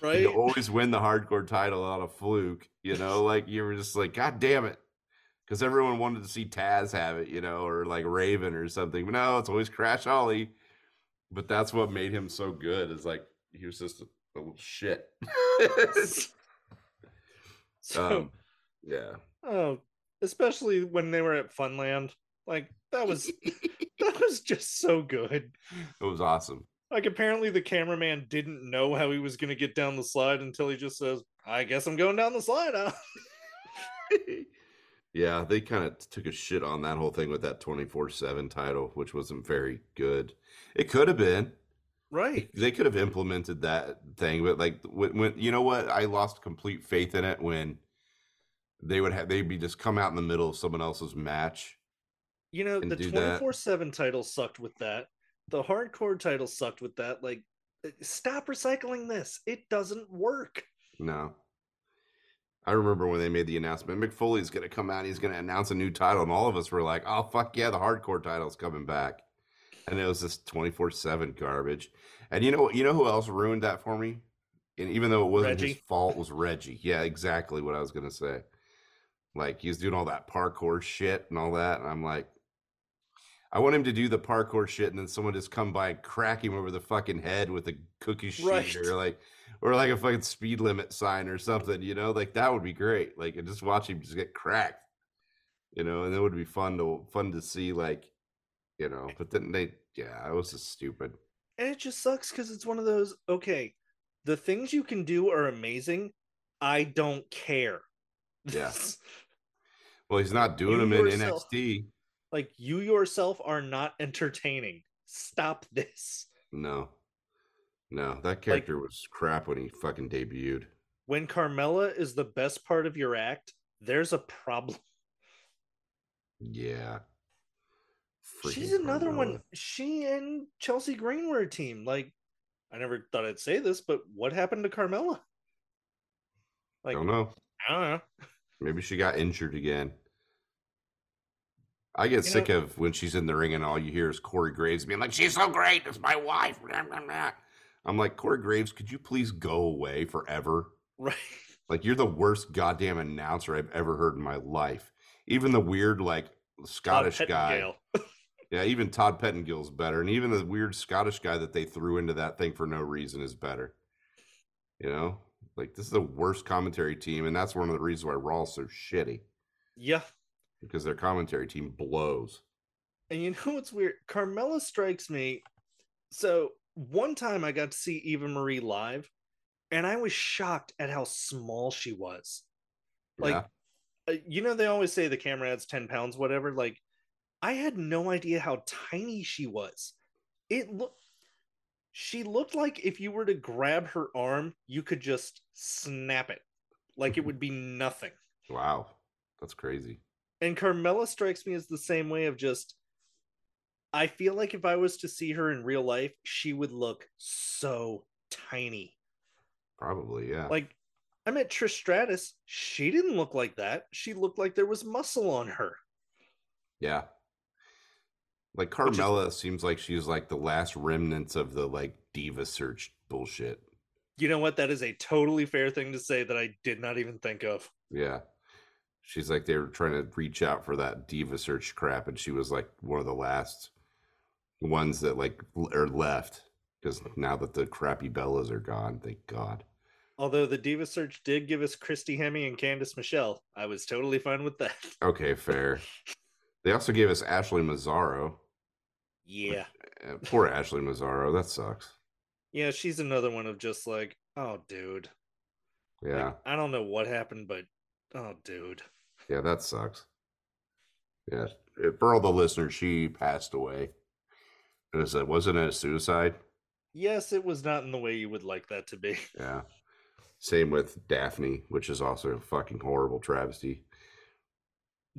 Right? You always win the hardcore title on a fluke. You know, like you were just like, God damn it. Because everyone wanted to see Taz have it, you know, or like Raven or something. But no, it's always Crash Holly. But that's what made him so good. Is like he was just a, a little shit. so, um, yeah. oh, especially when they were at Funland. Like that was that was just so good. It was awesome. Like apparently the cameraman didn't know how he was going to get down the slide until he just says, "I guess I'm going down the slide." Huh? yeah, they kind of took a shit on that whole thing with that 24 7 title, which wasn't very good. It could have been. right. They could have implemented that thing, but like when, when you know what, I lost complete faith in it when they would have they'd be just come out in the middle of someone else's match. You know, the 24 7 title sucked with that. The hardcore title sucked with that. Like, uh, stop recycling this. It doesn't work. No. I remember when they made the announcement, Mick Foley's going to come out, he's going to announce a new title, and all of us were like, "Oh fuck yeah, the hardcore title's coming back," and it was this twenty four seven garbage. And you know, you know who else ruined that for me? And even though it wasn't his fault, was Reggie. Yeah, exactly what I was going to say. Like he was doing all that parkour shit and all that, and I'm like, I want him to do the parkour shit, and then someone just come by and crack him over the fucking head with a cookie sheet Right. or like, or like a fucking speed limit sign or something. You know, like that would be great. Like, and just watch him just get cracked. You know, and it would be fun to fun to see. Like, you know, but then they, yeah, it was just stupid. And it just sucks because it's one of those, okay, the things you can do are amazing. I don't care. Yeah. Well, he's not doing You them in yourself- NXT. Like, you yourself are not entertaining. Stop this. No, no, that character was crap when he fucking debuted. When Carmella is the best part of your act, there's a problem. Yeah. She's Freaking another one. She and Chelsea Green were a team. Like, I never thought I'd say this, but what happened to Carmella? Like, Don't know. I don't know. Maybe she got injured again. I get You sick know- of when she's in the ring and all you hear is Corey Graves being like, "She's so great, it's my wife." blah, blah, blah." I'm like, Corey Graves, could you please go away forever? Right. Like, you're the worst goddamn announcer I've ever heard in my life. Even the weird, like Scottish guy, yeah, even Todd Pettengill's better, and even the weird Scottish guy that they threw into that thing for no reason is better. You know, like this is the worst commentary team, and that's one of the reasons why Raw's so shitty Yeah. Because their commentary team blows. And you know what's weird? Carmella strikes me. So one time I got to see Eva Marie live, and I was shocked at how small she was. Like, yeah, uh, you know, they always say the camera adds 10 pounds, whatever. Like, I had no idea how tiny she was. It looked, she looked like if you were to grab her arm, you could just snap it. Like it would be nothing. wow, that's crazy. And Carmella strikes me as the same way of just I feel like if I was to see her in real life, she would look so tiny. Probably, yeah. Like I met Trish Stratus, she didn't look like that. She looked like there was muscle on her. Yeah. Like Which is- seems like she's like the last remnants of the like diva search bullshit. You know what? That is a totally fair thing to say that I did not even think of. Yeah. She's like they were trying to reach out for that diva search crap, and she was like one of the last ones that like are left because now that the crappy Bellas are gone, thank God. Although the Diva Search did give us Christy Hemme and Candice Michelle, I was totally fine with that. Okay, fair. they also gave us Ashley Massaro. Yeah. Uh, poor Ashley Massaro. That sucks. Yeah, she's another one of just like, oh, dude. Like, Yeah. I don't know what happened, but oh, dude. Yeah, that sucks. Yeah, for all the listeners, she passed away. It was a, wasn't it a suicide? Yes, it was not in the way you would like that to be. Yeah. Same with Daffney, which is also a fucking horrible travesty.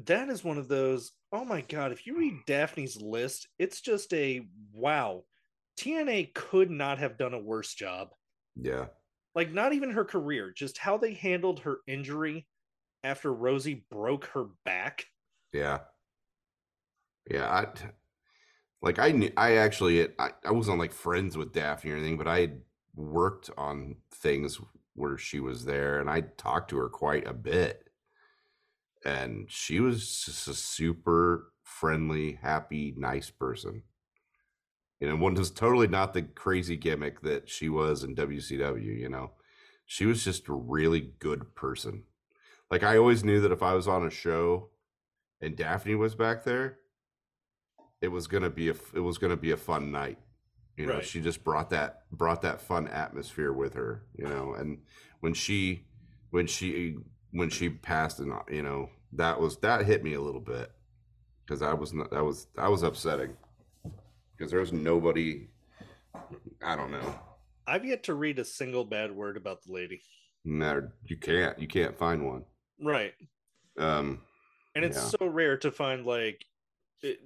That is one of those. Oh my god! If you read Daffney's list, it's just a wow. TNA could not have done a worse job. Yeah. Like not even her career, just how they handled her injury after Rosie broke her back. Yeah. Yeah, I like I knew I actually I, I wasn't like friends with Daffney or anything, but I worked on things where she was there and I talked to her quite a bit. And she was just a super friendly, happy, nice person. You know, one was totally not the crazy gimmick that she was in WCW, you know. She was just a really good person. Like I always knew that if I was on a show and Daffney was back there, it was gonna be a it was gonna be a fun night. You know, Right. she just brought that brought that fun atmosphere with her. You know, and when she when she when she passed, and you know that was that hit me a little bit because I was not that was that was upsetting because there was nobody. I don't know. I've yet to read a single bad word about the lady. No, you can't you can't find one. Right. Um, And it's Yeah. so rare to find like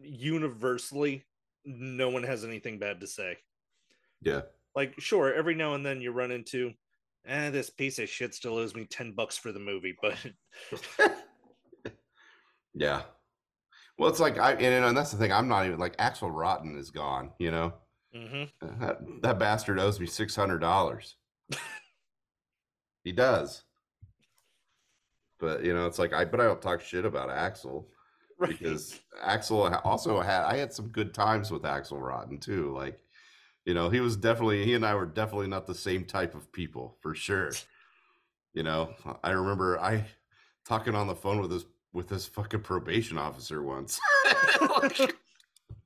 universally no one has anything bad to say. yeah, Like sure, every now and then you run into eh, this piece of shit still owes me 10 bucks for the movie, but yeah. Well, it's like I and, and that's the thing. I'm not even like Axl Rotten is gone. You know Mhm. that that bastard owes me six hundred dollars. he does. But you know, it's like I but I don't talk shit about Axl right. because Axel also had I had some good times with Axl Rotten too. Like, you know, he was definitely he and I were definitely not the same type of people for sure. You know, I remember I talking on the phone with this with this fucking probation officer once. like,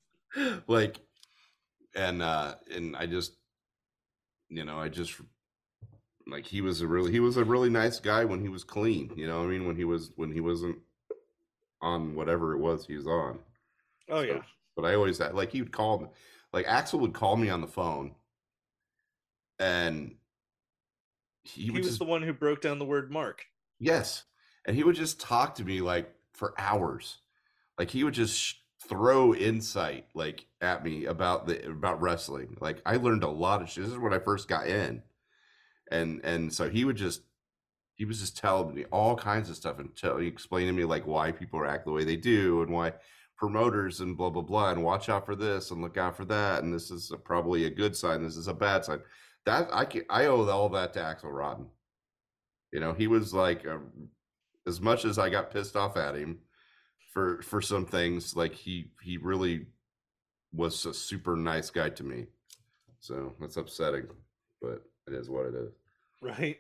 like and uh and I just you know, I just like he was a really he was a really nice guy when he was clean, you know what I mean? When he was when he wasn't on whatever it was he was on. oh So- yeah. But I always like he would call me like Axl would call me on the phone and he He, was just the one who broke down the word mark. yes and he would just talk to me like for hours like he would just sh- throw insight like at me about the about wrestling like i learned a lot of shit this is when i first got in and and so he would just he was just telling me all kinds of stuff and tell explaining to me like why people are act the way they do and why promoters and blah blah blah and watch out for this and look out for that and this is a, probably a good sign this is a bad sign. That i can, i owe all that to axl rotten you know he was like a, as much as i got pissed off at him for for some things like he he really was a super nice guy to me. So that's upsetting but it is what it is Right.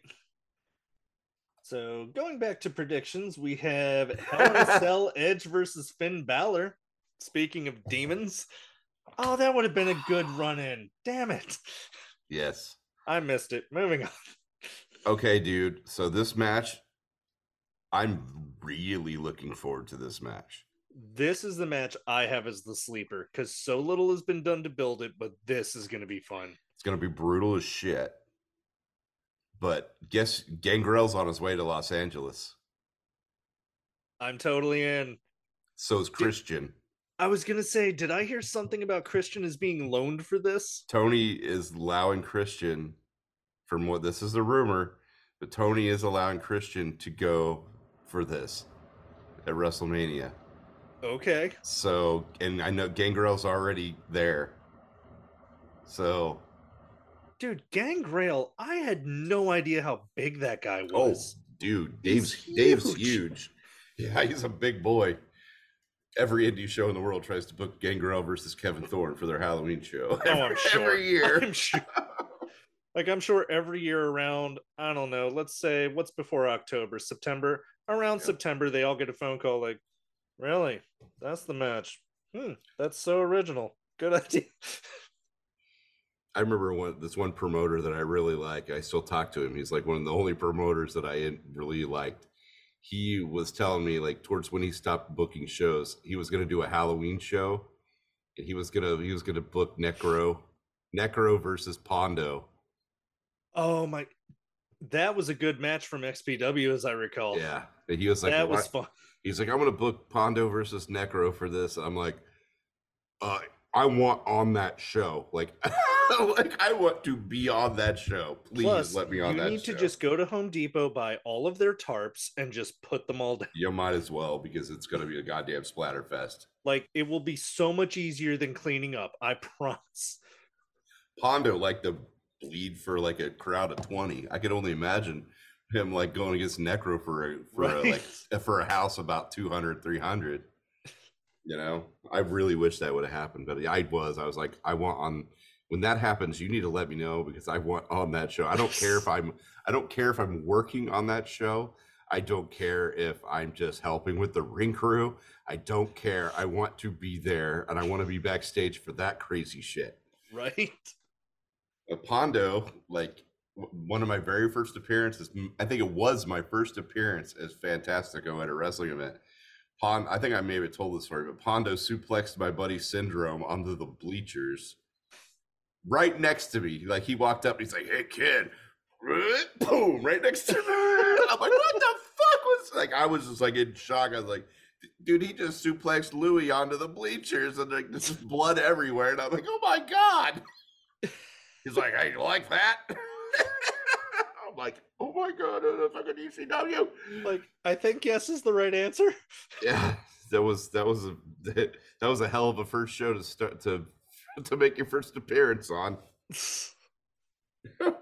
So going back to predictions, we have Hell in a Cell Edge versus Finn Balor. Speaking of demons, oh, that would have been a good run in. Damn it. yes I missed it. Moving on. Okay, dude. So this match, I'm really looking forward to this match. This is the match I have as the sleeper because so little has been done to build it, but this is going to be fun. It's gonna be brutal as shit. But guess Gangrel's on his way to Los Angeles. I'm totally in. So is Christian. I was going to say, did I hear something about Christian is being loaned for this? Tony is allowing Christian, from what this is a rumor, but Tony is allowing Christian to go for this at WrestleMania. Okay. So, and I know Gangrel's already there. So, Dude, Gangrel, I had no idea how big that guy was. oh, was. dude, He's Dave's Dave's huge. huge. Yeah, he's a big boy. Every indie show in the world tries to book Gangrel versus Kevin Thorne for their Halloween show. Oh, I'm sure. Every year. I'm sure. Like I'm sure every year around, I don't know, let's say what's before October, September, around Yeah. September, they all get a phone call like, really? That's the match. Hmm, that's so original. Good idea. I remember one this one promoter that I really like. I still talk to him. He's like one of the only promoters that I really liked. He was telling me like towards when he stopped booking shows, he was going to do a Halloween show, and he was gonna he was gonna book Necro Necro versus Pondo. Oh my, that was a good match from XPW, as I recall. Yeah, and he was like, that was fun. he's like, I'm gonna book Pondo versus Necro for this. I'm like, uh, I want on that show. Like, like I want to be on that show. Please Plus, let me on you that You need show. to just go to Home Depot, buy all of their tarps, and just put them all down. You might as well because it's gonna be a goddamn splatter fest. Like it will be so much easier than cleaning up. I promise. Pondo like the bleed for like a crowd of 20. I could only imagine him like going against Necro for a, for a, like for a house about 200 300. You know, I really wish that would have happened, but I was I was like I want on when that happens, you need to let me know because I want on that show. I don't care if I'm I don't care if I'm working on that show. I don't care if I'm just helping with the ring crew. I don't care. I want to be there and I want to be backstage for that crazy shit. Right? Uh, Pondo, like one of my very first appearances, I think it was my first appearance as Fantastico at a wrestling event. Pond, I think I may have told this story, but Pondo suplexed my buddy Syndrome onto the bleachers right next to me. Like he walked up, and he's like, "Hey kid," boom, right next to me. I'm like, "What the fuck was?" Like I was just like in shock. I was like. Dude, he just suplexed Louis onto the bleachers and like this is blood everywhere. And I'm like, oh my God. He's like, hey, you like that? I'm like, oh my god, that's like an ECW. Like I think yes is the right answer. Yeah, that was that was a that was a hell of a first show to start to to make your first appearance on. so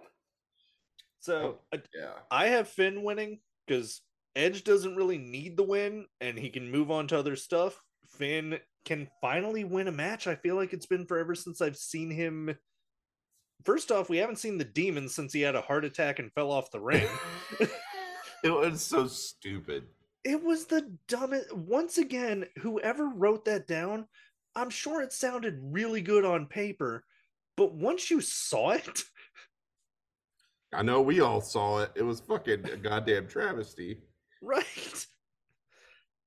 oh, I, Yeah, I have Finn winning because Edge doesn't really need the win and he can move on to other stuff. Finn can finally win a match. I feel like it's been forever since I've seen him. First off, we haven't seen the demon since he had a heart attack and fell off the ring. it was so stupid. it was the dumbest. Once again, whoever wrote that down, I'm sure it sounded really good on paper, but once you saw it, I know we all saw it. It was fucking a goddamn travesty. right?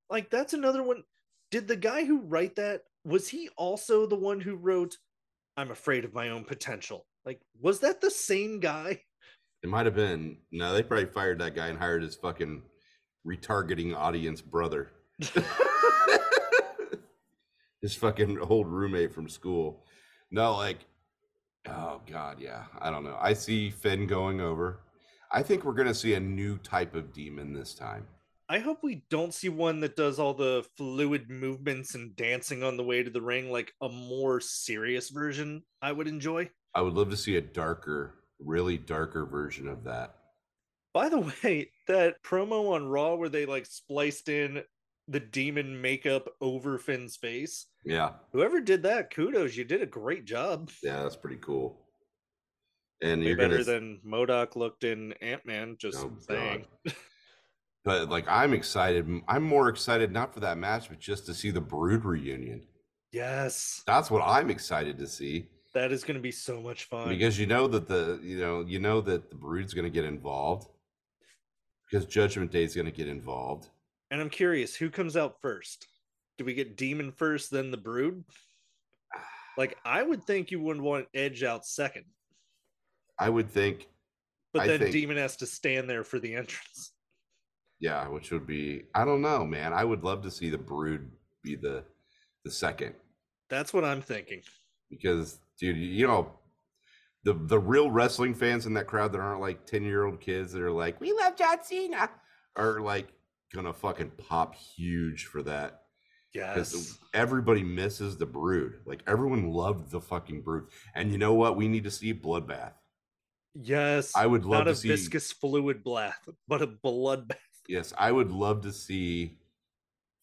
Like that's another one. Did the guy who write that was he also the one who wrote I'm afraid of my own potential? Like was that the same guy? It might have been. No, they probably fired that guy and hired his fucking retargeting audience brother. His fucking old roommate from school. No, like, oh god, yeah. I don't know. I see Finn going over. I think we're gonna see a new type of demon this time. I hope we don't see one that does all the fluid movements and dancing on the way to the ring like a more serious version I would enjoy. I would love to see a darker, really darker version of that. By the way, that promo on Raw where they like spliced in the demon makeup over Finn's face, Yeah, whoever did that, kudos, you did a great job. yeah, that's pretty cool. And Way you're better gonna than MODOK looked in Ant Man, just Oh, saying. But like I'm excited. I'm more excited not for that match, but just to see the Brood reunion. Yes, That's what I'm excited to see that is going to be so much fun. because you know that the you know you know that the Brood's going to get involved because Judgment Day is going to get involved. And I'm curious, who comes out first? Do we get Demon first, then the Brood? Like, I would think you wouldn't want Edge out second, I would think, but I then think- Demon has to stand there for the entrance. yeah, which would be I don't know, man. I would love to see the Brood be the the second That's what I'm thinking. because dude, you know. The, the real wrestling fans in that crowd that aren't like 10 year old kids that are like, we love John Cena, are like gonna fucking pop huge for that. Yes. everybody misses the brood. Like everyone loved the fucking brood. And you know what? We need to see bloodbath. Yes. I would love Not to a see. viscous fluid bath, but a bloodbath. Yes, I would love to see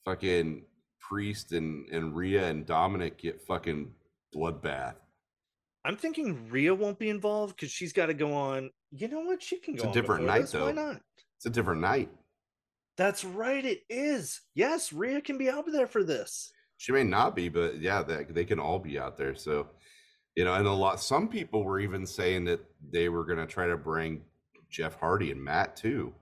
fucking priest and and Rhea and Dominic get fucking bloodbath. I'm thinking Rhea won't be involved because she's got to go on. You know what? She can It's go a on different night, this. Why not? It's a different night. That's right. It is. Yes, Rhea can be out there for this. She may not be, but yeah, they, they can all be out there. So, you know, and a lot. Some people were even saying that they were going to try to bring Jeff Hardy and Matt too.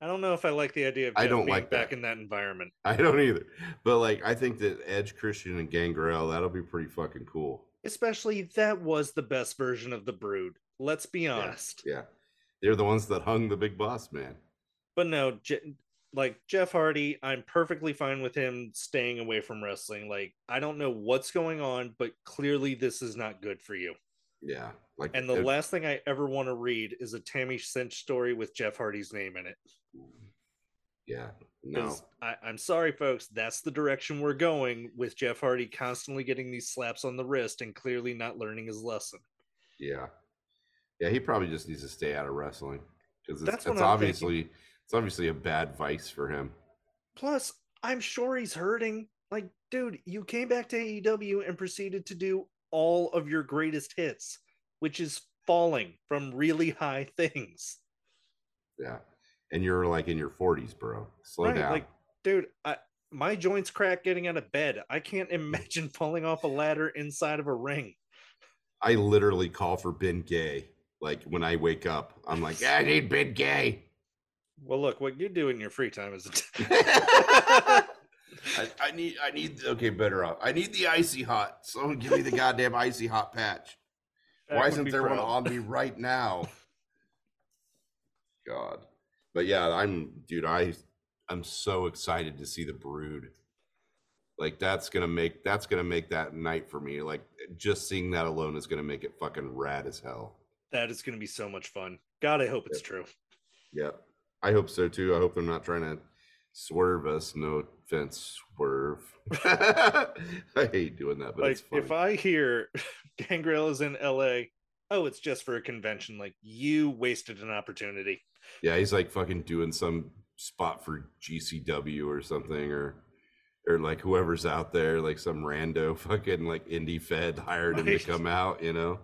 I don't know if I like the idea of I don't being like back that. in that environment. I don't either. But like, I think that Edge, Christian, and Gangrel that'll be pretty fucking cool. Especially that was the best version of the Brood. Let's be honest. Yeah. They're the ones that hung the big boss man. But no, Je- like Jeff Hardy, I'm perfectly fine with him staying away from wrestling. Like I don't know what's going on, but clearly this is not good for you. Yeah. Like And the it- last thing I ever want to read is a Tammy Sytch story with Jeff Hardy's name in it. Yeah. No. I, I'm sorry, folks. That's the direction we're going with Jeff Hardy constantly getting these slaps on the wrist and clearly not learning his lesson. Yeah. Yeah, he probably just needs to stay out of wrestling. Because it's, it's obviously it's obviously a bad vice for him. Plus, I'm sure he's hurting. Like, dude, you came back to AEW and proceeded to do all of your greatest hits, which is falling from really high things. Yeah. And you're like in your 40s, bro. Slow Right, down. like- Dude, I, my joints crack getting out of bed. I can't imagine falling off a ladder inside of a ring. I literally call for Ben Gay. Like when I wake up, I'm like, I need Ben Gay. Well, look, what you do in your free time is I, I need I need okay, better off. I need the icy hot. Someone give me the goddamn icy hot patch. Why isn't be there one on me right now? God. But yeah, I'm dude, I I'm so excited to see the brood. Like that's gonna make that's gonna make that night for me. Like just seeing that alone is gonna make it fucking rad as hell. That is going to be so much fun. God, I hope it's true. Yep. I hope so too. I hope they're not trying to swerve us. No offense, swerve. I hate doing that, but like if I hear Gangrel is in LA, oh, it's just for a convention. Like you wasted an opportunity. Yeah, he's like fucking doing some spot for GCW or something, or or like whoever's out there, like some rando fucking like indie fed hired him Right. to come out, you know.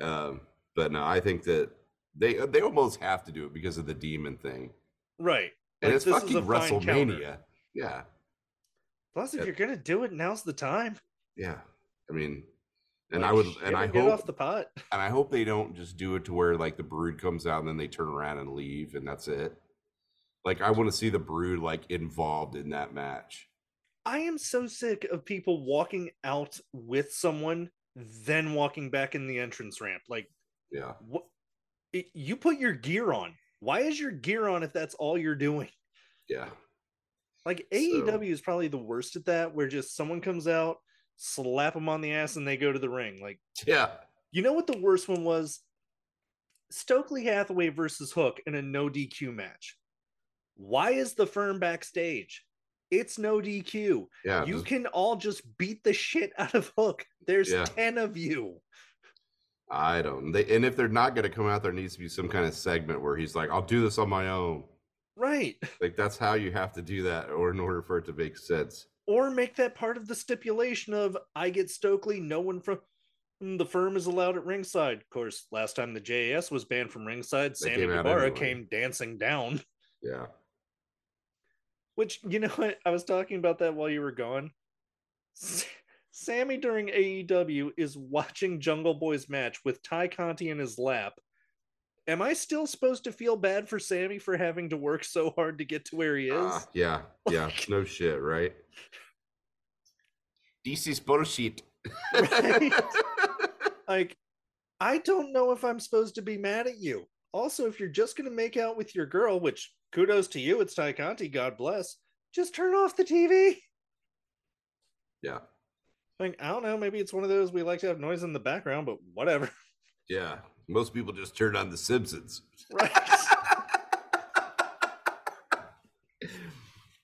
Um, but no, I think that they uh, they almost have to do it because of the demon thing, Right. and Like, it's fucking a fine counter. WrestleMania. Yeah, Plus, if Yeah. you're gonna do it, now's the time. yeah. I mean, and Like, I would, and I get hope, off the pot. and I hope they don't just do it to where like the brood comes out and then they turn around and leave and that's it. Like I want to see the brood like involved in that match. I am so sick of people walking out with someone, then walking back in the entrance ramp. Like, Yeah. what? It, you put your gear on. Why is your gear on if that's all you're doing? Yeah. Like So- AEW is probably the worst at that, where just someone comes out, slap them on the ass, and they go to the ring. Like, Yeah. you know what the worst one was? Stokely Hathaway versus Hook in a no DQ match. Why is the firm backstage? It's no DQ. Yeah. you can all just beat the shit out of Hook. There's Yeah. 10 of you. I don't. They, and if they're not going to come out, there needs to be some kind of segment where he's like, "I'll do this on my own." Right. Like that's how you have to do that, or in order for it to make sense. Or make that part of the stipulation of I get Stokely, no one from hmm, the firm is allowed at ringside. Of course, last time the JAS was banned from ringside, They Sammy Guevara anyway. came dancing down. Yeah. Which you know what? I was talking about that while you were gone. S- Sammy during AEW is watching Jungle Boy's match with Tay Conti in his lap. Am I still supposed to feel bad for Sammy for having to work so hard to get to where he is? Ah, yeah. Yeah. Like- no shit, right? DC's bullshit. Right? like, I don't know if I'm supposed to be mad at you. Also, if you're just going to make out with your girl, which kudos to you, it's Tay Conti, God bless, just turn off the TV. yeah. Like, I don't know, maybe it's one of those we like to have noise in the background, but whatever. Yeah. Most people just turn on The Simpsons. Right.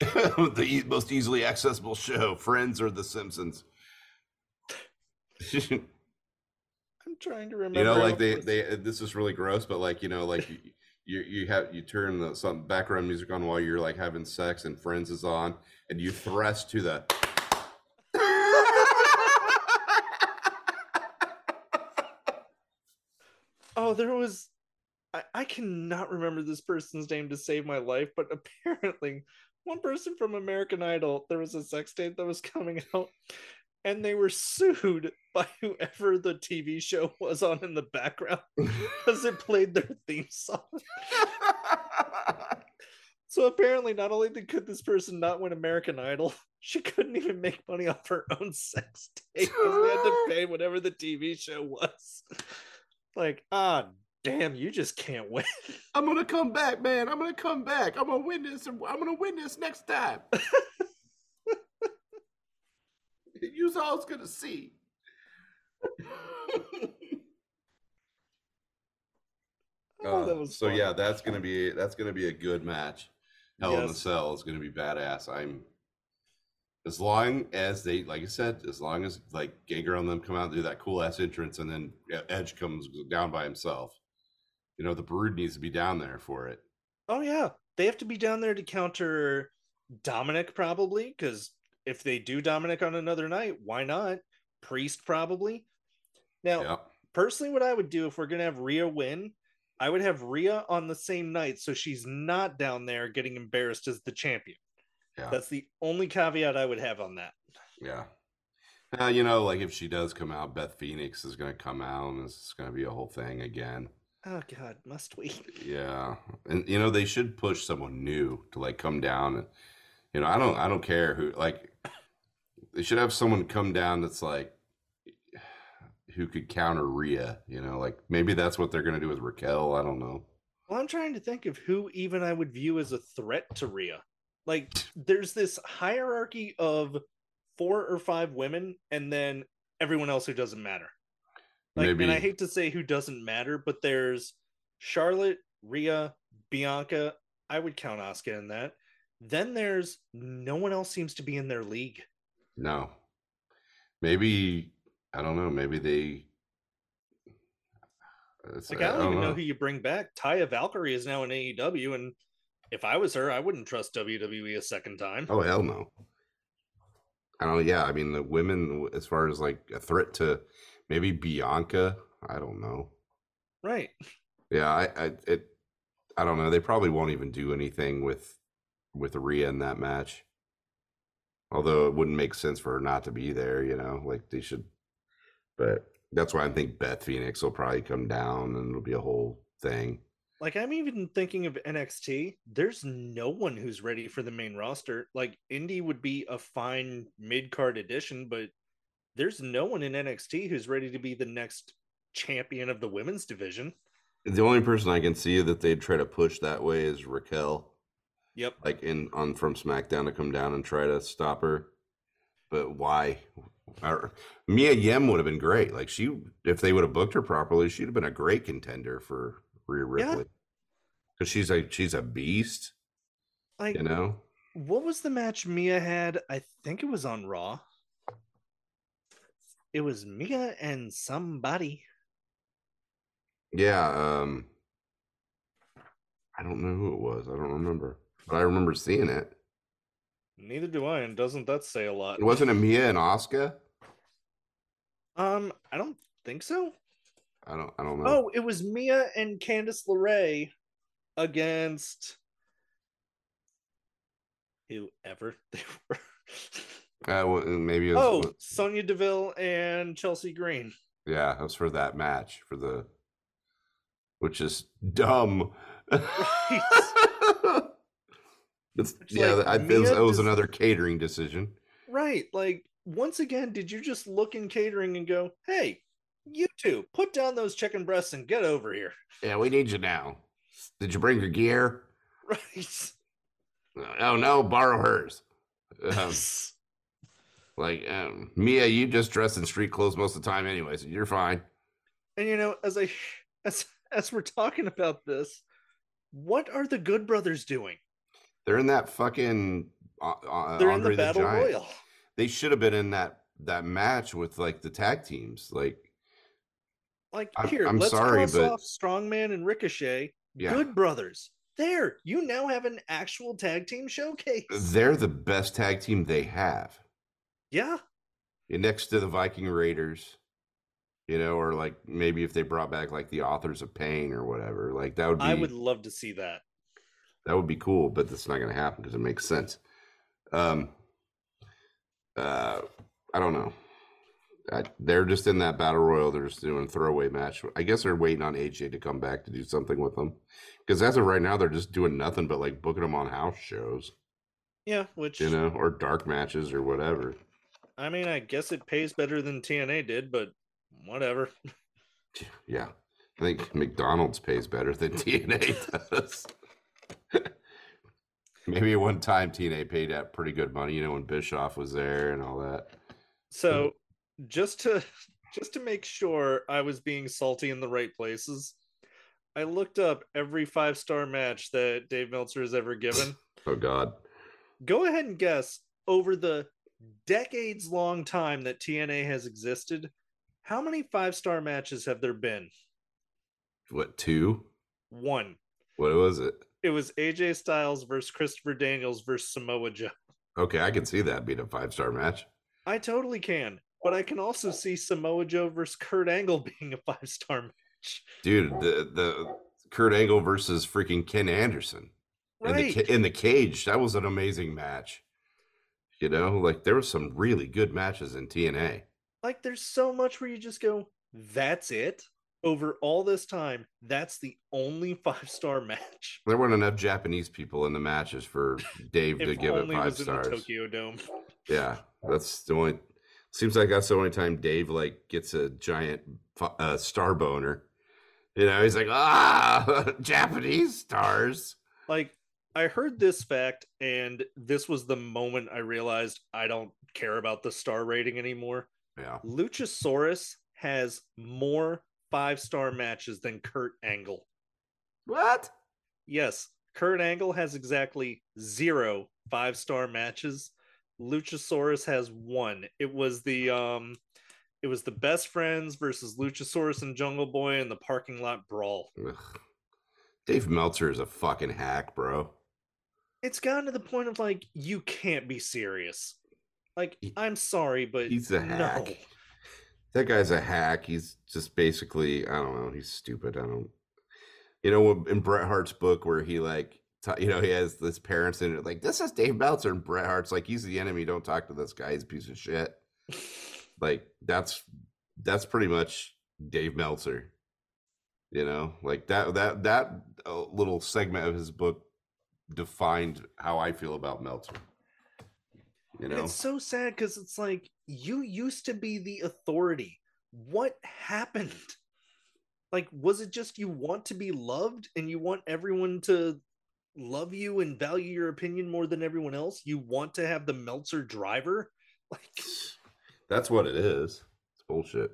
the e- most easily accessible show, Friends or The Simpsons. I'm trying to remember. you know, like they, they, this is really gross, but like you know, like you you, you have you turn the, some background music on while you're like having sex and Friends is on, and you thrust to the. Oh, there was. I, I cannot remember this person's name to save my life, but apparently, one person from American Idol, there was a sex tape that was coming out, and they were sued by whoever the TV show was on in the background because it played their theme song. So apparently, not only did- could this person not win American Idol, she couldn't even make money off her own sex tape. They had to pay whatever the TV show was. Like, ah, damn, you just can't win. I'm gonna come back, man. I'm gonna come back. I'm gonna win this. I'm gonna win this next time. you all's gonna see. Oh, that Uh, was so fun. yeah, that's gonna be that's gonna be a good match. Hell in the Cell is gonna be badass. I'm as long as they like I said, as long as like Ganger and them come out and do that cool ass entrance, and then Edge comes down by himself. You know, the Brood needs to be down there for it. Oh yeah, they have to be down there to counter Dominic probably because if they do Dominic on another night, why not? Priest probably. Now, Yeah. personally, what I would do if we're gonna have Rhea win, I would have Rhea on the same night so she's not down there getting embarrassed as the champion. Yeah. That's the only caveat I would have on that. Yeah. Uh, you know, like if she does come out, Beth Phoenix is going to come out and it's going to be a whole thing again. Oh God, must we? Yeah. And, you know, they should push someone new to like come down. And, you know, I don't, I don't care who, like, they should have someone come down that's like, who could counter Rhea, you know, like maybe that's what they're going to do with Raquel. I don't know. Well, I'm trying to think of who even I would view as a threat to Rhea. Like, there's this hierarchy of four or five women, and then everyone else who doesn't matter. Like, maybe, and I hate to say who doesn't matter, but there's Charlotte, Rhea, Bianca. I would count Asuka in that. Then there's no one else seems to be in their league. no. Maybe, I don't know. Maybe they, uh, Like, uh, I don't, even know. who you bring back. Taya Valkyrie is now in AEW, and if I was her, I wouldn't trust WWE a second time. Oh hell no. I don't. Yeah, I mean the women, as far as like a threat to maybe Bianca. I don't know. Right. Yeah, I, I it. I don't know. They probably won't even do anything with with Rhea in that match. Although it wouldn't make sense for her not to be there. You know, like they should. But that's why I think Beth Phoenix will probably come down, and it'll be a whole thing. Like I'm even thinking of NXT. There's no one who's ready for the main roster. Like Indi would be a fine mid card addition, but there's no one in NXT who's ready to be the next champion of the women's division. The only person I can see that they'd try to push that way is Raquel. Yep. like in on from SmackDown to come down and try to stop her. But why? Or- Mia Yim would have been great. Like she, if they would have booked her properly, she'd have been a great contender for Rhea Yeah. Ripley. Because she's a she's a beast, Like you know. what was the match Mia had? I think it was on Raw. It was Mia and somebody. Yeah. Um. I don't know who it was. I don't remember, but I remember seeing it. Neither do I, and doesn't that say a lot? It Wasn't it Mia and Asuka? Um, I don't think so. I don't. I don't know. Oh, it was Mia and Candice LeRae against whoever they were. Uh, well, maybe it was. oh, Sonya Deville and Chelsea Green. Yeah, it was for that match for the, which is dumb. it's, It's yeah, like I, it, was, it was just- another catering decision. Right. Like, once again, did you just look in catering and go, hey, you two, put down those chicken breasts and get over here? Yeah, we need you now. Did you bring your gear? Right. Oh no, borrow hers. Um, like um, Mia, you just dress in street clothes most of the time, anyway, so you're fine. and you know, as I as as we're talking about this, what are the Good Brothers doing? They're in that fucking. Uh, uh, They're Andre in the Battle Giant. Royal. They should have been in that that match with like the tag teams. Like, Like I'm- here, I'm let's sorry, cross but- off Strowman and Ricochet. Yeah. Good brothers. There, you now have an actual tag team showcase. they're the best tag team they have. yeah, And next to the Viking Raiders, you know, or like maybe if they brought back like the authors of pain or whatever, like that would be I would love to see that. that would be cool, but that's not going to happen because it makes sense. Um, uh, I don't know. I, they're just in that battle royal. They're just doing a throwaway match. I guess they're waiting on AJ to come back to do something with them. Because as of right now, they're just doing nothing but like booking them on house shows, Yeah, which you know, or dark matches or whatever. I mean, I guess it pays better than TNA did, but whatever. Yeah, I think McDonald's pays better than TNA does. Maybe one time TNA paid out pretty good money, you know, when Bischoff was there and all that. So just to just to make sure I was being salty in the right places, I looked up every five star match that Dave Meltzer has ever given. Oh God, Go ahead and guess over the decades long time that TNA has existed, how many five star matches have there been? what two? One. What was it? It was AJ Styles versus Christopher Daniels versus Samoa Joe. Okay, I can see that being a five star match. I totally can, but I can also see Samoa Joe versus Kurt Angle being a five star match. Dude, the the Kurt Angle versus freaking Ken Anderson in the in the cage. That was an amazing match. You know, like there were some really good matches in TNA. like there's so much where you just go, that's it. Over all this time, that's the only five star match. There weren't enough Japanese people in the matches for Dave to give it five stars. Tokyo Dome. Yeah, that's the only. Seems like that's the only time Dave like gets a giant uh, star boner. You know, he's like, ah, Japanese stars. Like I heard this fact, and this was the moment I realized I don't care about the star rating anymore. Yeah, Luchasaurus has more five star matches than Kurt Angle. what? Yes, Kurt Angle has exactly zero five star matches. Luchasaurus has one. It was the um it was the best friends versus Luchasaurus and Jungle Boy in the parking lot brawl. Ugh. Dave Meltzer is a fucking hack, bro. It's gotten to the point of like you can't be serious. Like He- I'm sorry, but He's a hack. That guy's a hack. He's just basically, I don't know. He's stupid. I don't. You know, in Bret Hart's book, where he like, you know, he has this parents in it, like, this is Dave Meltzer, and Bret Hart's like, he's the enemy. Don't talk to this guy. He's a piece of shit. Like that's that's pretty much Dave Meltzer. You know, like that that that uh, little segment of his book defined how I feel about Meltzer. You And know, it's so sad because it's like you used to be the authority. What happened? Like, was it just you want to be loved and you want everyone to love you and value your opinion more than everyone else? You want to have the Meltzer driver? Like, that's what it is. It's bullshit.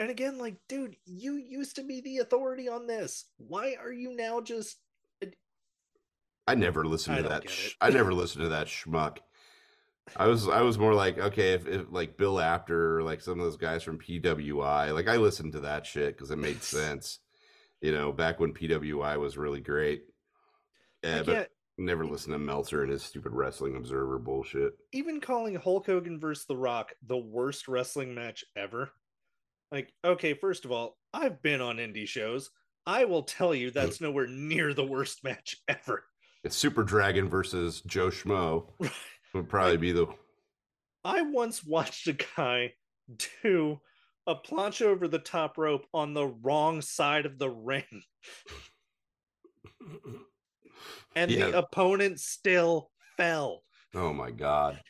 and again, like, dude, you used to be the authority on this. Why are you now just I never listened I to that. Sh- I never listened to that schmuck. I was I was more like okay if, if like Bill Apter like some of those guys from PWI like I listened to that shit because it made sense, you know, back when PWI was really great. Yeah, like, but never listened to Meltzer and his stupid Wrestling Observer bullshit. even calling Hulk Hogan versus The Rock the worst wrestling match ever. Like, okay, first of all, I've been on indie shows. I will tell you hmm. that's nowhere near the worst match ever. It's Super Dragon versus Joe Schmo would probably be the I once watched a guy do a plancha over the top rope on the wrong side of the ring, and Yeah. the opponent still fell. Oh my god.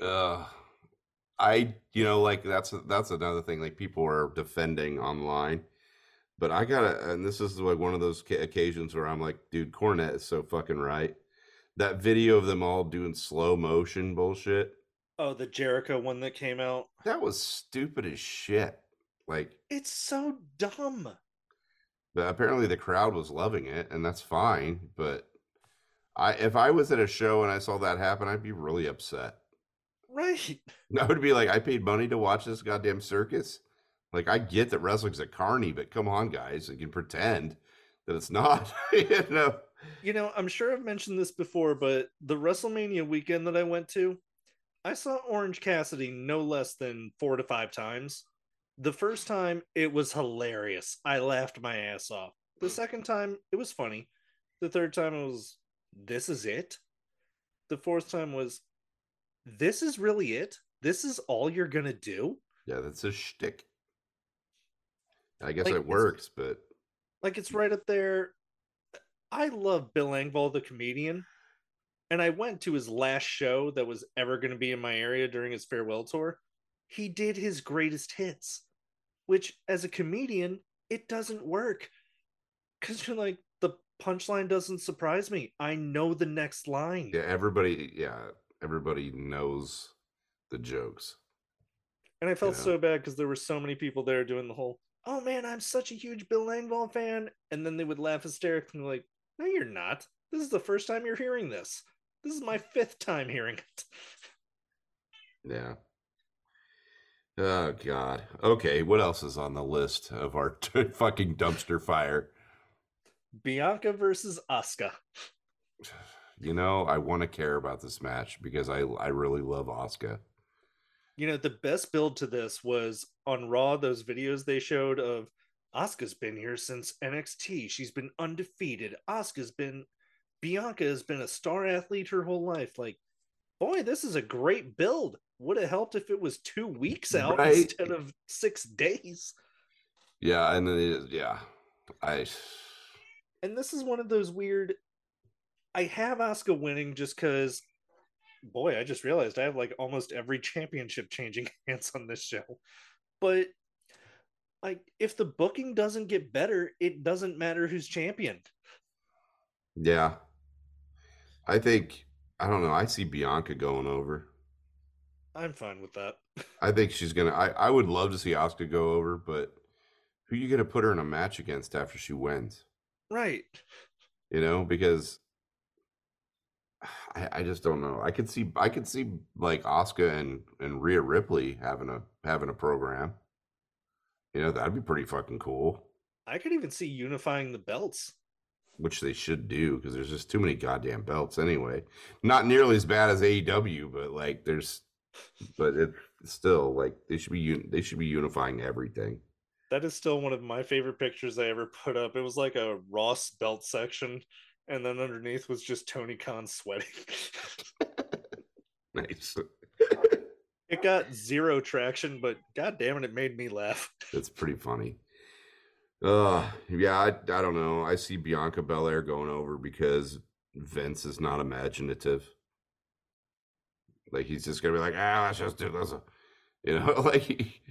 Uh I you know like that's that's another thing like people are defending online. But I got to and this is like one of those ca- occasions where I'm like dude Cornette is so fucking right. That video of them all doing slow motion bullshit. Oh, the Jericho one that came out. That was stupid as shit. Like It's so dumb. but apparently the crowd was loving it and that's fine, but I if I was at a show and I saw that happen, I'd be really upset. Right. I would be like, I paid money to watch this goddamn circus. Like, I get that wrestling's a carny, but come on, guys, you can pretend that it's not. you know, You know, I'm sure I've mentioned this before, but the WrestleMania weekend that I went to, I saw Orange Cassidy no less than four to five times. The first time, it was hilarious. I laughed my ass off. The hmm. second time, it was funny. The third time, it was, this is it. The fourth time was, this is really it. This is all you're gonna do. Yeah, that's a shtick. I guess Like, it works, but Like it's right up there. I love Bill Engvall, the comedian, and I went to his last show that was ever going to be in my area during his farewell tour. He did his greatest hits, which as a comedian, it doesn't work because you're like the punchline doesn't surprise me. I know the next line. yeah, everybody, yeah, everybody knows the jokes. And I felt Yeah. so bad because there were so many people there doing the whole, oh man, I'm such a huge Bill Engvall fan. And then they would laugh hysterically, like, no, you're not. This is the first time you're hearing this. This is my fifth time hearing it. Yeah. Oh God. Okay, what else is on the list of our fucking dumpster fire? Bianca versus Asuka. You know, I want to care about this match because I I really love Asuka. You know, the best build to this was on Raw, those videos they showed of Asuka's been here since NXT. She's been undefeated. Asuka's been Bianca has been a star athlete her whole life. Like, boy, this is a great build. Would have helped if it was two weeks out Right. instead of six days. Yeah, and then yeah, I And this is one of those weird. I have Asuka winning just because, boy, I just realized I have like almost every championship changing hands on this show. But like, if the booking doesn't get better, it doesn't matter who's champion. yeah, I think I don't know. I see Bianca going over. I'm fine with that. I think she's gonna. I I would love to see Asuka go over, but who are you gonna put her in a match against after she wins? Right. You know, because I, I just don't know. I could see I could see like Asuka and and Rhea Ripley having a having a program. You know, that'd be pretty fucking cool. I could even see unifying the belts. Which they should do because there's just too many goddamn belts anyway. Not nearly as bad as AEW, but like there's, but it's still like they should be un- they should be unifying everything. That is still one of my favorite pictures I ever put up. It was like a Ross belt section, and then underneath was just Tony Khan sweating. Nice. it got zero traction, but god damn it, it made me laugh. That's pretty funny. Uh yeah, I, I don't know. I see Bianca Belair going over because Vince is not imaginative. Like he's just gonna be like, ah, let's just do this. You know, like he-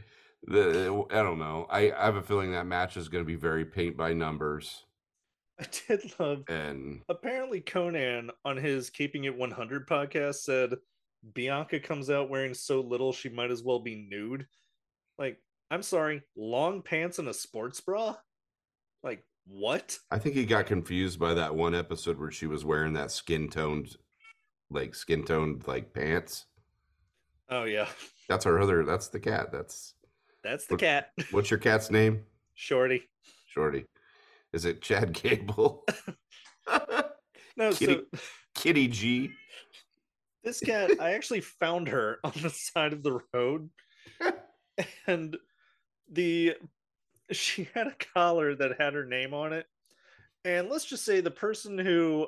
the I don't know. I, I have a feeling that match is gonna be very paint by numbers. I did love And apparently Konnan on his Keeping It 100 podcast said Bianca comes out wearing so little she might as well be nude. Like, I'm sorry, long pants and a sports bra? Like, what? I think he got confused by that one episode where she was wearing that skin toned like skin toned like pants. Oh yeah, That's our other that's the cat. That's that's the What- cat, what's your cat's name? Shorty. Shorty. Is it Chad Gable? No, Kitty. so Kitty G. this cat, I actually found her on the side of the road, and the she had a collar that had her name on it, and let's just say the person who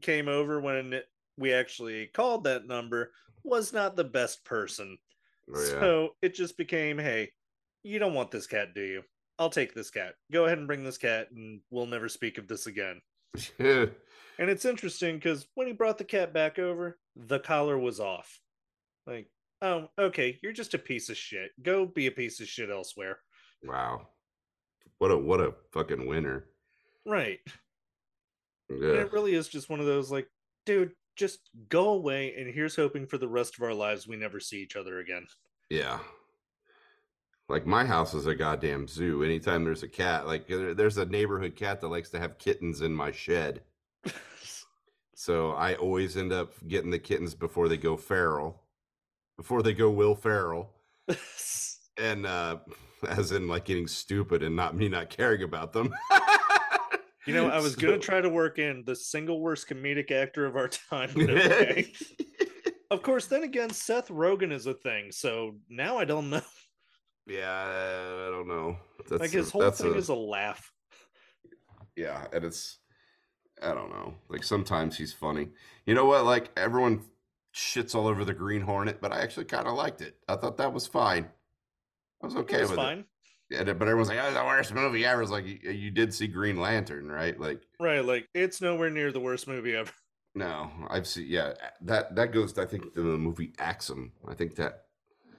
came over when we actually called that number was not the best person. Oh, yeah. So it just became, hey, you don't want this cat, do you? I'll take this cat. Go ahead and bring this cat, and we'll never speak of this again. And it's interesting because when he brought the cat back over, the collar was off. Like, oh, okay, you're just a piece of shit. Go be a piece of shit elsewhere. wow. What a what a fucking winner. Right. And Yeah. it really is just one of those, like, dude, just go away, and here's hoping for the rest of our lives we never see each other again. Yeah. Like my house is a goddamn zoo. Anytime there's a cat, like there's a neighborhood cat that likes to have kittens in my shed. So I always end up getting the kittens before they go feral, before they go Will Feral. and uh as in like getting stupid and not me not caring about them you know, I was gonna try to work in the single worst comedic actor of our time. but okay. of course, then again, Seth Rogen is a thing, so now I don't know. yeah i don't know that's like a- his whole that's thing a- is a laugh. yeah and it's i don't know like sometimes he's funny you know what like everyone shits all over the Green Hornet, but I actually kind of liked it. I thought that was fine. I was okay with it was with fine. it. And, but everyone's like, "Oh, the worst movie ever." It's like you, you did see Green Lantern, right? Like, Right, like it's nowhere near the worst movie ever. no, I've seen. Yeah, that that goes. I think to the movie Axum. I think that.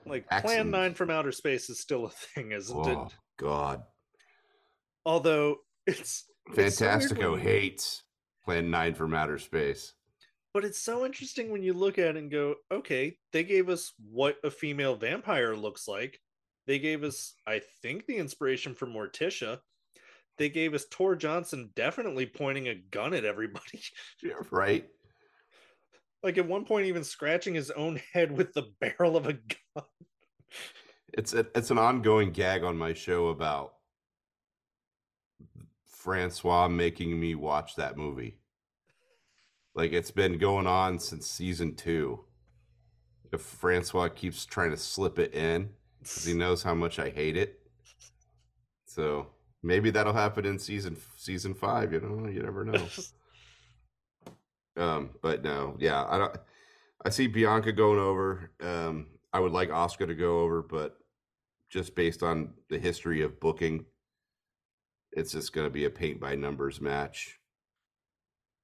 Like Axons. Plan 9 from Outer Space is still a thing, isn't it? Oh God, Although it's it's so Fantastico hates Plan Nine from Outer Space. But it's so interesting when you look at it and go, okay, they gave us what a female vampire looks like. They gave us, I think, the inspiration for Morticia. They gave us Tor Johnson definitely pointing a gun at everybody. Yeah, right. like at one point, even scratching his own head with the barrel of a gun. It's a, it's an ongoing gag on my show about Francois making me watch that movie. Like it's been going on since season two. If Francois keeps trying to slip it in because he knows how much I hate it. So maybe that'll happen in season season five. You know, you never know. Um, but no, yeah, I don't. I see Bianca going over. Um, I would like Asuka to go over, but just based on the history of booking, it's just going to be a paint by numbers match.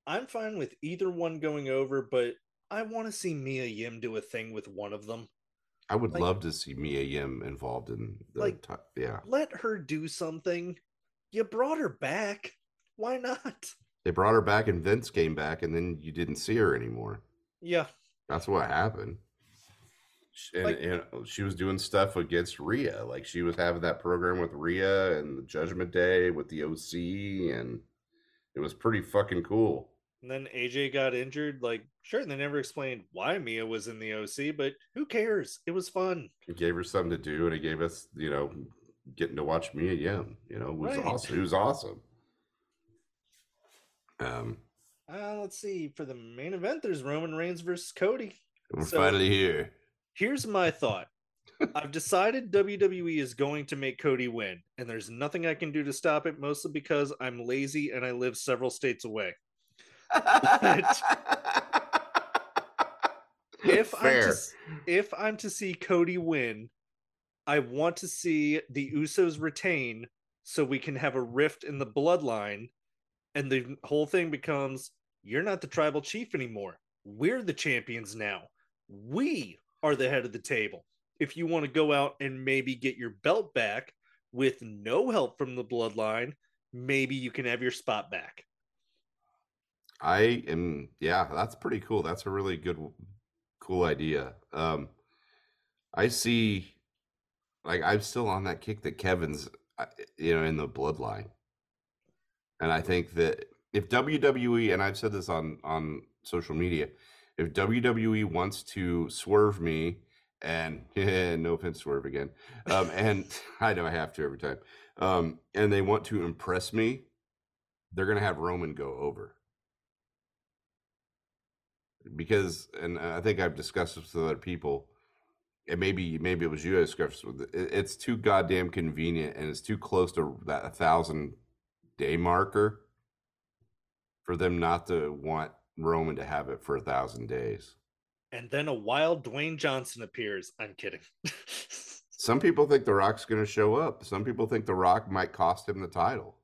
I'm fine with either one going over, but I want to see Mia Yim do a thing with one of them. I would Like- love to see Mia Yim involved in the Like- ti- yeah. Let her do something. You brought her back. Why not? They brought her back and Vince came back, and then you didn't see her anymore. Yeah. That's what happened. And, Like- and oh, she was doing stuff against Rhea. Like she was having that program with Rhea and the Judgment Day with the OC, and it was pretty fucking cool. And then AJ got injured. Like, sure, they never explained why Mia was in the OC, but who cares? It was fun. It gave her something to do, and it gave us, you know, getting to watch Mia Yim. You know, it was Right. awesome. It was awesome. Um, Uh, let's see. For the main event, there's Roman Reigns versus Cody. we're So- finally here. Here's my thought. I've decided WWE is going to make Cody win, and there's nothing I can do to stop it, mostly because I'm lazy and I live several states away. If I'm to, if I'm to see Cody win, I want to see the Usos retain so we can have a rift in the bloodline and the whole thing becomes you're not the tribal chief anymore. We're the champions now. We are the head of the table. If you want to go out and maybe get your belt back with no help from the bloodline, maybe you can have your spot back. I am, yeah, that's pretty cool. That's a really good, cool idea. Um, I see, like, I'm still on that kick that Kevin's, uh, you know, in the bloodline, and I think that if WWE, and I've said this on on social media, if WWE wants to swerve me, and no offense, swerve again, um, and I know I have to every time, um, and they want to impress me, they're gonna have Roman go over because and I think I've discussed this with other people, and maybe maybe it was you I discussed with. It, it's too goddamn convenient, and it's too close to that a thousand day marker for them not to want Roman to have it for a thousand days. And then a wild Dwayne Johnson appears. I'm kidding. Some people think The Rock's going to show up. Some people think The Rock might cost him the title.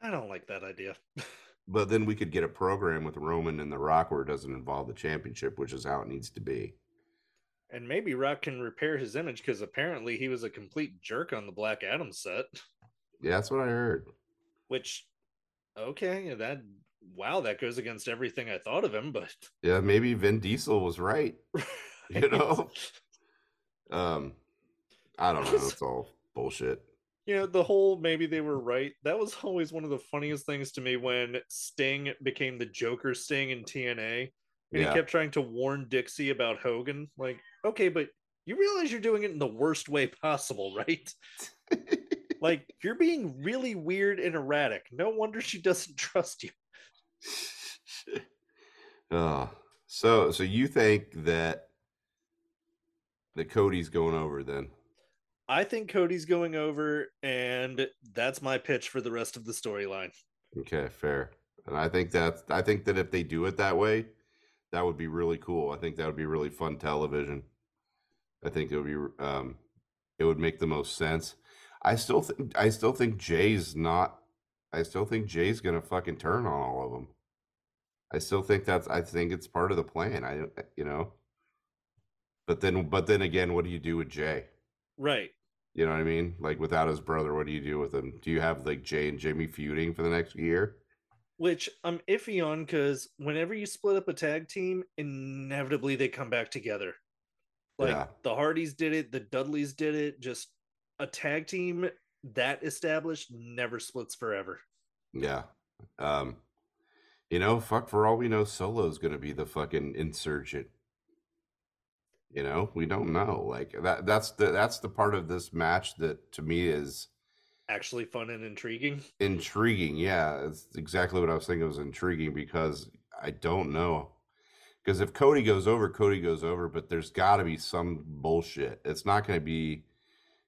I don't like that idea. But then we could get a program with Roman and The Rock where it doesn't involve the championship, which is how it needs to be. And maybe Rock can repair his image because apparently he was a complete jerk on the Black Adam set. Yeah, that's what I heard. Which, okay, that wow, that goes against everything I thought of him. But Yeah, maybe Vin Diesel was right. You know? Um, I don't know. It's all bullshit. You know, the whole maybe they were right. That was always one of the funniest things to me when Sting became the Joker Sting in TNA, and Yeah. he kept trying to warn Dixie about Hogan. Like, okay, but you realize you're doing it in the worst way possible, right? like, you're being really weird and erratic. No wonder she doesn't trust you. Oh, so so you think that that Cody's going over then? I think Cody's going over, and that's my pitch for the rest of the storyline. Okay, fair. And I think that I think that if they do it that way, That would be really cool. I think that would be really fun television. I think it would be um it would make the most sense. I still think I still think Jey's not I still think Jey's to fucking turn on all of them. I still think that's I think it's part of the plan. I you know. But then but then again, what do you do with Jey? Right. You know what I mean? Like without his brother, what do you do with him? Do you have like Jey and Jimmy feuding for the next year? Which I'm iffy on because whenever you split up a tag team, inevitably they come back together. Like Yeah. the Hardys did it, the Dudleys did it. Just a tag team that established never splits forever. Yeah. Um you know, fuck for all we know, Solo's gonna be the fucking insurgent. You know, we don't know. Like that that's the that's the part of this match that to me is Actually, fun and intriguing. intriguing. Yeah, it's exactly what I was thinking was intriguing because I don't know. Because if Cody goes over, Cody goes over, but there's got to be some bullshit. It's not going to be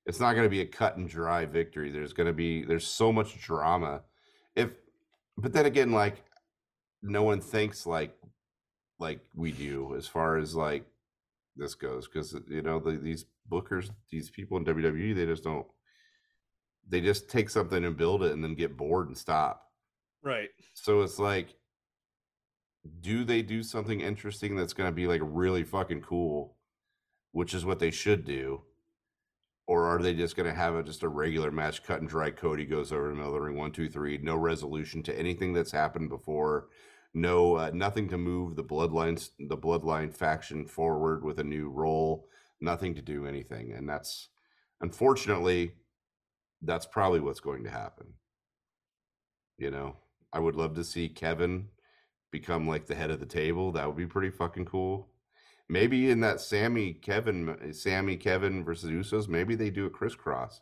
it's not going to be a cut and dry victory. There's going to be there's so much drama. If but then again like no one thinks like like we do as far as like this goes because uh, you know the, these bookers these people in WWE they just don't they just take something and build it and then get bored and stop. Right. So it's like, do they do something interesting that's going to be like really fucking cool, which is what they should do? Or are they just going to have a, just a regular match, cut and dry? Cody goes over of the ring, one, two, three, no resolution to anything that's happened before, no uh, nothing to move the bloodlines, the bloodline faction forward with a new role, nothing to do anything, and that's unfortunately that's probably what's going to happen. You know, I would love to see Kevin become like the head of the table. That would be pretty fucking cool. Maybe in that Sami Kevin, Sami Kevin versus Usos, maybe they do a crisscross.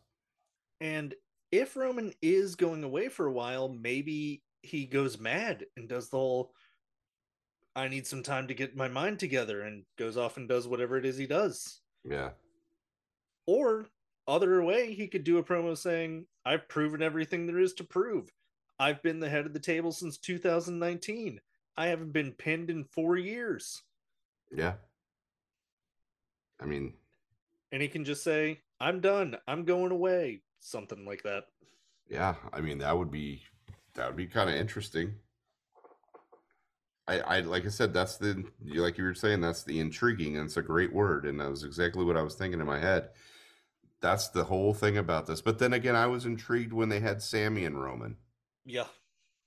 And if Roman is going away for a while, maybe he goes mad and does the whole I need some time to get my mind together and goes off and does whatever it is he does. Yeah, Or other way, he could do a promo saying, I've proven everything there is to prove. I've been the head of the table since 2019. I haven't been pinned in four years. yeah. I mean, And he can just say, I'm done. I'm going away. Something like that. yeah. I mean, that would be that would be kind of interesting. I, I like I said, that's the like you were saying, that's the intriguing, and it's a great word, and that was exactly what I was thinking in my head. That's the whole thing about this. But then again, I was intrigued when they had Sami and Roman. Yeah.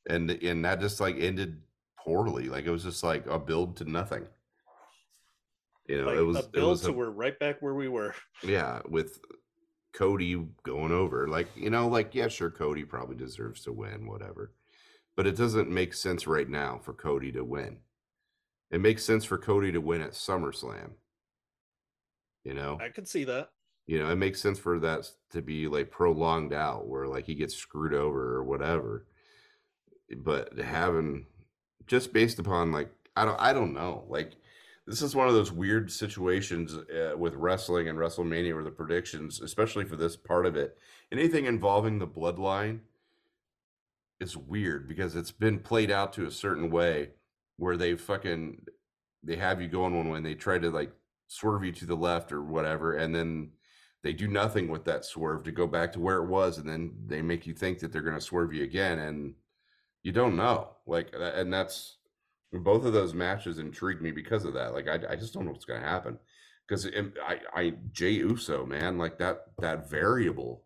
and and that just like ended poorly. Like it was just like a build to nothing. You know, Like it was a it build was to a- we're right back where we were. yeah with Cody going over. Like you know, like yeah, sure, Cody probably deserves to win, whatever. But it doesn't make sense right now for Cody to win. It makes sense for Cody to win at SummerSlam. You know, I could see that. you know, it makes sense for that to be like prolonged out where like he gets screwed over or whatever. But having just based upon like I don't I don't know. Like this is one of those weird situations uh, with wrestling and WrestleMania where the predictions, especially for this part of it, anything involving the bloodline is weird because it's been played out to a certain way where they fucking they have you going one way and they try to like swerve you to the left or whatever and then they do nothing with that swerve to go back to where it was and then they make you think that they're going to swerve you again and you don't know. Like and that's both of those matches intrigued me because of that like i, I just don't know what's going to happen because um, I, I jey uso man like that that variable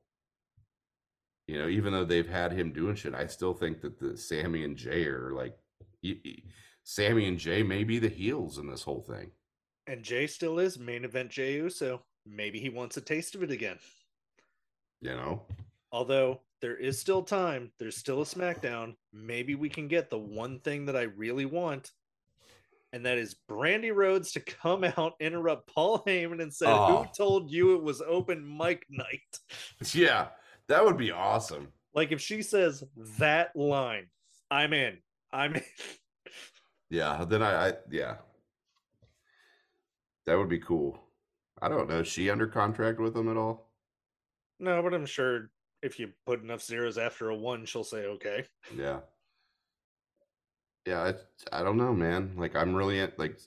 you know even though they've had him doing shit i still think that the sami and jey are like y- y- sami and jey may be the heels in this whole thing And Jey still is main event Jey Uso. Maybe he wants a taste of it again. you know Although there is still time, there's still a SmackDown. Maybe we can get the one thing that I really want, and that is Brandi Rhodes to come out, interrupt Paul Heyman, and say, Oh. "Who told you it was open mic night?" Yeah, that would be awesome. Like if she says that line, I'm in. I'm in. Yeah, then I, I yeah. That would be cool. I don't know. Is she under contract with them at all? no, but I'm sure if you put enough zeros after a one, she'll say okay. Yeah. yeah, I, I don't know, man. Like I'm really like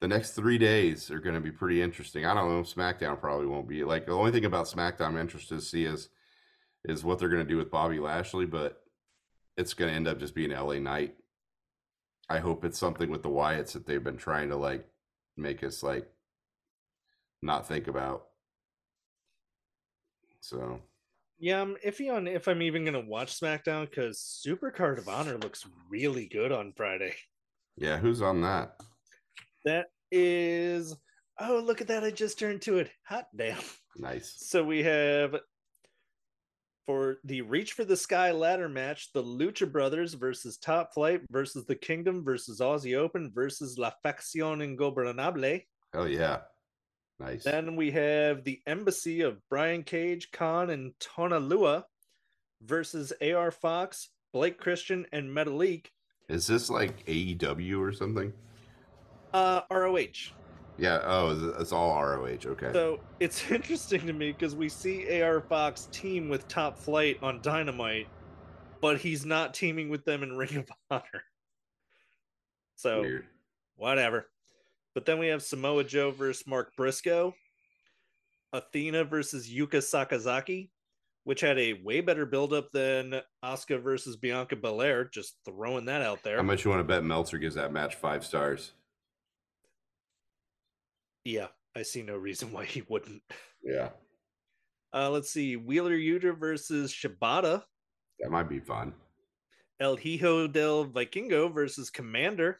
the next three days are going to be pretty interesting. I don't know. SmackDown probably won't be like the only thing about SmackDown I'm interested to see is is what they're going to do with Bobby Lashley, but it's going to end up just being LA Knight. I hope it's something with the Wyatts that they've been trying to like make us like not think about. So Yeah, I'm iffy on if I'm even gonna watch SmackDown because Super Card of Honor looks really good on Friday. yeah, who's on that? That is oh look at that, I just turned to it. Hot damn. Nice. So we have for the Reach for the Sky ladder match, the Lucha Brothers versus Top Flight versus the Kingdom versus Aussie Open versus La Facción Ingobernable. Hell yeah. Nice. Then we have the Embassy of Brian Cage, Kaun, and Toa Liona versus AR Fox, Blake Christian, and Metalik. Is this like AEW or something? Uh, ROH. Yeah. Oh, it's- all ROH. Okay. So it's interesting to me because we see AR Fox team with Top Flight on Dynamite, but he's not teaming with them in Ring of Honor. So Weird. whatever. But then we have Samoa Joe versus Mark Briscoe, Athena versus Yuka Sakazaki, which had a way better buildup than Asuka versus Bianca Belair. Just throwing that out there. How much you want to bet Meltzer gives that match five stars? Yeah, I see no reason why he wouldn't. Yeah, Uh, let's see, Wheeler Yuta versus Shibata, that might be fun. El Hijo del Vikingo versus Komander,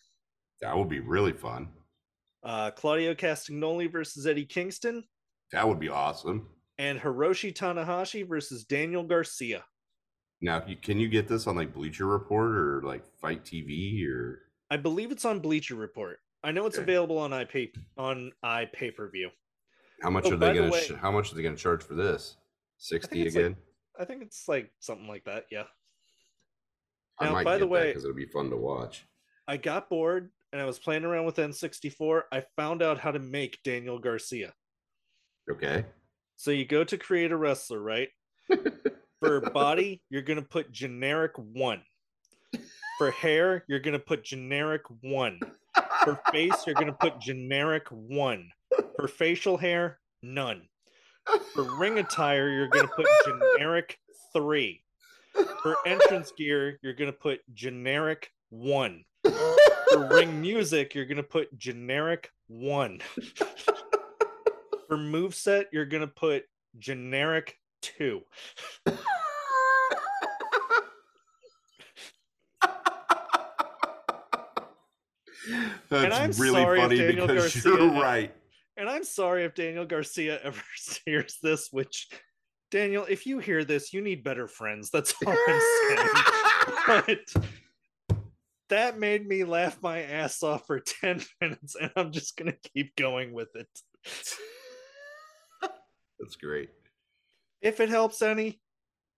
That would be really fun. Uh, Claudio Castagnoli versus Eddie Kingston, That would be awesome. and Hiroshi Tanahashi versus Daniel Garcia. Now, can you get this on like Bleacher Report or like FITE TV or? I believe it's on Bleacher Report. I know it's Okay. available on iPay on iPay per view. How much Oh, are they going to? how much are they going to charge for this? Sixty like- again. I think it's like something like that. Yeah. I Now, might by the get way- because it'll be fun to watch. I got bored and I was playing around with N64. I found out how to make Daniel Garcia. Okay. So you go to create a wrestler, right? For body, you're going to put generic one. For hair, you're going to put generic one. For face, you're going to put generic one. For facial hair, none. For ring attire, you're going to put generic three. For entrance gear, you're going to put generic one. For ring music, you're going to put generic one. For moveset, you're going to put generic two. That's I'm really sorry funny because Garcia- you're right. And I'm sorry if Daniel Garcia ever hears this, which, Daniel, if you hear this, you need better friends. That's all I'm saying. but that made me laugh my ass off for 10 minutes, and I'm just going to keep going with it. That's great. If it helps any,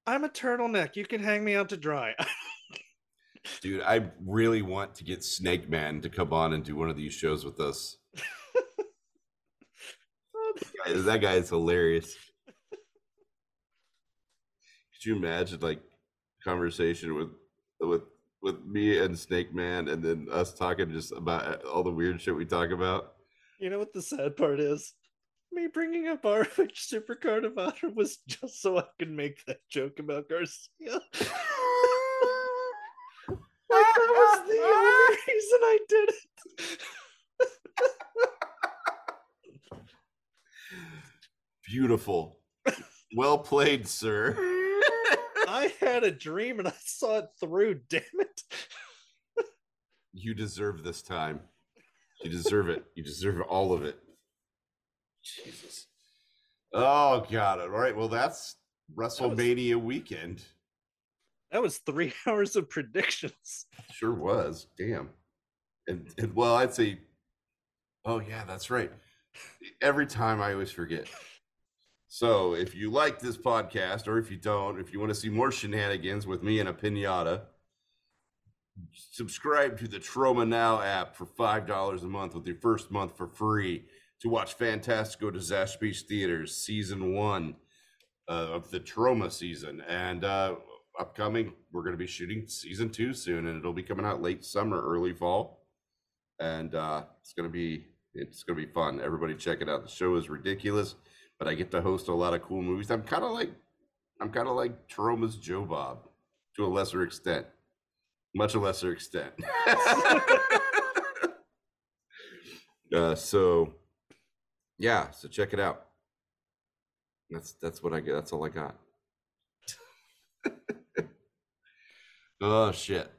I'm a turtleneck. You can hang me out to dry. Dude, I really want to get Snake Man to come on and do one of these shows with us. Guy- that guy is hilarious. Could you imagine like conversation with with with me and Snake Man and then us talking just about all the weird shit we talk about? You know what the sad part is? Me bringing up ROH Supercard of Honor was just so I could make that joke about Garcia. like, that was the only reason I did it. Beautiful. Well played, sir. I had a dream and I saw it through, damn it. You deserve this time. You deserve it. You deserve all of it. Jesus. Oh god. All right. Well, that's WrestleMania weekend. That was three hours of predictions. Sure was. Damn. And, and well, I'd say. Oh yeah, that's right. Every time I always forget. So if you like this podcast, or if you don't, if you want to see more shenanigans with me and a pinata, subscribe to the Troma Now app for five dollars a month with your first month for free to watch Fantastico Disaster Beach Theaters season one uh, of the Troma season, and uh, upcoming, we're going to be shooting season two soon, and it'll be coming out late summer, early fall, and uh, it's going to be it's going to be fun. Everybody, check it out. The show is ridiculous, but I get to host a lot of cool movies. I'm kind of like I'm kind of like Troma's Joe Bob to a lesser extent, much a lesser extent. uh, so yeah, so check it out. That's that's what I get. That's all I got. oh shit.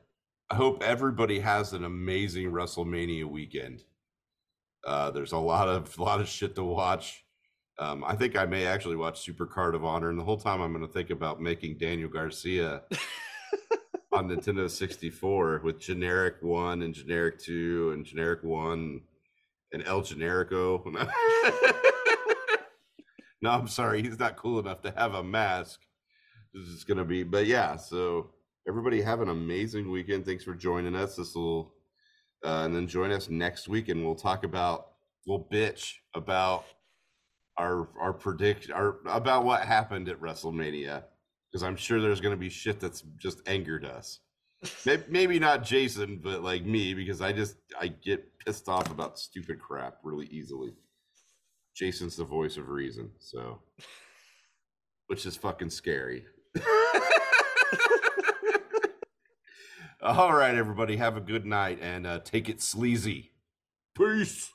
I hope everybody has an amazing WrestleMania weekend. Uh, there's a lot of a lot of shit to watch. Um, I think I may actually watch Super Card of Honor, and the whole time I'm going to think about making Daniel Garcia on Nintendo 64 with generic one and generic two and generic one and El Generico. no, I'm sorry, he's not cool enough to have a mask. This is going to be, but yeah. So everybody have an amazing weekend. Thanks for joining us. This will, uh, and then join us next week, and we'll talk about, we'll bitch about our our predict our about what happened at WrestleMania because I'm sure there's going to be shit that's just angered us. Maybe, maybe not Jason, but like me because I just I get pissed off about stupid crap really easily. Jason's the voice of reason, so which is fucking scary. All right, everybody, have a good night and uh, take it sleazy. Peace.